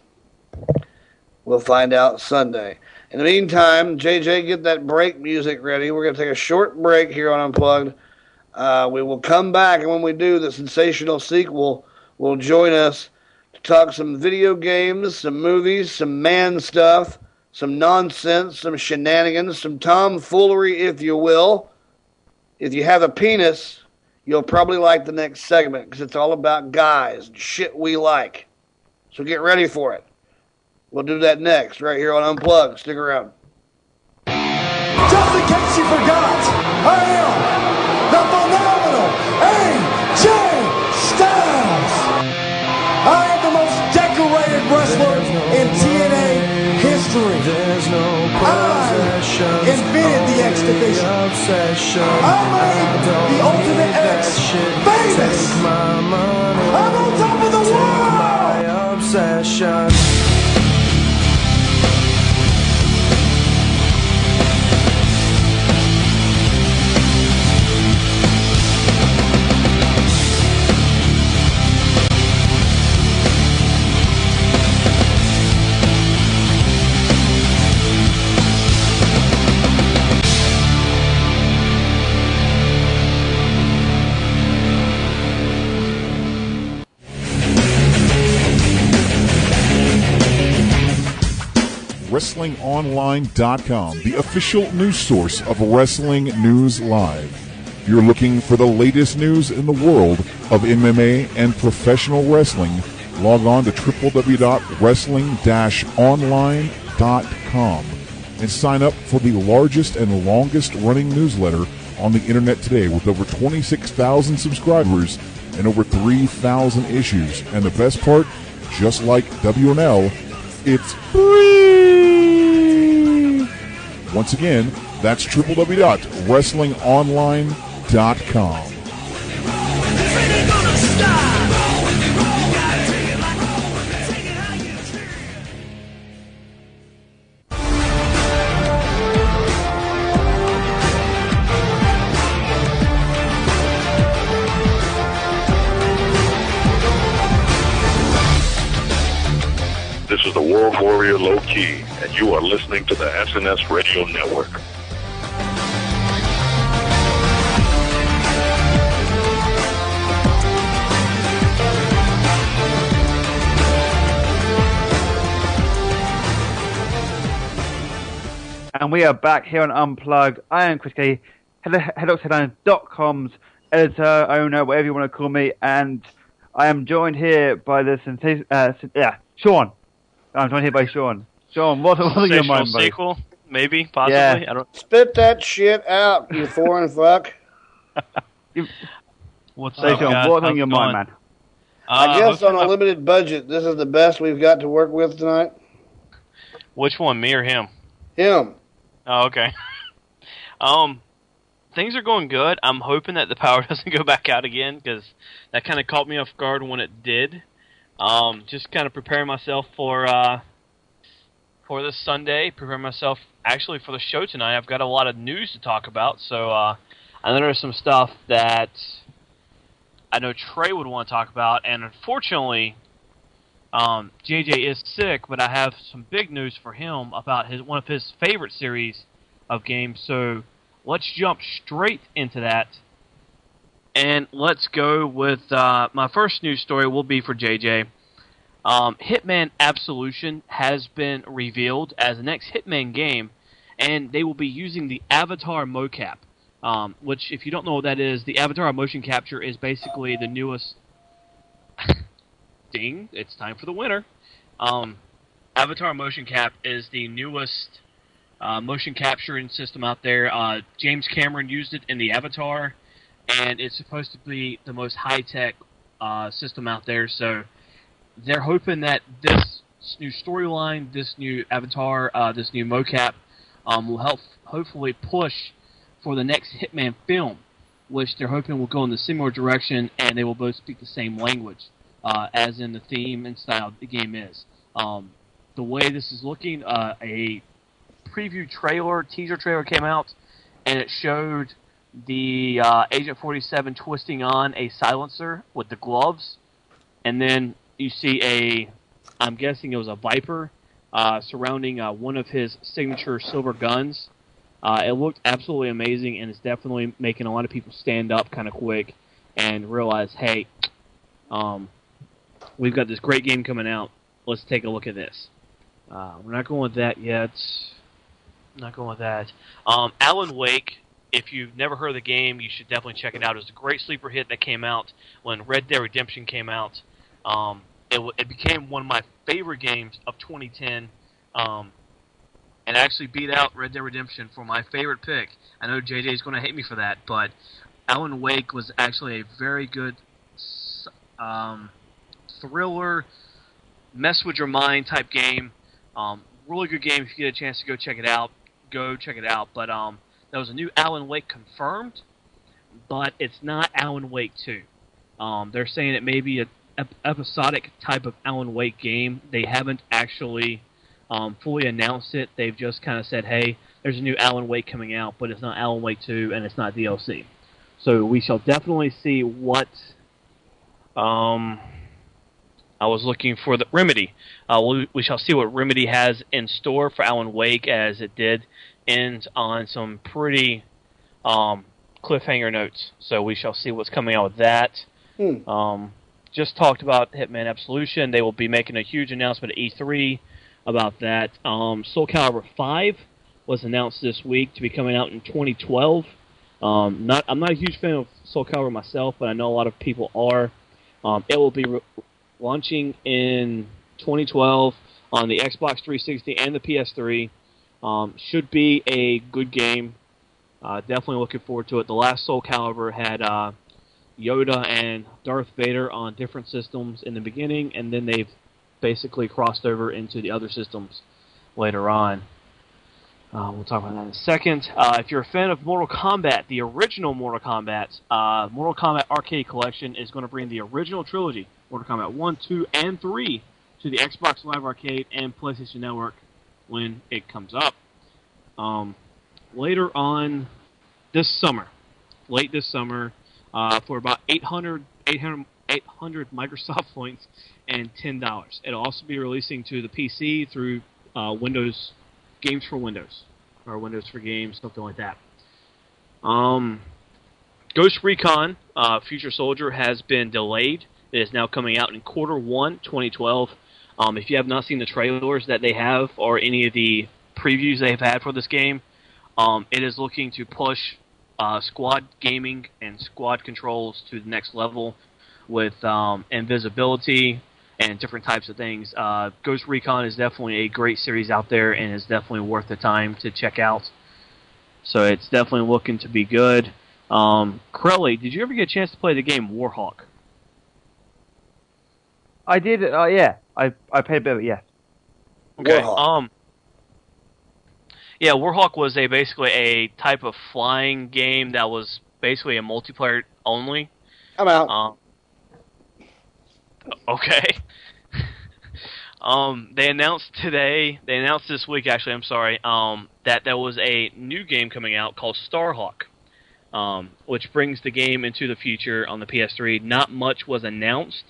We'll find out Sunday. In the meantime, JJ, get that break music ready. We're going to take a short break here on Unplugged. Uh, we will come back, and when we do, the sensational sequel will join us to talk some video games, some movies, some man stuff, some nonsense, some shenanigans, some tomfoolery, if you will. If you have a penis, you'll probably like the next segment because it's all about guys and shit we like. So get ready for it. We'll do that next, right here on Unplugged. Stick around. Just in case you forgot, I am the phenomenal AJ Styles. I am the most decorated wrestler in TNA history. I invented the X Division. I made the Ultimate X famous. I'm on top of the world. WrestlingOnline.com, the official news source of Wrestling News Live. If you're looking for the latest news in the world of MMA and professional wrestling, log on to www.wrestling-online.com and sign up for the largest and longest running newsletter on the internet today with over 26,000 subscribers and over 3,000 issues. And the best part, just like WNL, it's free. Once again, that's www.wrestlingonline.com. Warrior Low Ki, and you are listening to the SNS Radio Network. And we are back here on Unplug. I am Chris Kelly, head headoctheadline.com's editor, owner, whatever you want to call me, and I am joined here by the sensation, uh, yeah, Sean. I'm joined here by Sean. Sean, what, what are your Sensational mind, buddy? sequel, maybe, possibly. Yeah. I don't. Spit that shit out, you [laughs] foreign fuck. What's Say, up, Sean, guys? what's How's on your it mind, going? man? I Uh, guess on a hopefully- limited budget, this is the best we've got to work with tonight. Which one, me or him? Him. Oh, okay. um, things are going good. I'm hoping that the power [laughs] doesn't go back out again because that kind of caught me off guard when it did. Um, just kind of preparing myself for uh for this Sunday. Preparing myself actually for the show tonight. I've got a lot of news to talk about, so uh, I know there's some stuff that I know Trey would want to talk about, and unfortunately. Um, JJ is sick, but I have some big news for him about his one of his favorite series of games. So let's jump straight into that, and let's go with uh, my first news story. Will be for JJ. Um, Hitman Absolution has been revealed as the next Hitman game, and they will be using the Avatar mocap. Um, which, if you don't know what that is, the Avatar motion capture is basically the newest [laughs] ding, it's time for the winner. Um, Avatar Motion Cap is the newest uh, motion capturing system out there. Uh, James Cameron used it in the Avatar, and it's supposed to be the most high tech uh, system out there. So they're hoping that this new storyline, this new Avatar, uh, this new mocap, um, will help hopefully push for the next Hitman film, which they're hoping will go in the similar direction, and they will both speak the same language uh, as in the theme and style the game is. Um, the way this is looking, uh, a preview trailer, teaser trailer came out, and it showed the uh, Agent 47 twisting on a silencer with the gloves, and then you see a, I'm guessing it was a Viper, uh, surrounding uh, one of his signature silver guns. Uh, it looked absolutely amazing, and it's definitely making a lot of people stand up kind of quick and realize, hey, um, we've got this great game coming out. Let's take a look at this. Uh, we're not going with that yet. Not going with that. Um, Alan Wake. If you've never heard of the game, you should definitely check it out. It was a great sleeper hit that came out when Red Dead Redemption came out. Um, it, it became one of my favorite games of 2010, um, and actually beat out Red Dead Redemption for my favorite pick. I know JJ is going to hate me for that, but Alan Wake was actually a very good um, thriller, mess with your mind type game. Um, really good game. If you get a chance to go check it out, go check it out. But um, there was a new Alan Wake confirmed, but it's not Alan Wake 2. Um, they're saying it may be a ep- episodic type of Alan Wake game. They haven't actually um, fully announced it. They've just kind of said, "Hey, there's a new Alan Wake coming out, but it's not Alan Wake 2, and it's not DLC." So we shall definitely see what um, I was looking for the Remedy. Uh, we, we shall see what Remedy has in store for Alan Wake, as it did end on some pretty um, cliffhanger notes. So we shall see what's coming out with that. Hmm. Um, just talked about Hitman Absolution. They will be making a huge announcement at E3 about that. Um, Soul Calibur 5 was announced this week to be coming out in 2012. Um, not, I'm not a huge fan of Soul Calibur myself, but I know a lot of people are. Um, it will be re- launching in 2012 on the Xbox 360 and the PS3. Um, should be a good game. Uh, definitely looking forward to it. The last Soul Calibur had uh, Yoda and Darth Vader on different systems in the beginning, and then they've basically crossed over into the other systems later on. Uh, we'll talk about that in a second. Uh, if you're a fan of Mortal Kombat, the original Mortal Kombat, uh, Mortal Kombat Arcade Collection is going to bring the original trilogy, Mortal Kombat 1, 2, and 3, to the Xbox Live Arcade and PlayStation Network when it comes up. Um, later on this summer, late this summer, uh, for about 800, 800 800 [laughs] Microsoft points and $10. It'll also be releasing to the PC through uh, Windows Games for Windows or Windows for Games, something like that. Um, Ghost Recon uh, Future Soldier has been delayed. It is now coming out in quarter one, 2012. Um, if you have not seen the trailers that they have or any of the previews they've had for this game, um, it is looking to push uh, squad gaming and squad controls to the next level with um, invisibility and different types of things. Uh, Ghost Recon is definitely a great series out there and is definitely worth the time to check out. So it's definitely looking to be good. Um, Crowley, did you ever get a chance to play the game Warhawk? I did. Uh, yeah, I I played a bit of it. Yes. Okay. Um. Yeah, Warhawk was a basically a type of flying game that was basically a multiplayer only. I'm out. Um, okay. [laughs] um, they announced today. They announced this week, actually. I'm sorry. Um, that there was a new game coming out called Starhawk, um, which brings the game into the future on the PS3. Not much was announced,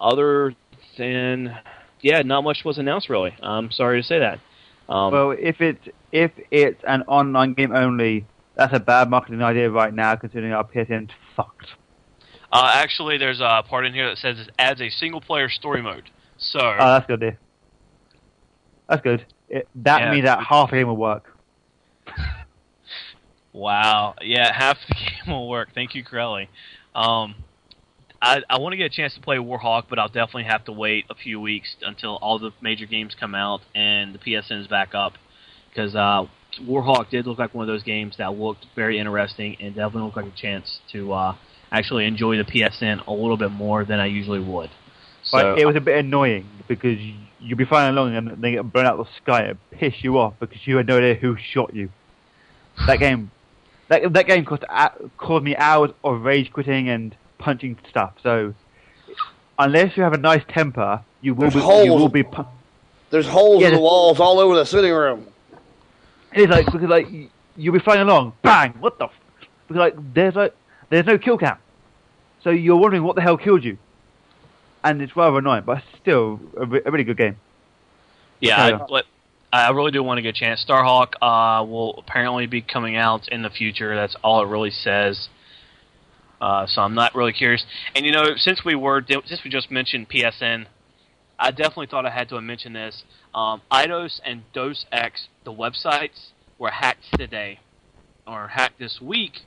other than yeah, not much was announced really. I'm sorry to say that. Um, well, if it's if it's an online game only, that's a bad marketing idea right now, considering our PSN's fucked. Uh, actually, there's a part in here that says it adds a single player story mode. So Oh, that's good. Dear. That's good. It, that Yeah. means that half the game will work. [laughs] Wow. Yeah, half the [laughs] game will work. Thank you, Crowley. Um, I, I want to get a chance to play Warhawk, but I'll definitely have to wait a few weeks until all the major games come out and the PSN is back up. Because uh, Warhawk did look like one of those games that looked very interesting and definitely looked like a chance to uh, actually enjoy the PSN a little bit more than I usually would. So, But it was a bit annoying because you'd be flying along and they get blown out of the sky and piss you off because you had no idea who shot you. That game, that that game cost a- caused me hours of rage quitting and punching stuff. So unless you have a nice temper, you will There's be you holes. will be. Pu- There's holes Yeah, in the walls all over the sitting room. It is like because like you'll be flying along, bang! What the? F-? Because like there's like there's no kill cam, so you're wondering what the hell killed you, and it's rather annoying, but still a, re- a really good game. Yeah, Yeah. I, but I really do want to get a chance. Starhawk uh, will apparently be coming out in the future. That's all it really says. Uh, so I'm not really curious. And you know, since we were since we just mentioned PSN, I definitely thought I had to mention this. Um, Eidos and Dos Ex, the websites were hacked today, or hacked this week,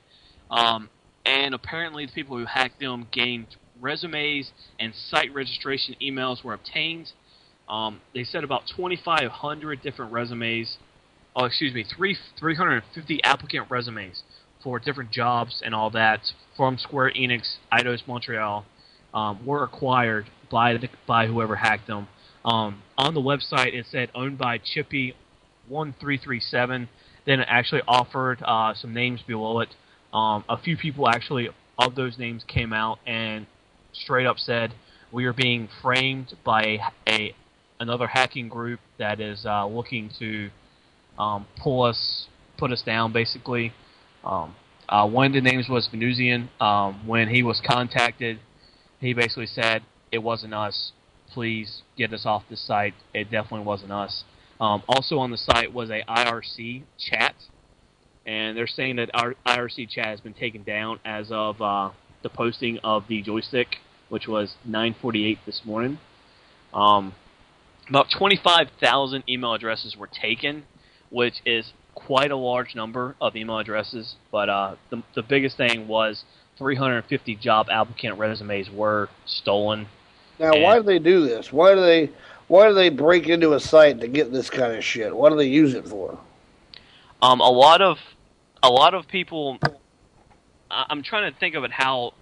um, and apparently the people who hacked them gained resumes and site registration emails were obtained. Um, they said about 2,500 different resumes. Oh, excuse me, three 350 applicant resumes for different jobs and all that from Square Enix, Eidos Montreal, um, were acquired by the, by whoever hacked them. Um, on the website, it said owned by Chippy one three three seven. Then it actually offered uh, some names below it. Um, a few people actually of those names came out and straight up said we are being framed by a, a another hacking group that is uh, looking to um, pull us, put us down, basically. Um, uh, one of the names was Venusian. Um, when he was contacted, he basically said, "It wasn't us. Please get us off the site. It definitely wasn't us." Um, also on the site was a IRC chat, and they're saying that our IRC chat has been taken down as of uh, the posting of the joystick, which was 9:48 this morning. Um, about 25,000 email addresses were taken, which is quite a large number of email addresses. But uh, the, the biggest thing was 350 job applicant resumes were stolen. Now, why do they do this? Why do they why do they break into a site to get this kind of shit? What do they use it for? Um, a lot of a lot of people. I'm trying to think of it how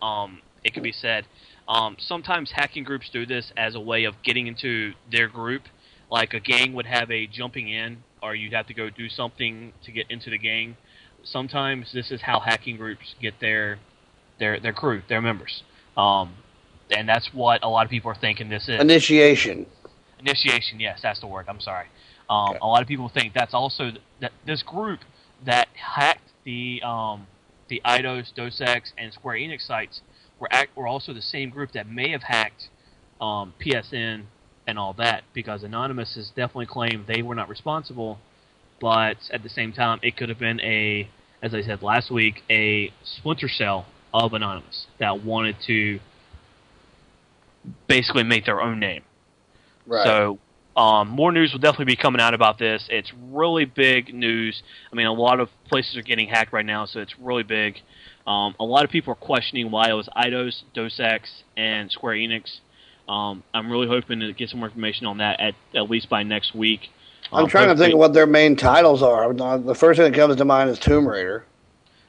um, it could be said. Um, sometimes hacking groups do this as a way of getting into their group. Like a gang would have a jumping in, or you'd have to go do something to get into the gang. Sometimes this is how hacking groups get their their their crew, their members. Um, and that's what a lot of people are thinking this is. Initiation. Initiation, yes, that's the word. I'm sorry. Um, A lot of people think that's also th- that this group that hacked the um, the Eidos, Dos Ex, and Square Enix sites were act, were also the same group that may have hacked um, PSN and all that because Anonymous has definitely claimed they were not responsible, but at the same time, it could have been a, as I said last week, a splinter cell of Anonymous that wanted to basically make their own name. Right. So um, more news will definitely be coming out about this. It's really big news. I mean, a lot of places are getting hacked right now, so it's really big. Um, a lot of people are questioning why it was Eidos, Dos Ex, and Square Enix. Um, I'm really hoping to get some more information on that at, at least by next week. I'm Um, trying to think hopefully- of what their main titles are. The first thing that comes to mind is Tomb Raider.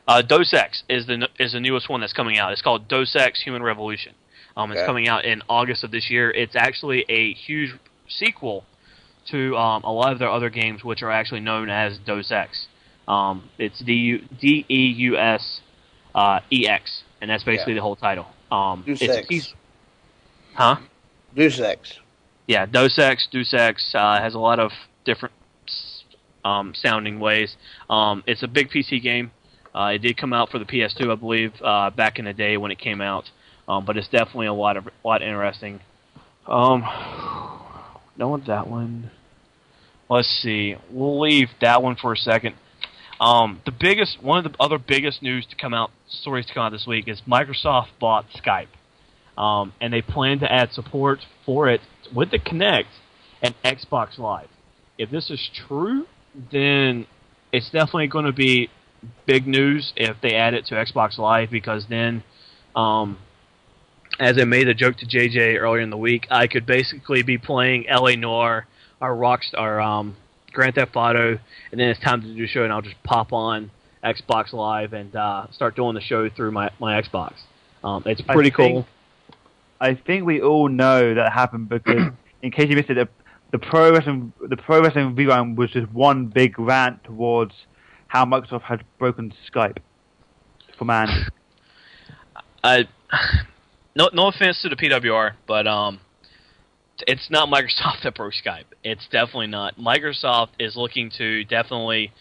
Uh, Dos Ex is the is the newest one that's coming out. It's called Dos Ex: Human Revolution. Um, it's coming out in August of this year. It's actually a huge sequel to um, a lot of their other games, which are actually known as Dos Ex. Um, it's D U D E U S uh, E X, and that's basically the whole title. Um, Deus it's Ex. Huh? Deus Ex. Yeah, Dos Ex, Deus Ex uh, has a lot of different um, sounding ways. Um, it's a big PC game. Uh, it did come out for the PS2, I believe, uh, back in the day when it came out. Um, but it's definitely a lot of a lot interesting. Um, [sighs] no one's that one. Let's see. We'll leave that one for a second. Um, the biggest, one of the other biggest news to come out, stories to come out this week is Microsoft bought Skype, um, and they plan to add support for it with the Kinect and Xbox Live. If this is true, then it's definitely going to be big news if they add it to Xbox Live because then, um, as I made a joke to JJ earlier in the week, I could basically be playing LA Noire or Rockstar, um, Grand Theft Auto, and then it's time to do a show, and I'll just pop on Xbox Live and uh, start doing the show through my, my Xbox. Um, it's I pretty think- cool. I think we all know that happened because, [clears throat] in case you missed it, the, pro wrestling the pro wrestling rerun was just one big rant towards how Microsoft had broken Skype for man. [laughs] I no no offense to the PWR, but um, it's not Microsoft [laughs] that broke Skype. It's definitely not. Microsoft is looking to definitely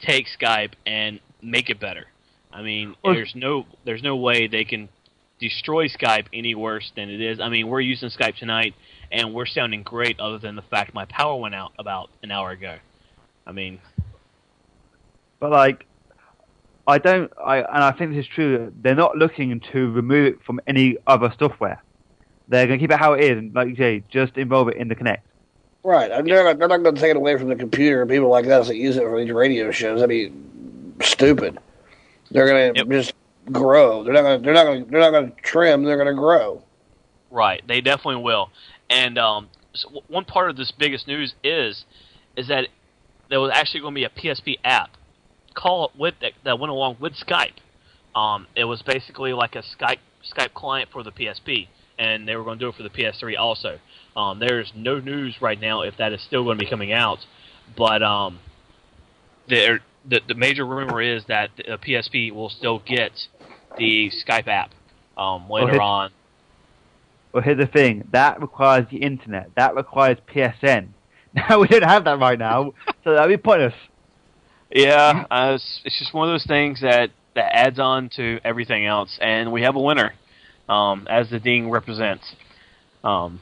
take Skype and make it better. I mean, Well- there's no there's no way they can destroy Skype any worse than it is. I mean, we're using Skype tonight, and we're sounding great, other than the fact my power went out about an hour ago. I mean, But like, I don't. I and I think this is true. They're not looking to remove it from any other software. They're going to keep it how it is, and like you say, just involve it in the Kinect. Right. And they're not, they're not going to take it away from the computer and people like us that use it for these radio shows. That'd be stupid. They're going to just grow. They're not to. They're not to They're not to trim. They're going to grow. Right, they definitely will. And um, so one part of this biggest news is is that there was actually going to be a PSP app call with that, that went along with Skype. Um, it was basically like a Skype Skype client for the PSP, and they were going to do it for the PS3 also. Um, there's no news right now if that is still going to be coming out, but um, there the the major rumor is that the PSP will still get the Skype app um, later Okay. on. Well, here's the thing: that requires the internet. That requires PSN. [laughs] Now we don't have that right now, [laughs] so that'd be pointless. Yeah, uh, it's, it's just one of those things that, that adds on to everything else, and we have a winner, um, as the ding represents. Um,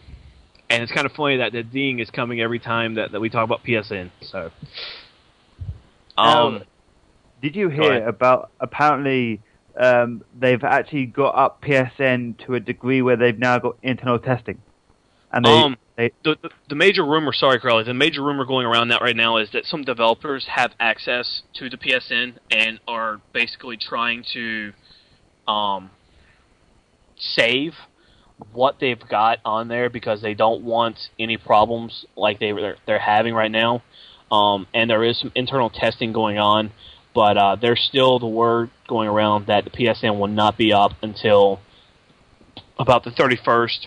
and it's kind of funny that the ding is coming every time that, that we talk about PSN. So, um, Um, Did you hear about apparently um, they've actually got up PSN to a degree where they've now got internal testing, and they, um, they the, the the major rumor, sorry, Carly, the major rumor going around that right now is that some developers have access to the PSN and are basically trying to um, save what they've got on there because they don't want any problems like they they're, they're having right now. Um, and there is some internal testing going on, but uh, there's still the word going around that the PSN will not be up until about the 31st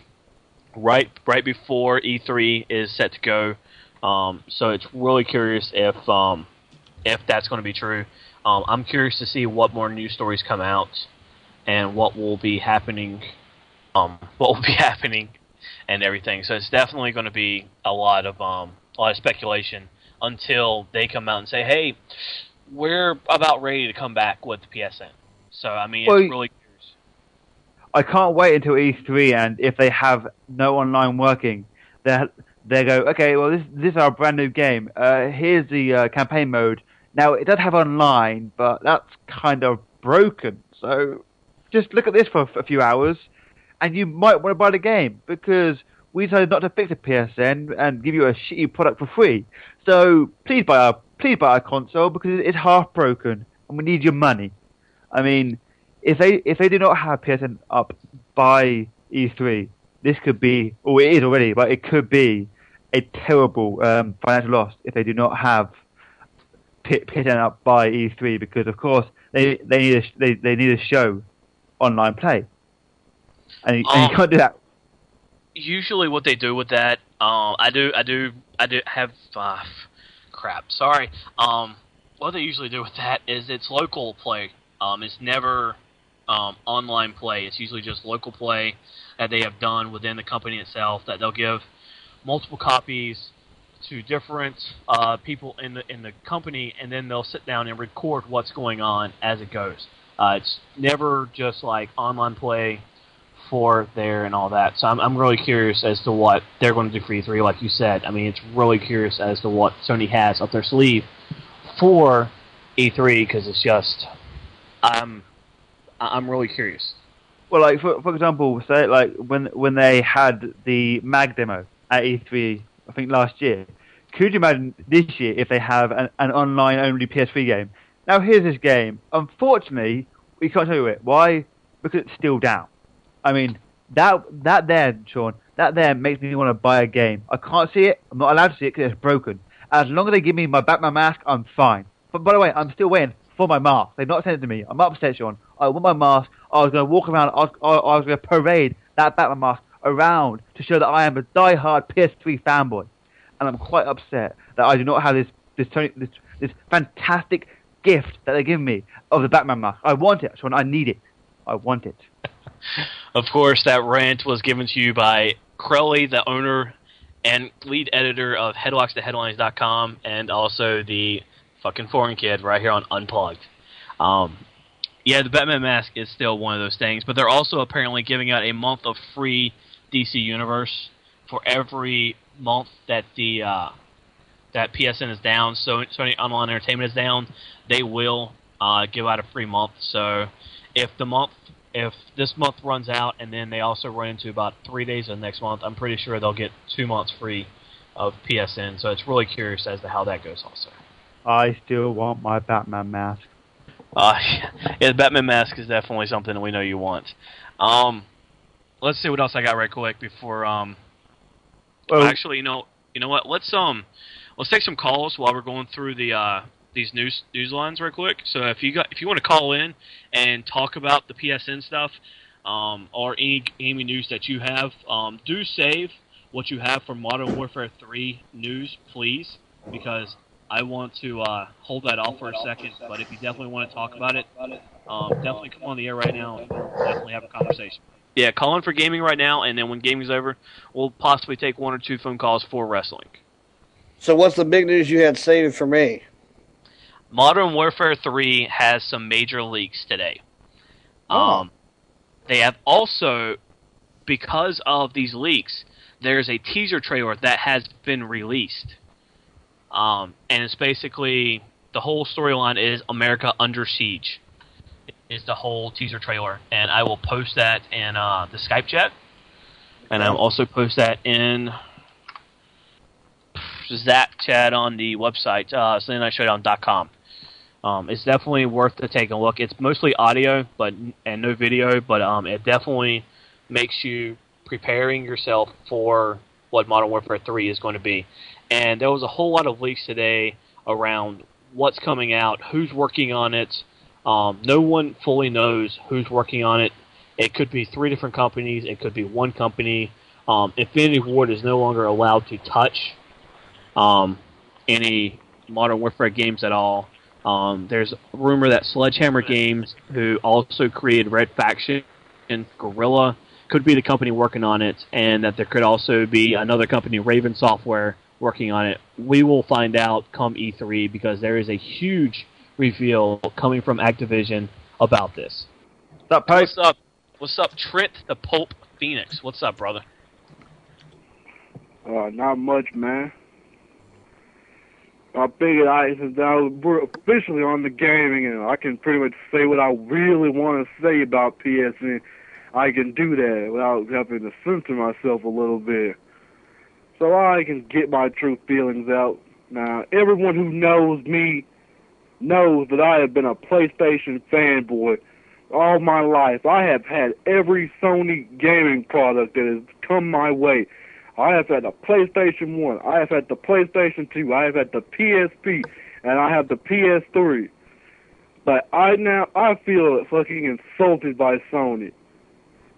right right before E3 is set to go. Um, so it's really curious if um, if that's going to be true. Um, I'm curious to see what more news stories come out and what will be happening. Um, [laughs] what will be happening and everything. So it's definitely going to be a lot of um, a lot of speculation until they come out and say, "Hey, we're about ready to come back with the PSN." So I mean, Well, it's really I can't wait until E3 and if they have no online working, they they go, okay, well this this is our brand new game. Uh, here's the uh, campaign mode. Now it does have online, but that's kind of broken. So just look at this for a few hours, and you might want to buy the game because we decided not to fix a PSN and give you a shitty product for free. So please buy our please buy our console because it's half broken and we need your money. I mean, if they if they do not have PSN up by E3, this could be, or it is already, but it could be a terrible um, financial loss if they do not have P- PSN up by E3 because of course they they need a, they they need a show online play, and you, and you can't do that. Usually what they do with that, um, I do, I do, I do have, uh, crap. Sorry. Um, what they usually do with that is it's local play. Um, it's never um, online play. It's usually just local play that they have done within the company itself. That they'll give multiple copies to different uh, people in the in the company, and then they'll sit down and record what's going on as it goes. Uh, it's never just like online play for there and all that. So I'm I'm really curious as to what they're going to do for E3. Like you said, I mean, it's really curious as to what Sony has up their sleeve for E3 because it's just I'm I'm really curious. Well, like for for example, say like when when they had the mag demo at E3, I think last year. Could you imagine this year if they have an, an online only PS3 game? Now here's this game. Unfortunately, we can't tell you it. Why? Because it's still down. I mean, that that there, Sean, that there makes me want to buy a game. I can't see it. I'm not allowed to see it because it's broken. As long as they give me my Batman mask, I'm fine. But by the way, I'm still waiting for my mask. They've not sent it to me. I'm upset, Sean. I want my mask. I was going to walk around. I was, I, I was going to parade that Batman mask around to show that I am a die-hard PS3 fanboy. And I'm quite upset that I do not have this this this, this fantastic gift that they give me of the Batman mask. I want it, Sean. I need it. I want it. Of course, that rant was given to you by Crowley, the owner and lead editor of HeadlocksToHeadlines.com, and also the fucking foreign kid right here on Unplugged. Um, yeah, the Batman mask is still one of those things, but they're also apparently giving out a month of free DC Universe for every month that the uh, that PSN is down. So Sony Online Entertainment is down. They will uh, give out a free month. So if the month if this month runs out and then they also run into about three days of next month, I'm pretty sure they'll get two months free of PSN. So it's really curious as to how that goes also. I still want my Batman mask. Uh, [laughs] yeah, the Batman mask is definitely something that we know you want. Um, let's see what else I got right quick before. Um, Well- actually, you know, you know what? Let's um, let's take some calls while we're going through the uh these news news lines right quick. So if you got if you want to call in and talk about the PSN stuff, um, or any gaming news that you have, um, do save what you have for Modern Warfare 3 news, please, because I want to uh, hold that off for a second. But if you definitely want to talk about it, um, definitely come on the air right now and definitely have a conversation. Yeah, call in for gaming right now, and then when gaming's over, we'll possibly take one or two phone calls for wrestling. So what's the big news you had saved for me? Modern Warfare 3 has some major leaks today. Um, they have also, because of these leaks, there's a teaser trailer that has been released. Um, and it's basically the whole storyline is America under siege. Is the whole teaser trailer, and I will post that in uh, the Skype chat, and I'll also post that in Zap chat on the website, uh, SundayNightShowdown.com. Um, it's definitely worth to take a look. It's mostly audio, but and no video, but um, it definitely makes you preparing yourself for what Modern Warfare 3 is going to be. And there was a whole lot of leaks today around what's coming out, who's working on it. Um, no one fully knows who's working on it. It could be three different companies. It could be one company. Um, Infinity Ward is no longer allowed to touch um, any Modern Warfare games at all. Um, there's a rumor that Sledgehammer Games, who also created Red Faction and Guerrilla, could be the company working on it, and that there could also be another company, Raven Software, working on it. We will find out come E3 because there is a huge reveal coming from Activision about this. That post What's up? What's up, Trent the Pope Phoenix? What's up, brother? Uh, not much, man. I figured I since now we're officially on the gaming and I can pretty much say what I really want to say about PSN. I can do that without having to censor myself a little bit. So I can get my true feelings out. Now, everyone who knows me knows that I have been a PlayStation fanboy all my life. I have had every Sony gaming product that has come my way. I have had the PlayStation 1, I have had the PlayStation 2, I have had the PSP, and I have the PS3. But I now I feel fucking insulted by Sony.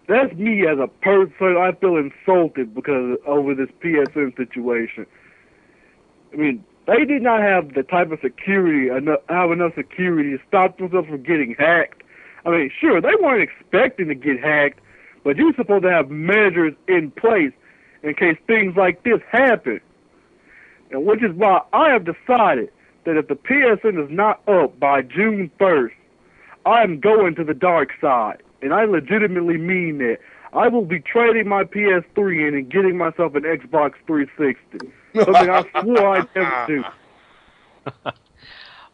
That's me as a person. I feel insulted because over this PSN situation. I mean, they did not have the type of security, enough, have enough security to stop themselves from getting hacked. I mean, sure, they weren't expecting to get hacked, but you're supposed to have measures in place in case things like this happen. And which is why I have decided that if the PSN is not up by June 1st, I am going to the dark side. And I legitimately mean that. I will be trading my PS3 in and getting myself an Xbox 360. Something I swore I'd never do. [laughs]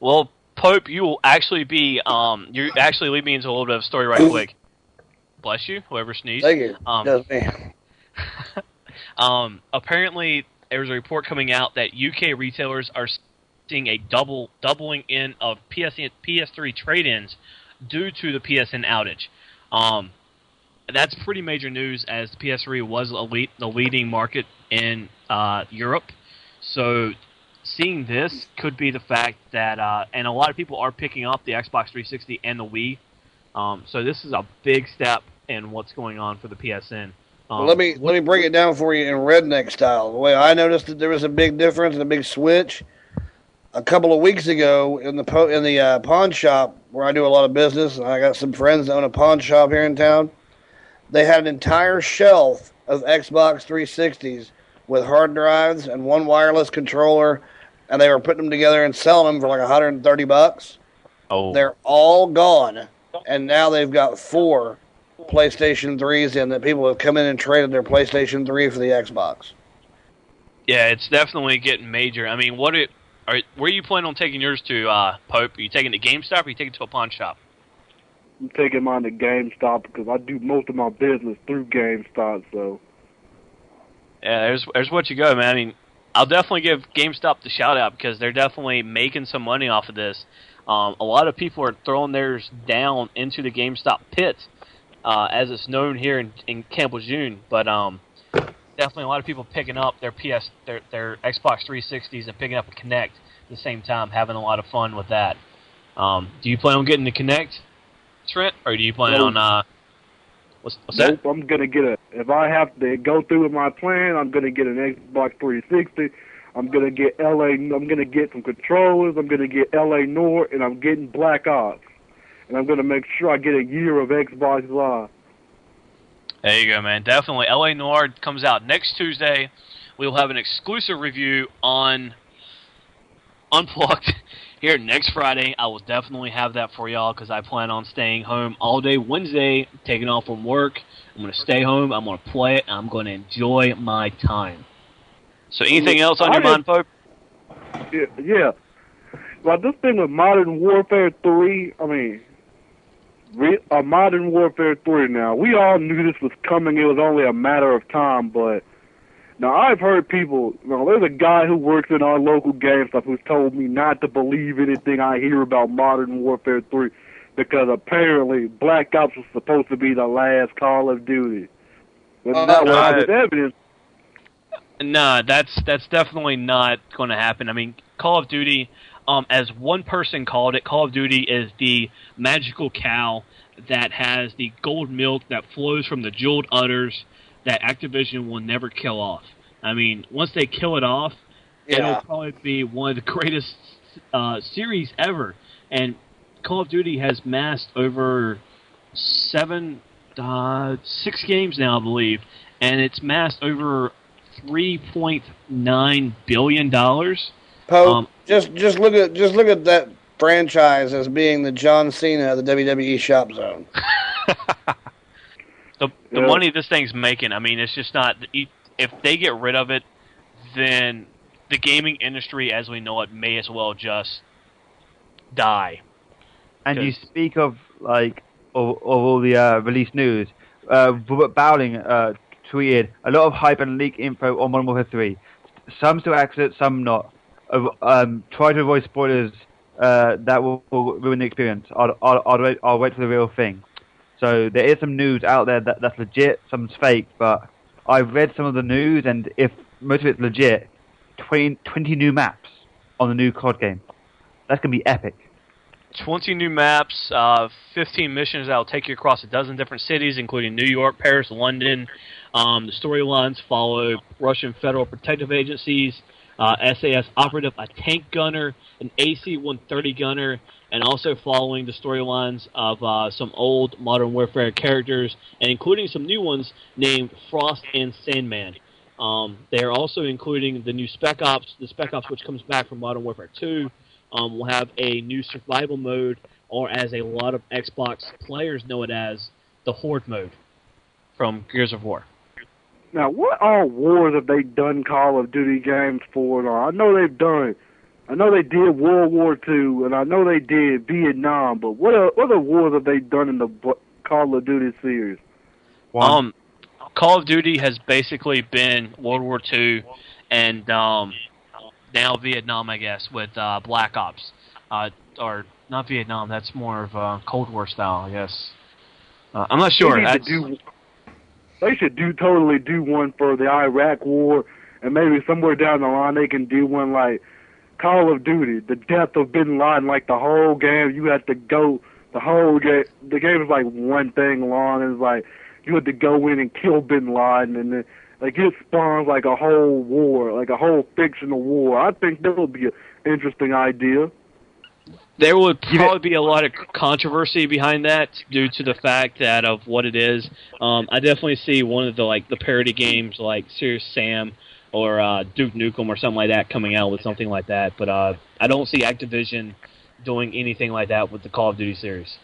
Well, Pope, you will actually be um you actually lead me into a little bit of a story right quick. Bless you, whoever sneezed. Thank you. Um, Yes, me. [laughs] um, apparently, there was a report coming out that UK retailers are seeing a double doubling in of PS, PS3 trade-ins due to the PSN outage. Um, that's pretty major news, as the PS3 was the leading market in uh, Europe. So, seeing this could be the fact that, uh, and a lot of people are picking up the Xbox 360 and the Wii. Um, so this is a big step in what's going on for the PSN. Um, Well, let me let me break it down for you in redneck style. The way I noticed that there was a big difference and a big switch a couple of weeks ago in the po- in the uh, pawn shop where I do a lot of business. I got some friends that own a pawn shop here in town. They had an entire shelf of Xbox 360s with hard drives and one wireless controller, and they were putting them together and selling them for like 130 bucks. Oh, They're all gone, and now they've got four PlayStation 3s in that people have come in and traded their PlayStation 3 for the Xbox. Yeah, it's definitely getting major. I mean, what it are where you plan on taking yours to, uh, Pope? Are you taking it to GameStop or are you taking it to a pawn shop? I'm taking mine to GameStop because I do most of my business through GameStop. So Yeah, there's there's what you go, man. I mean, I'll definitely give GameStop the shout out because they're definitely making some money off of this. Um, a lot of people are throwing theirs down into the GameStop pit, uh, as it's known here in, in Camp Lejeune. But um, definitely a lot of people picking up their PS, their their Xbox 360s and picking up a Kinect at the same time, having a lot of fun with that. Um, do you plan on getting the Kinect, Trent, or do you plan on uh, what's, what's that? I'm gonna get a. If I have to go through with my plan, I'm gonna get an Xbox 360. I'm gonna get LA. I'm gonna get some controllers. I'm gonna get LA Noire, and I'm getting Black Ops. And I'm gonna make sure I get a year of Xbox Live. There you go, man. Definitely. LA Noire comes out next Tuesday. We will have an exclusive review on Unplugged [laughs] here next Friday. I will definitely have that for y'all because I plan on staying home all day Wednesday, taking off from work. I'm going to stay home. I'm going to play it. And I'm going to enjoy my time. So, anything else on your mind, Pope? Yeah, yeah. Well, this thing with Modern Warfare 3, I mean, re- uh, Modern Warfare 3 now, we all knew this was coming. It was only a matter of time, but now I've heard people, you know, there's a guy who works in our local GameStop who's told me not to believe anything I hear about Modern Warfare 3 because apparently Black Ops was supposed to be the last Call of Duty. But Uh, not uh, with evidence. No, that's that's definitely not going to happen. I mean, Call of Duty, um, as one person called it, Call of Duty is the magical cow that has the gold milk that flows from the jeweled udders that Activision will never kill off. I mean, once they kill it off, Yeah. it'll probably be one of the [laughs] greatest uh, series ever. And Call of Duty has massed over seven, uh, six games now, I believe, and it's massed over three point nine billion dollars. Pope, Um, just just look at just look at that franchise as being the John Cena of the WWE shop zone. [laughs] The the Yeah. money this thing's making, I mean, it's just not. If they get rid of it, then the gaming industry as we know it may as well just die. And you speak of like of, of all the uh, released news. Uh, Robert Bowling uh, tweeted a lot of hype and leak info on Modern Warfare 3. Some still accurate, some not. Um, try to avoid spoilers uh, that will, will ruin the experience. I'll, I'll, I'll, wait, I'll wait for the real thing. So there is some news out there that, that's legit, some's fake, but I've read some of the news, and if most of it's legit, 20, 20 new maps on the new COD game. That's going to be epic. 20 new maps, uh, 15 missions that will take you across a dozen different cities, including New York, Paris, London. Um, the storylines follow Russian federal protective agencies, uh, SAS operative, a tank gunner, an AC-130 gunner, and also following the storylines of uh, some old Modern Warfare characters, and including some new ones named Frost and Sandman. Um, they are also including the new Spec Ops, the Spec Ops which comes back from Modern Warfare 2, um, will have a new survival mode, or as a lot of Xbox players know it as, the Horde mode from Gears of War. Now, what all wars have they done Call of Duty games for? Now, I know they've done. I know they did World War Two, and I know they did Vietnam. But what o- what other wars have they done in the Call of Duty series? Um, Call of Duty has basically been World War II and um, now Vietnam, I guess, with uh, Black Ops. Uh, or not Vietnam, that's more of uh, Cold War style, I guess. Uh, I'm not sure. They, need to do, they should do totally do one for the Iraq War, and maybe somewhere down the line they can do one like Call of Duty, the death of Bin Laden. Like the whole game, you had to go. The whole game, the game is like one thing long, and it's like you had to go in and kill Bin Laden, and then like it spawns like a whole war, like a whole fictional war. I think that would be an interesting idea. There would probably be a lot of controversy behind that due to the fact that of what it is. Um, I definitely see one of the like the parody games like Serious Sam or uh, Duke Nukem or something like that coming out with something like that. But uh, I don't see Activision doing anything like that with the Call of Duty series.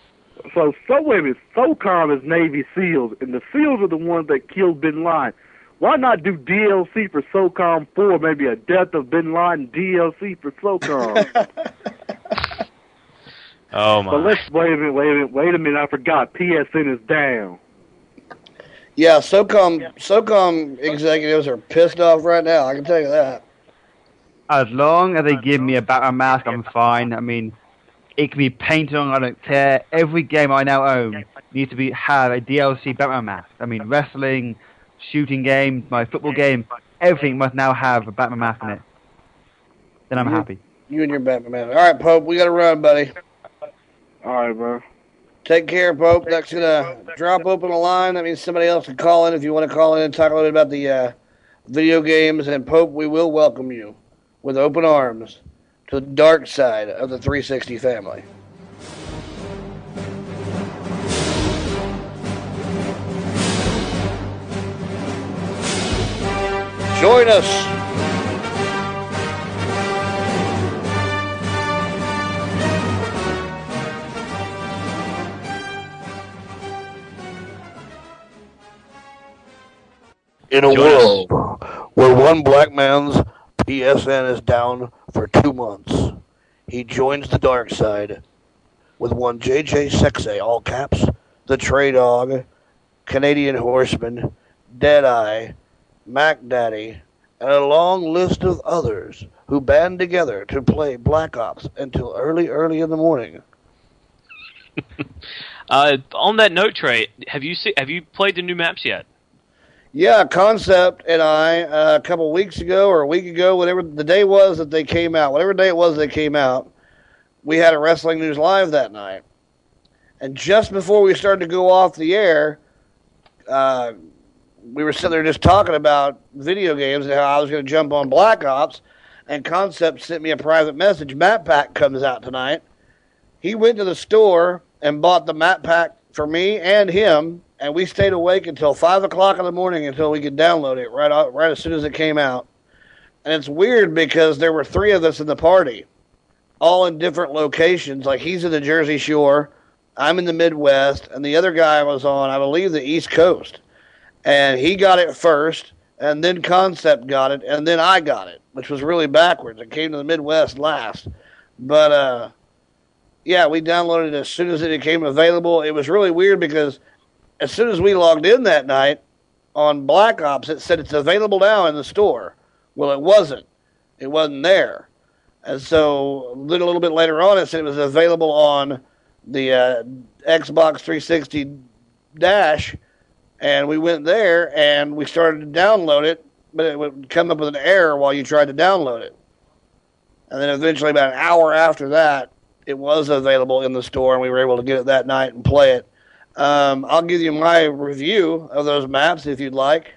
So, so wait a minute. SOCOM is Navy SEALs, and the SEALs are the ones that killed Bin Laden. Why not do DLC for SOCOM 4, maybe a Death of Bin Laden DLC for SOCOM? [laughs] Oh my! but let's wait a minute, wait a minute, wait a minute. I forgot. PSN is down. Yeah, SOCOM SOCOM executives are pissed off right now. I can tell you that. As long as they give me a Batman mask, I'm fine. I mean, it can be painted on. I don't care. Every game I now own needs to be have a DLC Batman mask. I mean, wrestling, shooting games, my football game, everything must now have a Batman mask in it. Then I'm You- happy. You and your Batman man. All right, Pope, we got to run, buddy. All right, bro. Take care, Pope. That's gonna drop open a line. That means somebody else can call in if you want to call in and talk a little bit about the uh, video games. And Pope, we will welcome you with open arms to the dark side of the 360 family. Join us. In a world where one black man's PSN is down for two months, he joins the dark side with one JJ Sexay, all caps, the TreyDawg, Canadian Horseman, Deadeye, Mac Daddy, and a long list of others who band together to play Black Ops until early, early in the morning. [laughs] Uh, on that note, Trey, have you see, have you played the new maps yet? Yeah, Concept and I uh, a couple weeks ago or a week ago, whatever the day was that they came out, whatever day it was they came out, we had a Wrestling News Live that night. And just before we started to go off the air, uh, we were sitting there just talking about video games and how I was going to jump on Black Ops. And Concept sent me a private message. Map Pack comes out tonight. He went to the store and bought the map pack for me and him, and we stayed awake until five o'clock in the morning until we could download it right out, right as soon as it came out. And it's weird because there were three of us in the party, all in different locations. Like he's in the Jersey Shore, I'm in the Midwest, and the other guy was on, I believe, the East Coast, and he got it first, and then Concept got it, and then I got it, which was really backwards. It came to the Midwest last, but uh, yeah, we downloaded it as soon as it became available. It was really weird because as soon as we logged in that night on Black Ops, it said it's available now in the store. Well, it wasn't. It wasn't there. And so a little, little bit later on, it said it was available on the uh, Xbox 360 Dash, and we went there and we started to download it, but it would come up with an error while you tried to download it. And then eventually, about an hour after that, it was available in the store, and we were able to get it that night and play it. Um, I'll give you my review of those maps if you'd like.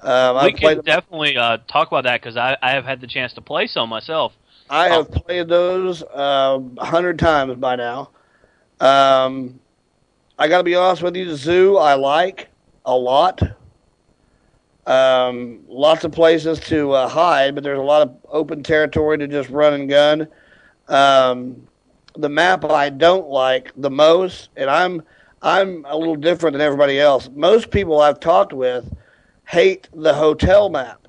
Um, we can definitely uh, talk about that because I, I have had the chance to play some myself. I have played those uh, a hundred times by now. Um, I got to be honest with you, the Zoo I like a lot. Um, lots of places to uh, hide, but there's a lot of open territory to just run and gun. Um, the map I don't like the most, and I'm I'm a little different than everybody else. Most people I've talked with hate the hotel map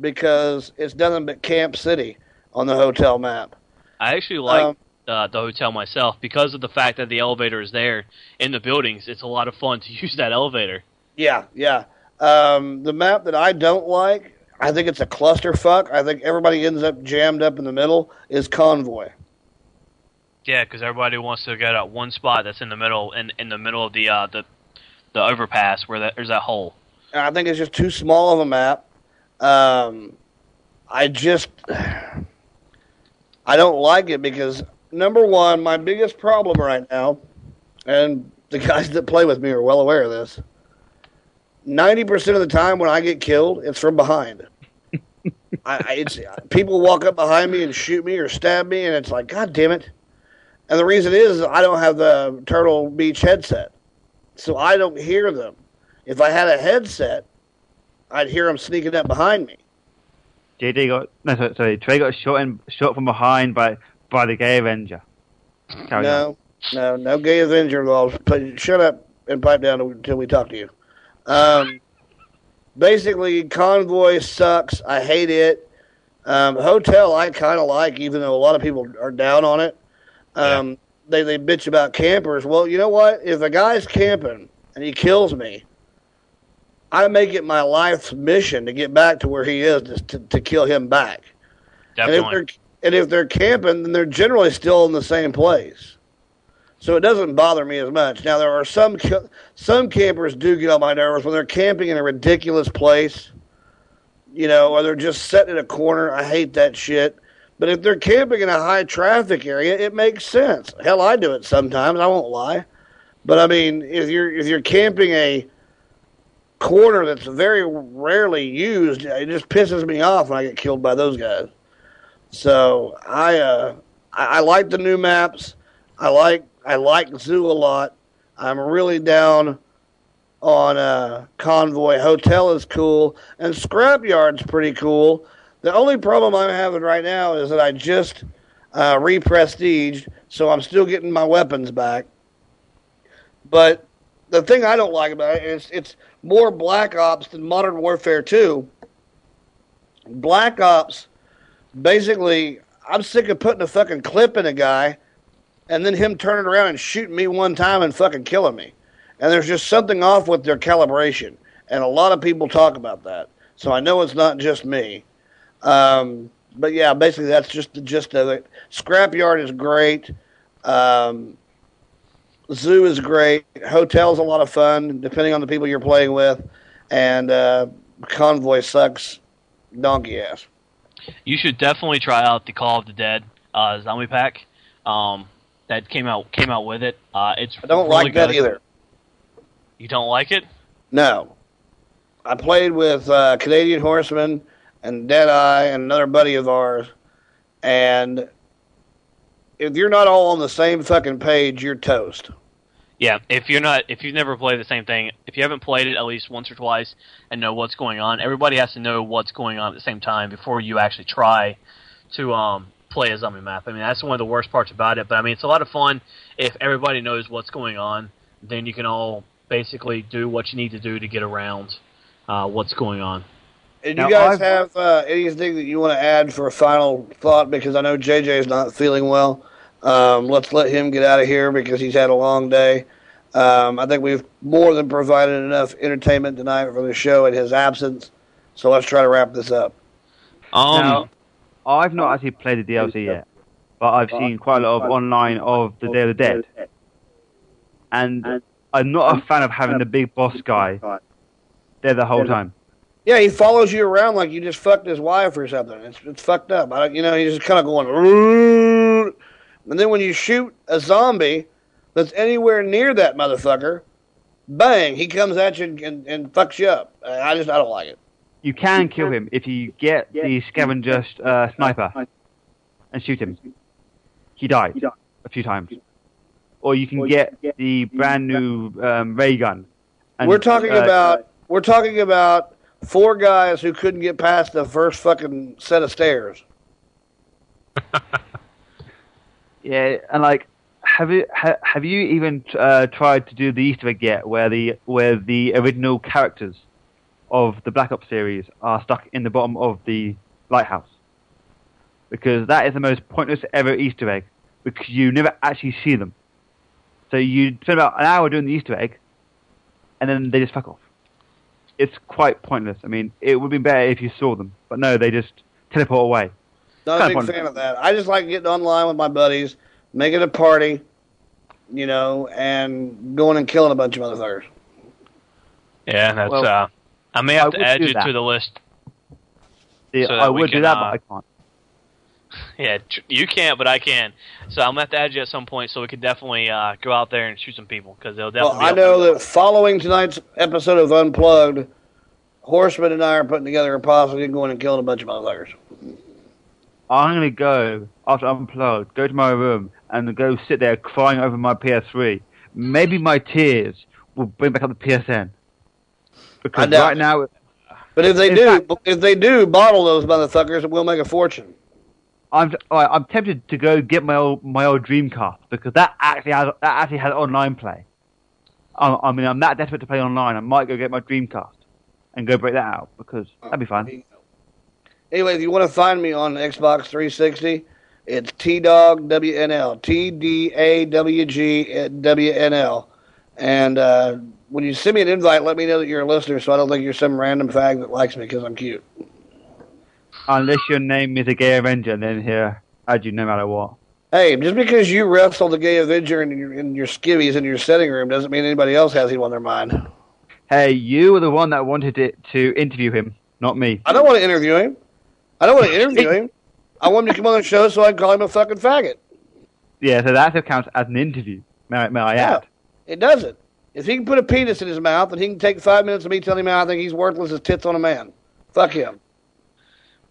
because it's nothing but Camp City on the hotel map. I actually like Um, uh, the hotel myself because of the fact that the elevator is there in the buildings. It's a lot of fun to [laughs] use that elevator. Yeah, yeah. Um, the map that I don't like, I think it's a clusterfuck. I think everybody ends up jammed up in the middle. Is Convoy. Yeah, because everybody wants to go to one spot that's in the middle, in in the middle of the uh, the the overpass where that, there's that hole. I think it's just too small of a map. Um, I just I don't like it because number one, my biggest problem right now, and the guys that play with me are well aware of this. Ninety percent of the time when I get killed, it's from behind. [laughs] I, I, it's people walk up behind me and shoot me or stab me, and it's like, God damn it! And the reason is I don't have the Turtle Beach headset, so I don't hear them. If I had a headset, I'd hear them sneaking up behind me. JD got no, sorry, Trey got shot in, shot from behind by by the gay Avenger. Carry on. no, no, no gay Avenger involved. Shut up and pipe down until we talk to you. Um, basically, Convoy sucks. I hate it. Um, Hotel I kind of like, even though a lot of people are down on it. Um, They they bitch about campers. Well, you know what? If a guy's camping and he kills me, I make it my life's mission to get back to where he is to to, kill him back. And if Definitely. they're and if they're camping, then they're generally still in the same place. So it doesn't bother me as much. Now there are some some campers do get on my nerves when they're camping in a ridiculous place, you know, or they're just sitting in a corner. I hate that shit. But if they're camping in a high traffic area, it makes sense. Hell, I do it sometimes. I won't lie. But I mean, if you're if you're camping a corner that's very rarely used, it just pisses me off when I get killed by those guys. So I uh, I, I like the new maps. I like I like Zoo a lot. I'm really down on uh, Convoy. Hotel is cool, and Scrapyard's pretty cool. The only problem I'm having right now is that I just uh, re-prestiged, so I'm still getting my weapons back. But the thing I don't like about it is it's more Black Ops than Modern Warfare 2. Black Ops, basically, I'm sick of putting a fucking clip in a guy and then him turning around and shooting me one time and fucking killing me. And there's just something off with their calibration. And a lot of people talk about that. So I know it's not just me. Um, but yeah, basically that's just the gist of it. Scrapyard is great. Um, Zoo is great. Hotel's a lot of fun, depending on the people you're playing with. And uh, Convoy sucks donkey ass. You should definitely try out the Call of the Dead uh, zombie pack. Um, that came out came out with it. Uh, it's I don't really like that either. You don't like it? No. I played with uh, Canadian Horseman and Deadeye and another buddy of ours, and if you're not all on the same fucking page, you're toast. Yeah, if you're not, if you've never played the same thing, if you haven't played it at least once or twice and know what's going on, everybody has to know what's going on at the same time before you actually try to um play a zombie map. I mean, that's one of the worst parts about it. But I mean, it's a lot of fun if everybody knows what's going on. Then you can all basically do what you need to do to get around uh, what's going on. And Now, you guys I've- have uh, anything that you want to add for a final thought? Because I know JJ is not feeling well. Um, let's let him get out of here because he's had a long day. Um, I think we've more than provided enough entertainment tonight for the show in his absence. So let's try to wrap this up. Um, now, I've not actually played the DLC yet, but I've seen quite a lot of online of the Day of the Dead, and I'm not a fan of having the big boss guy there the whole time. Yeah, he follows you around like you just fucked his wife or something. It's it's fucked up. I, you know, he's just kind of going, "Rrrr." and then when you shoot a zombie that's anywhere near that motherfucker, bang, he comes at you and, and, and fucks you up. I just I don't like it. You can kill him if you get the scavenger uh, sniper and shoot him. He died a few times. Or you can get the brand new um, ray gun. and, we're talking uh, about we're talking about four guys who couldn't get past the first fucking set of stairs. [laughs] Yeah, and like, have you ha, have you even uh, tried to do the Easter egg yet, where the where the original characters of the Black Ops series are stuck in the bottom of the lighthouse? Because that is the most pointless ever Easter egg, because you never actually see them. So you spend about an hour doing the Easter egg, and then they just fuck off. It's quite pointless. I mean, it would be better if you saw them, but no, they just teleport away. Not a Kinda big pointless. fan of that. I just like getting online with my buddies, making a party, you know, and going and killing a bunch of other motherfuckers. Yeah, that's. Well, uh, I may have I to add do you that. to the list. Yeah, So I that we would do that, uh, but I can't. [laughs] Yeah, tr- you can't, but I can. So I'm gonna have to add you at some point, so we can definitely uh, go out there and shoot some people because they'll definitely. Well, definitely. I know that following tonight's episode of Unplugged, Horseman and I are putting together a posse and going and killing a bunch of motherfuckers. I'm gonna go after unplugged, go to my room and go sit there crying over my PS3. Maybe my tears will bring back up the PSN. Because doubt right now, But if they In do, if they do bottle those motherfuckers, we'll make a fortune. I'm alright, I'm tempted to go get my old my old Dreamcast because that actually has that actually has online play. I, I mean, I'm that desperate to play online. I might go get my Dreamcast and go break that out because that'd be fun. Anyway, if you want to find me on Xbox 360, it's T Dog WNL, T D A W G W N L. And uh, when you send me an invite, let me know that you're a listener, so I don't think you're some random fag that likes me because I'm cute. Unless your name is a gay Avenger, then here add you no matter what. Hey, just because you wrestle the gay Avenger in your in your skivvies in your sitting room doesn't mean anybody else has him on their mind. Hey, you were the one that wanted it to interview him, not me. I don't want to interview him. I don't want to interview him. I want him to come on the show so I can call him a fucking faggot. Yeah, so that counts as an interview. May I, may I add? It doesn't. If he can put a penis in his mouth and he can take five minutes of me telling him how I think he's worthless as tits on a man, fuck him.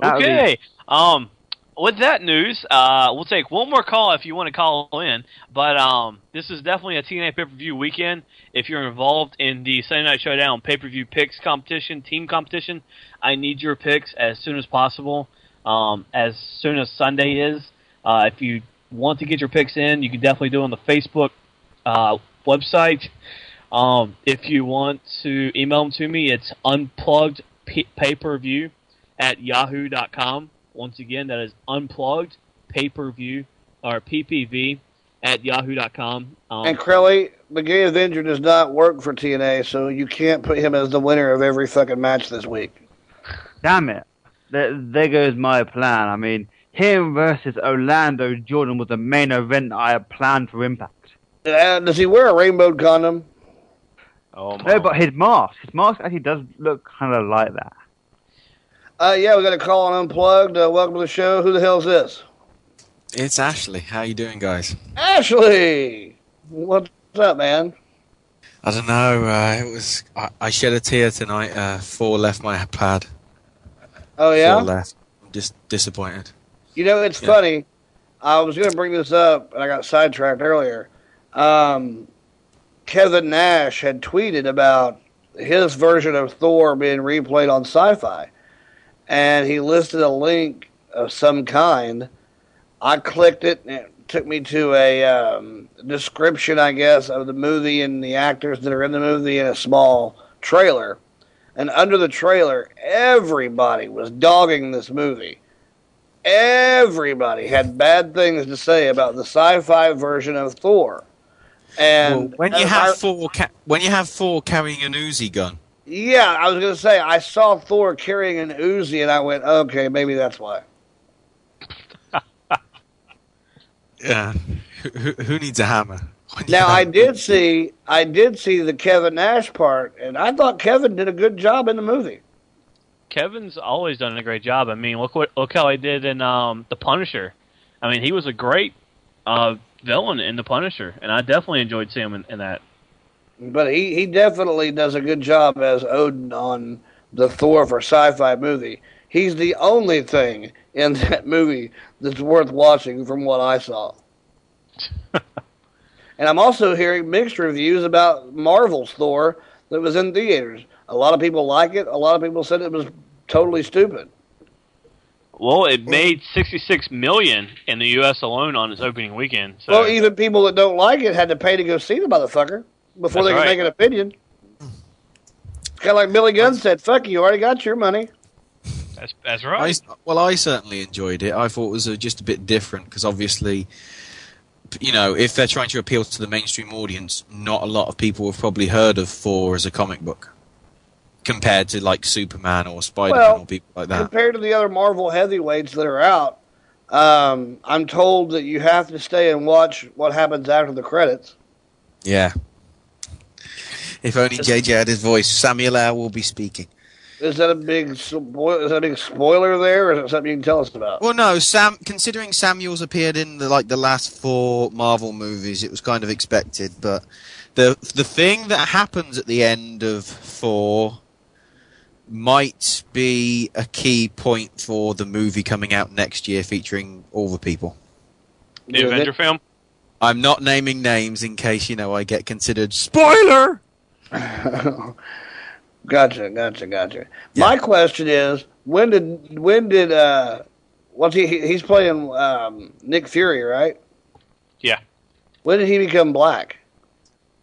Would be- Okay. Um, with that news, uh, we'll take one more call if you want to call in. But um, this is definitely a TNA pay per view weekend. If you're involved in the Sunday Night Showdown pay per view picks competition, team competition, I need your picks as soon as possible. Um, as soon as Sunday is. Uh, if you want to get your picks in, you can definitely do it on the Facebook uh, website. Um, if you want to email them to me, it's unplugged pay per view at yahoo.com. Once again, that is unplugged pay per view or PPV at yahoo.com. Um, And Crowley, the Gay Avenger does not work for TNA, so you can't put him as the winner of every fucking match this week. Damn it. There, there goes my plan. I mean, him versus Orlando Jordan was the main event I had planned for Impact. Uh, does he wear a rainbow condom? Oh, No, but his mask, his mask actually does look kind of like that. Uh, yeah, we got a call on Unplugged. Uh, welcome to the show. Who the hell's this? It's Ashley. How you doing, guys? Ashley! What's up, man? I don't know. Uh, it was. I, I shed a tear tonight. Uh, four left my pad. Oh, yeah? Four left. I'm just disappointed. You know, it's Yeah. funny. I was going to bring this up, and I got sidetracked earlier. Um, Kevin Nash had tweeted about his version of Thor being replayed on Sci-Fi, and he listed a link of some kind. I clicked it, and it took me to a um, description, I guess, of the movie and the actors that are in the movie in a small trailer. And under the trailer, everybody was dogging this movie. Everybody had bad things to say about the sci-fi version of Thor. And Well, when you have I- four, ca- when you have four carrying an Uzi gun, yeah, I was gonna say I saw Thor carrying an Uzi, and I went, okay, maybe that's why. [laughs] yeah, who, who- who needs a hammer? [laughs] Now I did see, I did see the Kevin Nash part, and I thought Kevin did a good job in the movie. Kevin's always done a great job. I mean, look what look how he did in um, the Punisher. I mean, he was a great uh, villain in the Punisher, and I definitely enjoyed seeing him in, in that. But he, he definitely does a good job as Odin on the Thor for sci-fi movie. He's the only thing in [laughs] that movie that's worth watching from what I saw. [laughs] and I'm also hearing mixed reviews about Marvel's Thor that was in theaters. A lot of people like it. A lot of people said it was totally stupid. Well, it made sixty six million in the U.S. alone on its opening weekend. So Well, even people that don't like it had to pay to go see the motherfucker before That's they can right. make an opinion. Kind of like Billy Gunn said, "Fuck you, you already got your money." that's that's right. s- well, I certainly enjoyed it. I thought it was uh, just a bit different because obviously, you know, if they're trying to appeal to the mainstream audience, not a lot of people have probably heard of Thor as a comic book compared to like Superman or Spider Man Well, or people like that. Compared to the other Marvel heavyweights that are out, um, I'm told that you have to stay and watch what happens after the credits. Yeah. If only JJ had his voice, Samuel L. will be speaking. Is that a big spo- is that a big spoiler there, or is it something you can tell us about? Well, no, Sam. Considering Samuel's appeared in the, like the last four Marvel movies, it was kind of expected. But the the thing that happens at the end of Thor might be a key point for the movie coming out next year, featuring all the people. the Avenger film. I'm not naming names in case you know I get considered spoiler. [laughs] Gotcha, gotcha, gotcha. My question is, when did when did uh, what's he? he- He's playing um, Nick Fury, right? Yeah. When did he become black?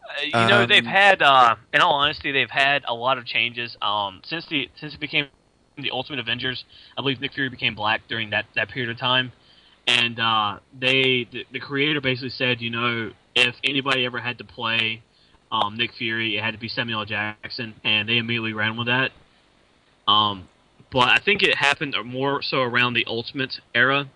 Uh, you know, Um, they've had, uh, in all honesty, they've had a lot of changes um, since the since it became the Ultimate Avengers. I believe Nick Fury became black during that, that period of time, and uh, they the, the creator basically said, you know, if anybody ever had to play um, Nick Fury, it had to be Samuel Jackson, and they immediately ran with that. Um, but I think it happened more so around the Ultimate era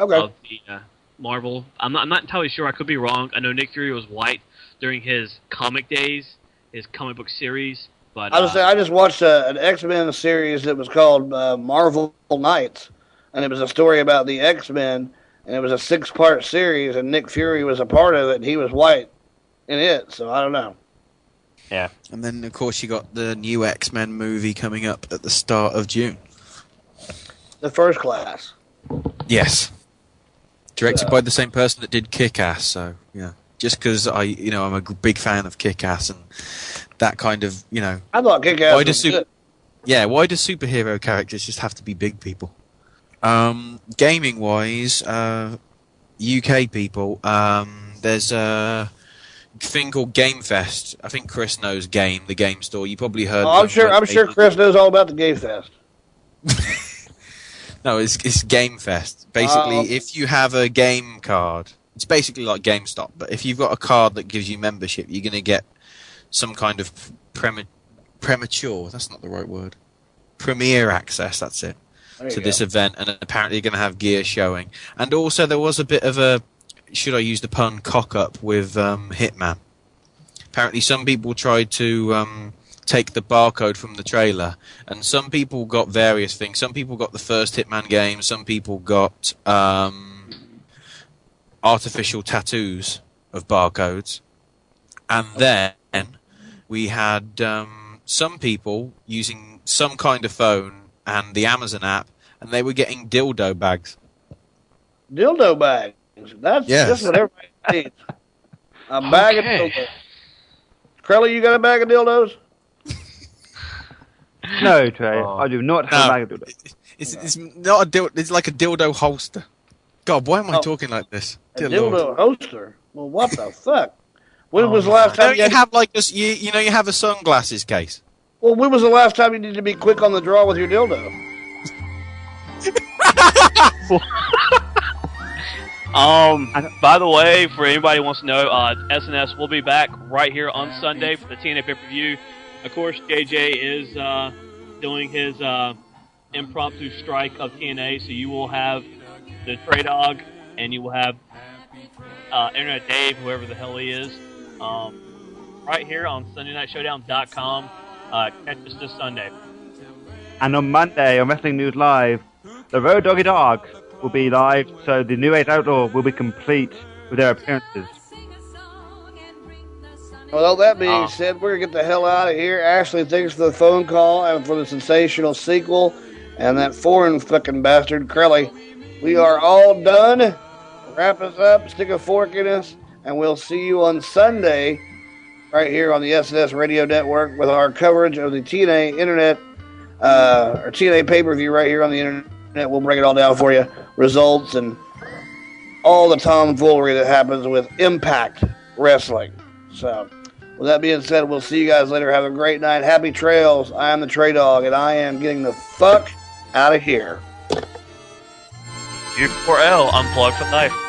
Okay. of the uh, Marvel. I'm not, I'm not entirely sure. I could be wrong. I know Nick Fury was white during his comic days, his comic book series. But I was uh, saying, I just watched a, an X Men series that was called uh, Marvel Knights, and it was a story about the X Men, and it was a six part series, and Nick Fury was a part of it, and he was white in it. So I don't know. Yeah. And then, of course, you got the new X Men movie coming up at the start of June. The first class. Yes. Directed Yeah. by the same person that did Kick Ass, so yeah. Just because I, you know, I'm a big fan of Kick Ass and that kind of, you know. I thought Kick Ass why was super- good. Yeah, why do superhero characters just have to be big people? Um, gaming wise, uh, UK people, um, there's a thing called Game Fest. I think Chris knows Game, the game store. You probably heard. Oh, I'm sure. I'm sure Chris knows all about the Gay Fest. [laughs] No, it's, it's Game Fest. Basically, Oh. if you have a game card, it's basically like GameStop. But if you've got a card that gives you membership, you're going to get some kind of prema- premature. That's not the right word. Premiere access. That's it to go. this event, and apparently you're going to have gear showing. And also, there was a bit of a should I use the pun cock up with um, Hitman. Apparently, some people tried to um, take the barcode from the trailer, and some people got various things. Some people got the first Hitman game. Some people got um, artificial tattoos of barcodes, and then we had um, some people using some kind of phone and the Amazon app, and they were getting dildo bags. Dildo bags. That's Yes. just what everybody needs. A bag Okay. of dildos. Crowley, you got a bag of dildos? [laughs] No, Trey, Oh. I do not have No. a bag of dildos. It's, it's not a dildo. It's like a dildo holster. God, why am I Oh. talking like this? A dildo Lord. hoster. Well, what the fuck? When oh, was the last time Don't you have like this? You, you know, you have a sunglasses case. Well, when was the last time you needed to be quick on the draw with your dildo? [laughs] Um, by the way, for anybody who wants to know, uh, SNS will be back right here on Sunday for the TNA pay per view. Of course, JJ is uh, doing his uh, impromptu strike of TNA, so you will have the TreyDawg and you will have uh, Internet Dave, whoever the hell he is, um, right here on SundayNightShowdown.com. Uh, catch us this Sunday. And on Monday on Wrestling News Live, the Road Doggy Dog will be live, so the New Age Outlaw will be complete with their appearances. Well, that being Oh. said, we're going to get the hell out of here. Ashley, thanks for the phone call and for the sensational sequel. And that foreign fucking bastard, Crelly. We are all done. Wrap us up, stick a fork in us, and we'll see you on Sunday right here on the SNS Radio Network with our coverage of the TNA Internet, uh, or TNA pay per view right here on the Internet. We'll break it all down for you. Results and all the tomfoolery that happens with Impact Wrestling. So, with that being said, we'll see you guys later. Have a great night. Happy trails. I am the TreyDawg, and I am getting the fuck out of here. U4L, unplugged for life.